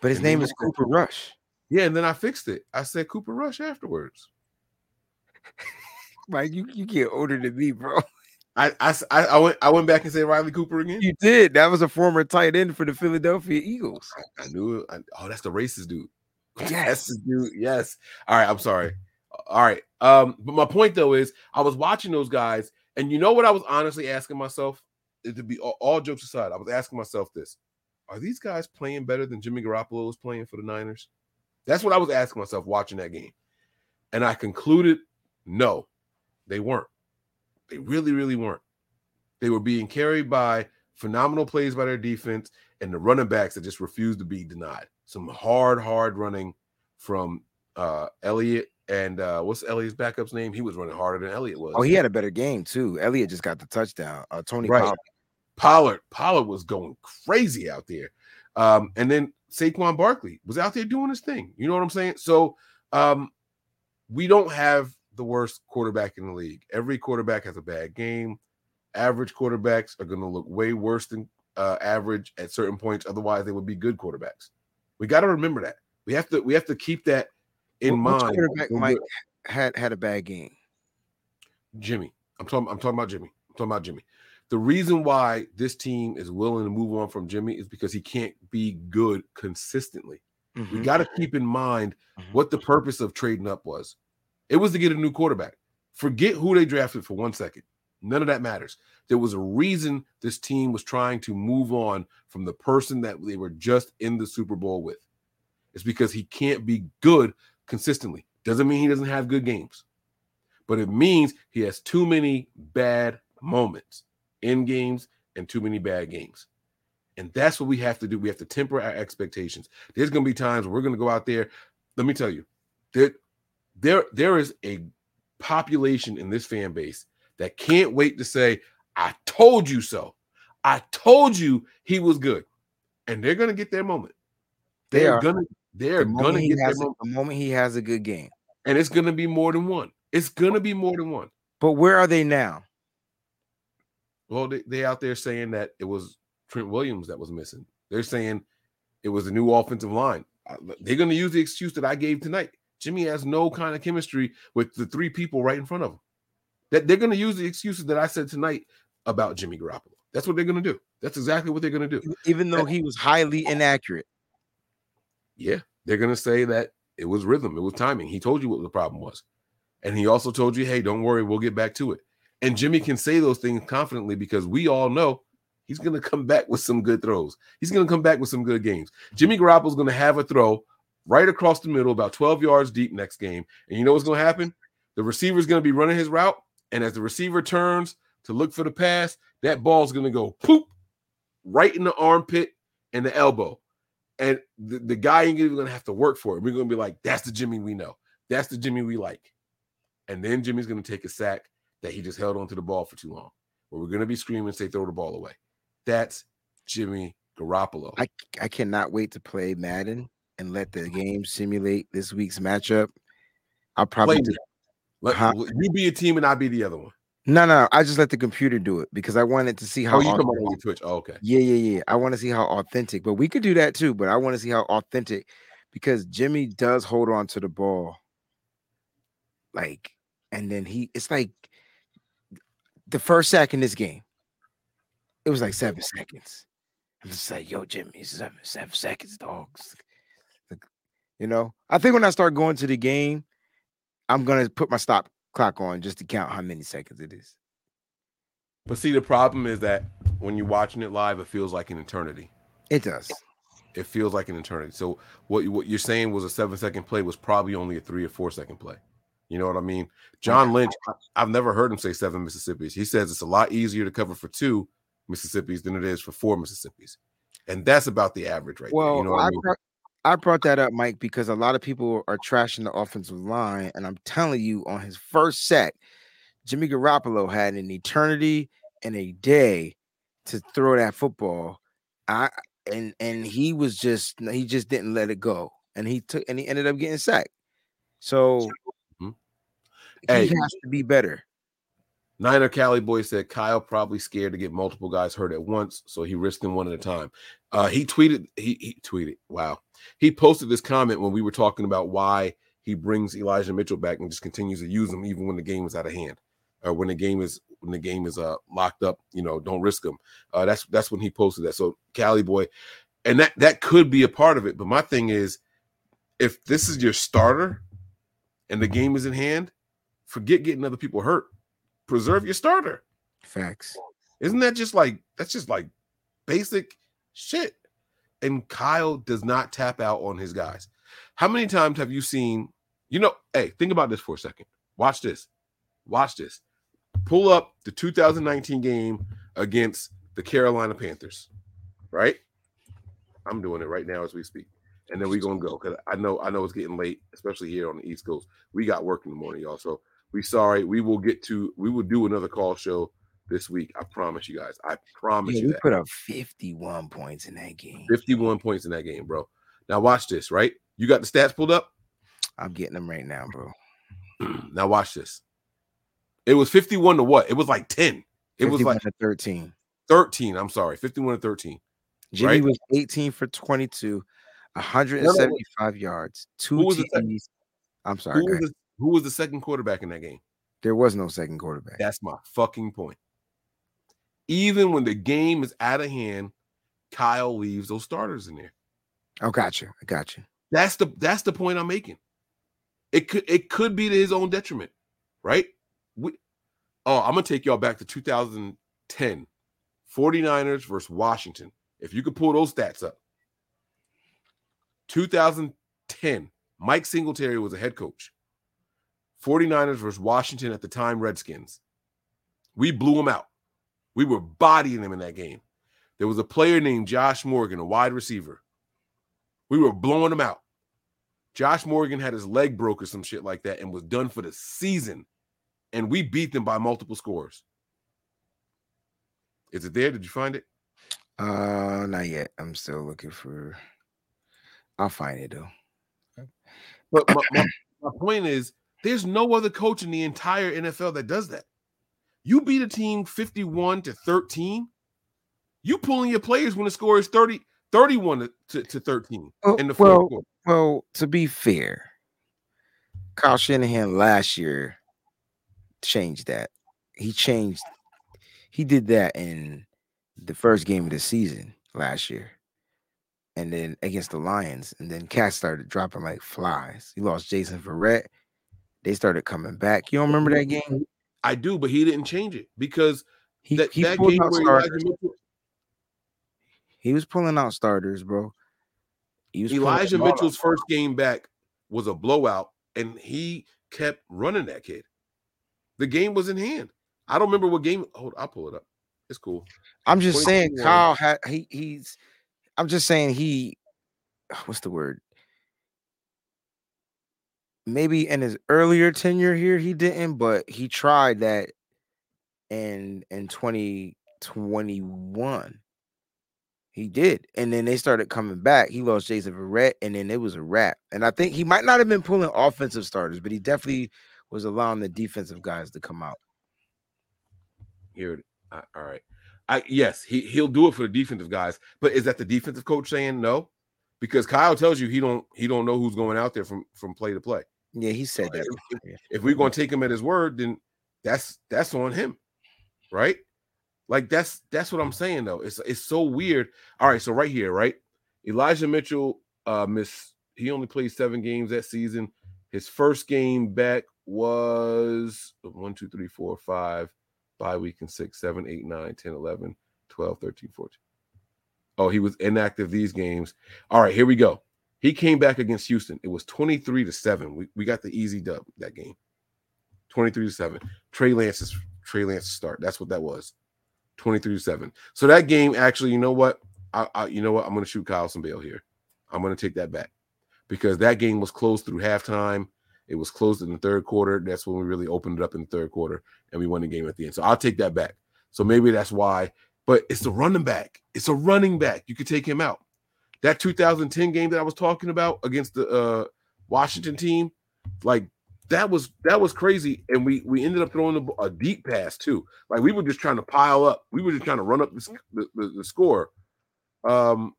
But his And name is Cooper Rush. Yeah, and then I fixed it. I said Cooper Rush afterwards. Mike, you, you get older than me, bro. I, I I- went I went back and said Riley Cooper again. You did. That was a former tight end for the Philadelphia Eagles. I knew it. I, oh, that's the racist dude. That's Yes. the dude. Yes. All right. I'm sorry. All right. Um, but my point though is I was watching those guys, and you know what I was honestly asking myself? It to be all, all jokes aside, I was asking myself this: Are these guys playing better than Jimmy Garoppolo was playing for the Niners? That's what I was asking myself watching that game, and I concluded, no, they weren't. They really, really weren't. They were being carried by phenomenal plays by their defense and the running backs that just refused to be denied. Some hard, hard running from uh Elliott and uh what's Elliott's backup's name? He was running harder than Elliott was. Oh, he had a better game too. Elliott just got the touchdown. Uh, Tony Right. Pollard. Pollard. Pollard was going crazy out there. Um, and then Saquon Barkley was out there doing his thing. You know what I'm saying? So um we don't have the worst quarterback in the league. Every quarterback has a bad game. Average quarterbacks are going to look way worse than uh, average at certain points. Otherwise, they would be good quarterbacks. We got to remember that. We have to we have to keep that in which mind. quarterback Mike had had a bad game. Jimmy. I'm talking. I'm talking about Jimmy. I'm talking about Jimmy. The reason why this team is willing to move on from Jimmy is because he can't be good consistently. We Mhm. got to keep in mind Mhm. what the purpose of trading up was. It was to get a new quarterback. Forget who they drafted for one second. None of that matters. There was a reason this team was trying to move on from the person that they were just in the Super Bowl with. It's because he can't be good consistently. Doesn't mean he doesn't have good games, but it means he has too many bad moments in games and too many bad games. And that's what we have to do. We have to temper our expectations. There's going to be times we're going to go out there. Let me tell you, there, there, there is a population in this fan base that can't wait to say, I told you so. I told you he was good. And they're going to get their moment. They They're going to they're The gonna get their a, moment. the moment he has a good game. And it's going to be more than one. It's going to be more than one. But where are they now? Well, they, they out there saying that it was Trent Williams that was missing. They're saying it was a new offensive line. Uh, They're going to use the excuse that I gave tonight. Jimmy has no kind of chemistry with the three people right in front of him. That they're going to use the excuses that I said tonight about Jimmy Garoppolo. That's what they're going to do. That's exactly what they're going to do. Even though he was highly inaccurate. Yeah, they're going to say that it was rhythm, it was timing. He told you what the problem was. And he also told you, hey, don't worry, we'll get back to it. And Jimmy can say those things confidently because we all know he's going to come back with some good throws. He's going to come back with some good games. Jimmy Garoppolo's going to have a throw right across the middle, about 12 yards deep next game. And you know what's going to happen? The receiver's going to be running his route. And as the receiver turns to look for the pass, that ball's going to go poop right in the armpit and the elbow. And the, the guy ain't even going to have to work for it. We're going to be like, that's the Jimmy we know. That's the Jimmy we like. And then Jimmy's going to take a sack that he just held onto the ball for too long. Where we're going to be screaming say, throw the ball away. That's Jimmy Garoppolo. I, I cannot wait to play Madden and let the game simulate this week's matchup. I'll probably do. Let, Huh? You be a team and I be the other one. No, no, I just let the computer do it because I wanted to see how. Oh, you come on your Twitch. Oh, okay. Yeah, yeah, yeah. I want to see how authentic, but we could do that too. But I want to see how authentic because Jimmy does hold on to the ball. Like, and then he, it's like the first sack in this game, it was like seven seconds. I'm just like, yo, Jimmy, seven, seven seconds, dogs. Like, you know, I think when I start going to the game, I'm gonna put my stop clock on just to count how many seconds it is. But see, the problem is that when you're watching it live, it feels like an eternity. It does. It feels like an eternity. So what you- what you're saying was a seven second play was probably only a three or four second play. You know what I mean? John Lynch, I- I've never heard him say seven Mississippis. He says it's a lot easier to cover for two Mississippis than it is for four Mississippis, and that's about the average right Well, there. You know what I, I mean? I brought that up, Mike, because a lot of people are trashing the offensive line, and I'm telling you, on his first sack, Jimmy Garoppolo had an eternity and a day to throw that football. I and and he was just he just didn't let it go, and he took and he ended up getting sacked. So Mhm. he has to be better. Niner Cali boy said Kyle probably scared to get multiple guys hurt at once, so he risked them one at a time. Uh, he tweeted, he, he tweeted, wow. He posted this comment when we were talking about why he brings Elijah Mitchell back and just continues to use him even when the game is out of hand, or when the game is when the game is uh locked up. You know, don't risk him. Uh, that's that's when he posted that. So Cali boy, and that that could be a part of it. But my thing is, if this is your starter and the game is in hand, forget getting other people hurt preserve your starter. Facts. Isn't that just like that's just like basic shit? And Kyle does not tap out on his guys. How many times have you seen, you know, hey, think about this for a second. Watch this. Watch this. Pull up the 2019 game against the Carolina Panthers, right? I'm doing it right now as we speak. And then we're gonna go because I know I know it's getting late, especially here on the East Coast. We got work in the morning, y'all. So we sorry. We will get to we will do another call show this week. I promise you guys. I promise Yeah, you he that. put up 51 points in that game. 51 points in that game, bro. Now watch this, right? You got the stats pulled up? I'm getting them right now, bro. now watch this. It was 51 to what? It was like 10. It was like 13. 13. I'm sorry, 51 to 13. Jimmy right? was 18 for 22, 175 yards, two Who was the TDs. I'm sorry, Who was, the, who was the second quarterback in that game? there was no second quarterback. That's my fucking point. Even when the game is out of hand, Kyle leaves those starters in there. Oh, gotcha. I got you. That's the that's the point I'm making. It could it could be to his own detriment, right? We, oh, I'm gonna take y'all back to 2010 49ers versus Washington. If you could pull those stats up, 2010, Mike Singletary was a head coach. 49ers versus Washington at the time, Redskins. We blew them out. We were bodying them in that game. There was a player named Josh Morgan, a wide receiver. We were blowing them out. Josh Morgan had his leg broke or some shit like that and was done for the season. And we beat them by multiple scores. Is it there? Did you find it? Uh, not yet. I'm still looking for. I'll find it though. But my, my, my point is, there's no other coach in the entire NFL that does that. You beat a team 51 to 13. You pulling your players when the score is 30, 31 to, to, to 13 Oh, in the fourth well, quarter. well, to be fair, Kyle Shanahan last year changed that. He changed. He did that in the first game of the season last year, and then against the Lions, and then Cats started dropping like flies. He lost Jason Verrett. They started coming back. You don't remember that game? I do, but he didn't change it because He that, he that game out where Elijah starters. Mitchell, He was pulling out starters, bro. Elijah all out. Mitchell's first game back was a blowout, and he kept running that kid. The game was in hand. I don't remember what game. Hold, I'll pull it up. It's cool. I'm just saying, Kyle had he he's. I'm just saying he. What's the word? Maybe in his earlier tenure here he didn't, but he tried that in in 2021. He did, and then they started coming back. He lost Jason Verrett, and then it was a wrap. And I think he might not have been pulling offensive starters, but he definitely was allowing the defensive guys to come out. Here, all right. I yes, he he'll do it for the defensive guys, but is that the defensive coach saying no? Because Kyle tells you he don't he don't know who's going out there from from play to play. Yeah, he said that. If, if, if we're going to take him at his word, then that's that's on him, right? Like that's that's what I'm saying though. It's it's so weird. All right, so right here, right? Elijah Mitchell uh miss he only played seven games that season. His first game back was one, two, three, four, five, bye week and six, seven, eight, nine, 10, 11, 12, 13, 14. Oh, he was inactive these games. All right, here we go. He came back against Houston. It was 23 to 7. We, we got the easy dub that game. 23 to 7. Trey Lance's Trey Lance's start. That's what that was. 23 to 7. So that game actually, you know what? I, I you know what? I'm gonna shoot Kyle some bail here. I'm gonna take that back because that game was closed through halftime. It was closed in the third quarter. That's when we really opened it up in the third quarter and we won the game at the end. So I'll take that back. So maybe that's why, but it's a running back. It's a running back. You could take him out. That 2010 game that I was talking about against the uh, Washington team, like that was that was crazy. And we we ended up throwing a, a deep pass too. Like we were just trying to pile up. We were just trying to run up the, the, the, score. Um,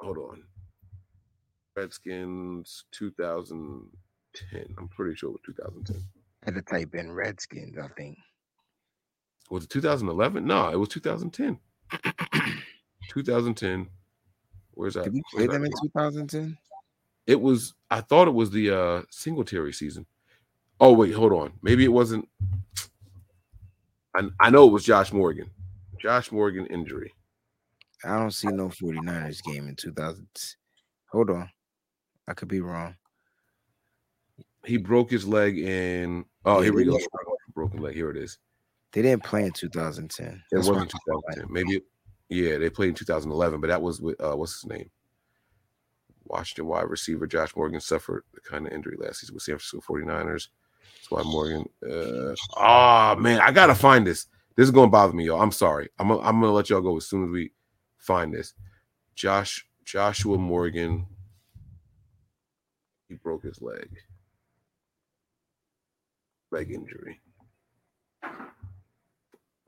hold on. Redskins 2010. I'm pretty sure it was 2010. I had to type in Redskins, I think. Was it 2011? No, it was 2010. 2010. Where's that? Did we play them in 2010? It was. I thought it was the uh Singletary season. Oh wait, hold on. Maybe it wasn't. I, I know it was Josh Morgan. Josh Morgan injury. I don't see no 49ers game in 2000. Hold on. I could be wrong. He broke his leg in. Oh, Yeah, here we go. Broken leg. Here it is. They didn't play in 2010. It That's wasn't 2010. Maybe. Yeah, they played in 2011, but that was with uh, what's his name? Washington wide receiver Josh Morgan suffered the kind of injury last season with San Francisco 49ers. That's why Morgan. Uh, oh man, I gotta find this. This is gonna bother me, y'all. I'm sorry. I'm gonna, I'm gonna let y'all go as soon as we find this. Josh Joshua Morgan. He broke his leg. Leg injury.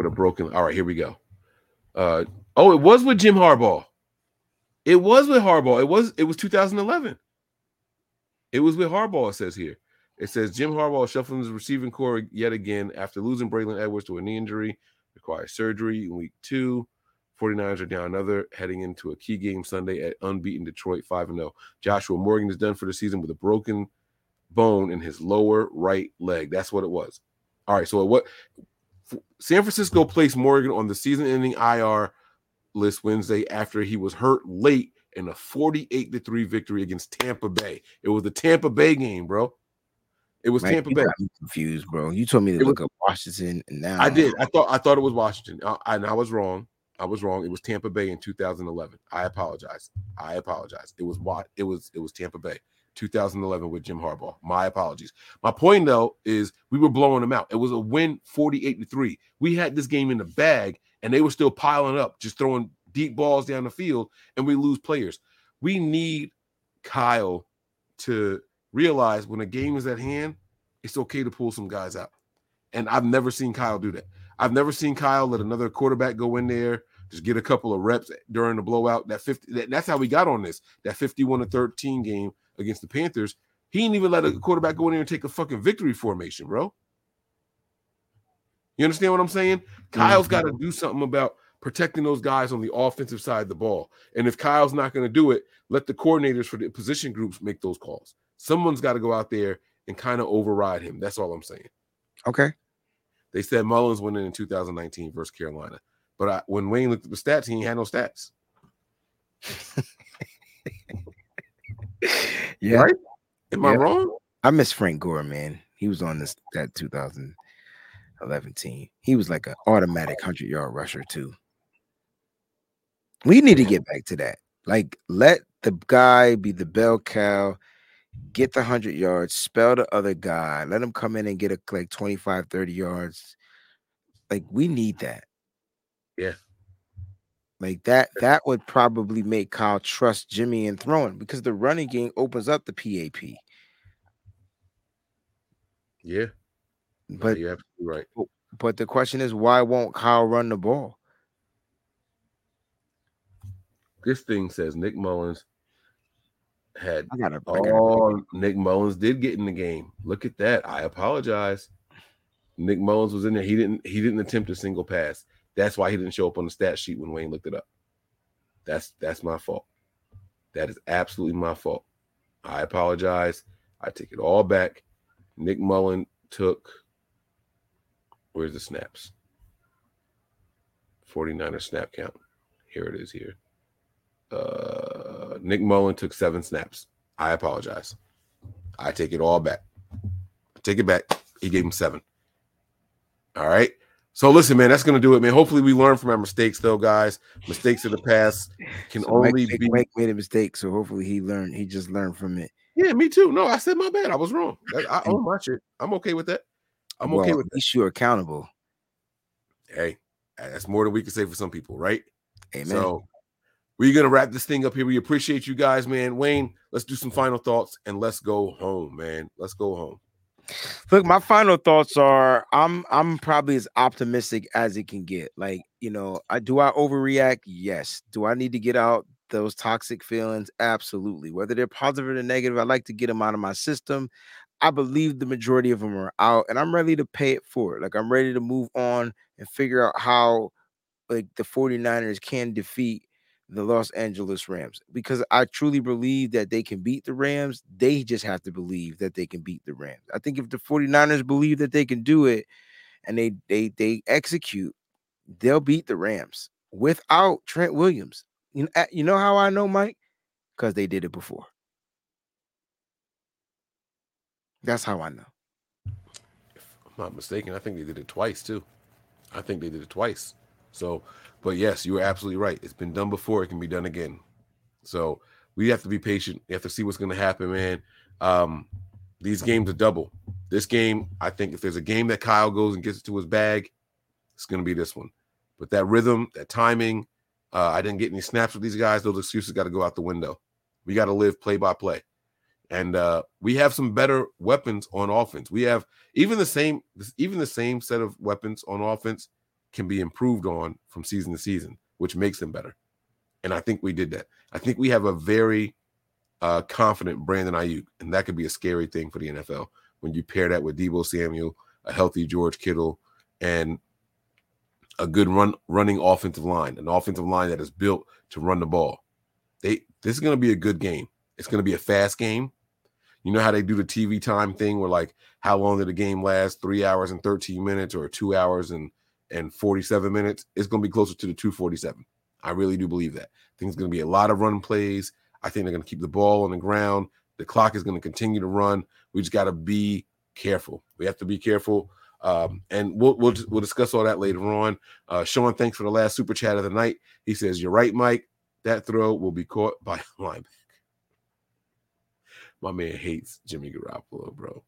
With a broken. All right, here we go. Uh oh, it was with Jim Harbaugh. It was with Harbaugh. It was it was 2011. It was with Harbaugh. It says here. It says Jim Harbaugh shuffling his receiving core yet again after losing Braylon Edwards to a knee injury, requires surgery in week two. 49ers are down another heading into a key game Sunday at unbeaten Detroit 5 0. Joshua Morgan is done for the season with a broken bone in his lower right leg. That's what it was. All right. So what San Francisco placed Morgan on the season ending IR list Wednesday after he was hurt late in a 48 to 3 victory against Tampa Bay. It was the Tampa Bay game, bro. It was Tampa Bay. got me confused, bro. You told me to It was- look up Washington, and now I did. I thought I thought it was Washington. Uh, and I was wrong. I was wrong. It was Tampa Bay in 2011. I apologize. I apologize. It was what it was. It was Tampa Bay 2011 with Jim Harbaugh. My apologies. My point though is we were blowing them out. It was a win 48 to 3. We had this game in the bag and they were still piling up, just throwing deep balls down the field and we lose players. We need Kyle to realize when a game is at hand, it's okay to pull some guys out. And I've never seen Kyle do that. I've never seen Kyle let another quarterback go in there, just get a couple of reps during the blowout. That 50 that, that's how we got on this. That 51 to 13 game against the Panthers. He didn't even let a mm. quarterback go in there and take a fucking victory formation, bro. You understand what I'm saying? Mm-hmm. Kyle's got to do something about protecting those guys on the offensive side of the ball. And if Kyle's not going to do it, let the coordinators for the position groups make those calls. Someone's got to go out there and kind of override him. That's all I'm saying. Okay. They said Mullens went in in 2019 versus Carolina. But I, when Wayne looked at the stats, he ain't had no stats. Yeah. Right? Am I wrong? I miss Frank Gore, man. He was on this that 2011 team. He was like an automatic hundred yard rusher too. We need to get back to that. Like, let the guy be the bell cow, get the 100 yards, spell the other guy, let him come in and get a like 25, 30 yards. Like, we need that. Yeah. Like that, that would probably make Kyle trust Jimmy and throwing because the running game opens up the PAP. Yeah. But you're absolutely right. But the question is, why won't Kyle run the ball? This thing says Nick Mullens had I gotta, I gotta all Nick Mullens did get in the game. Look at that. I apologize. Nick Mullens was in there. He didn't he didn't attempt a single pass. That's why he didn't show up on the stat sheet when Wayne looked it up. That's that's my fault. That is absolutely my fault. I apologize. I take it all back. Nick Mullen took where's the snaps? 49er snap count. Here it is here. Uh Nick Mullen took seven snaps. I apologize. I take it all back. I take it back. He gave him seven. All right. So listen, man, that's gonna do it, man. Hopefully, we learn from our mistakes, though, guys. Mistakes of the past can So only Mike, be. Mike made a mistake, so hopefully he learned. He just learned from it. Yeah, me too. No, I said my bad. I was wrong. I, own my shit. I'm okay with that. I'm okay with at that. you're accountable. Hey, that's more than we can say for some people, right? Amen. So we're gonna wrap this thing up here. We appreciate you guys, man. Wayne, let's do some final thoughts and let's go home, man. Let's go home. Look, my final thoughts are I'm I'm probably as optimistic as it can get. Like, you know, I do I overreact? Yes. Do I need to get out those toxic feelings? Absolutely. Whether they're positive or negative, I like to get them out of my system. I believe the majority of them are out and I'm ready to pay it forward. Like I'm ready to move on and figure out how like the 49ers can defeat the Los Angeles Rams because I truly believe that they can beat the Rams. They just have to believe that they can beat the Rams. I think if the 49ers believe that they can do it and they they they execute, they'll beat the Rams without Trent Williams. You know, you know how I know, Mike? Because they did it before. That's how I know. If I'm not mistaken, I think they did it twice too. I think they did it twice. So, but yes, you were absolutely right. It's been done before, it can be done again. So we have to be patient. We have to see what's going to happen, man. Um, these games are double. This game, I think, if there's a game that Kyle goes and gets it to his bag, it's going to be this one. But that rhythm, that timing, uh, I didn't get any snaps with these guys. Those excuses got to go out the window. We got to live play by play, and uh, we have some better weapons on offense. We have even the same, even the same set of weapons on offense can be improved on from season to season, which makes them better. And I think we did that. I think we have a very uh, confident Brandon Aiyuk, and that could be a scary thing for the NFL when you pair that with Deebo Samuel, a healthy George Kittle, and a good run running offensive line, an offensive line that is built to run the ball. They this is going to be a good game. It's going to be a fast game. You know how they do the TV time thing where like how long did the game last? 3 hours and 13 minutes or 2 hours and and 47 minutes. It's going to be closer to the 247. I really do believe that. I think it's going to be a lot of run plays. I think they're going to keep the ball on the ground. The clock is going to continue to run. We just got to be careful. We have to be careful. Um, and we'll, we'll we'll discuss all that later on. Uh, Sean, thanks for the last super chat of the night. He says, "You're right, Mike. That throw will be caught by linebacker." My man hates Jimmy Garoppolo, bro.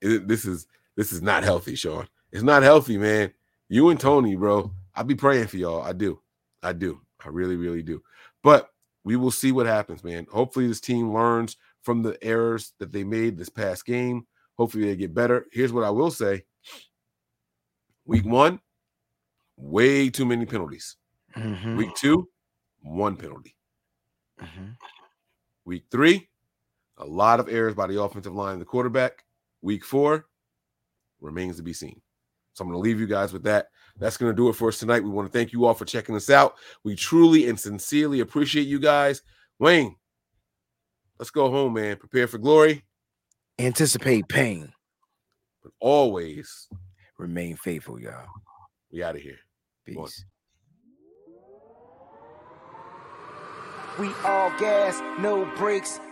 It- this is this is not healthy, Sean. It's not healthy, man. You and Tony, bro. I'll be praying for y'all. I do. I do. I really, really do. But we will see what happens, man. Hopefully, this team learns from the errors that they made this past game. Hopefully, they get better. Here's what I will say Week one, way too many penalties. Mhm. Week two, one penalty. Mhm. Week three, a lot of errors by the offensive line and the quarterback. Week four, remains to be seen. So I'm going to leave you guys with that. That's going to do it for us tonight. We want to thank you all for checking us out. We truly and sincerely appreciate you guys. Wayne, let's go home, man. Prepare for glory, Anticipate pain. but always Remain faithful, y'all. we out of here. Peace. We all gas, no brakes,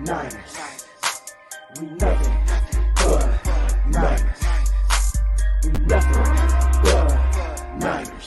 Niners. We nothing but Niners. We nothing but Niners.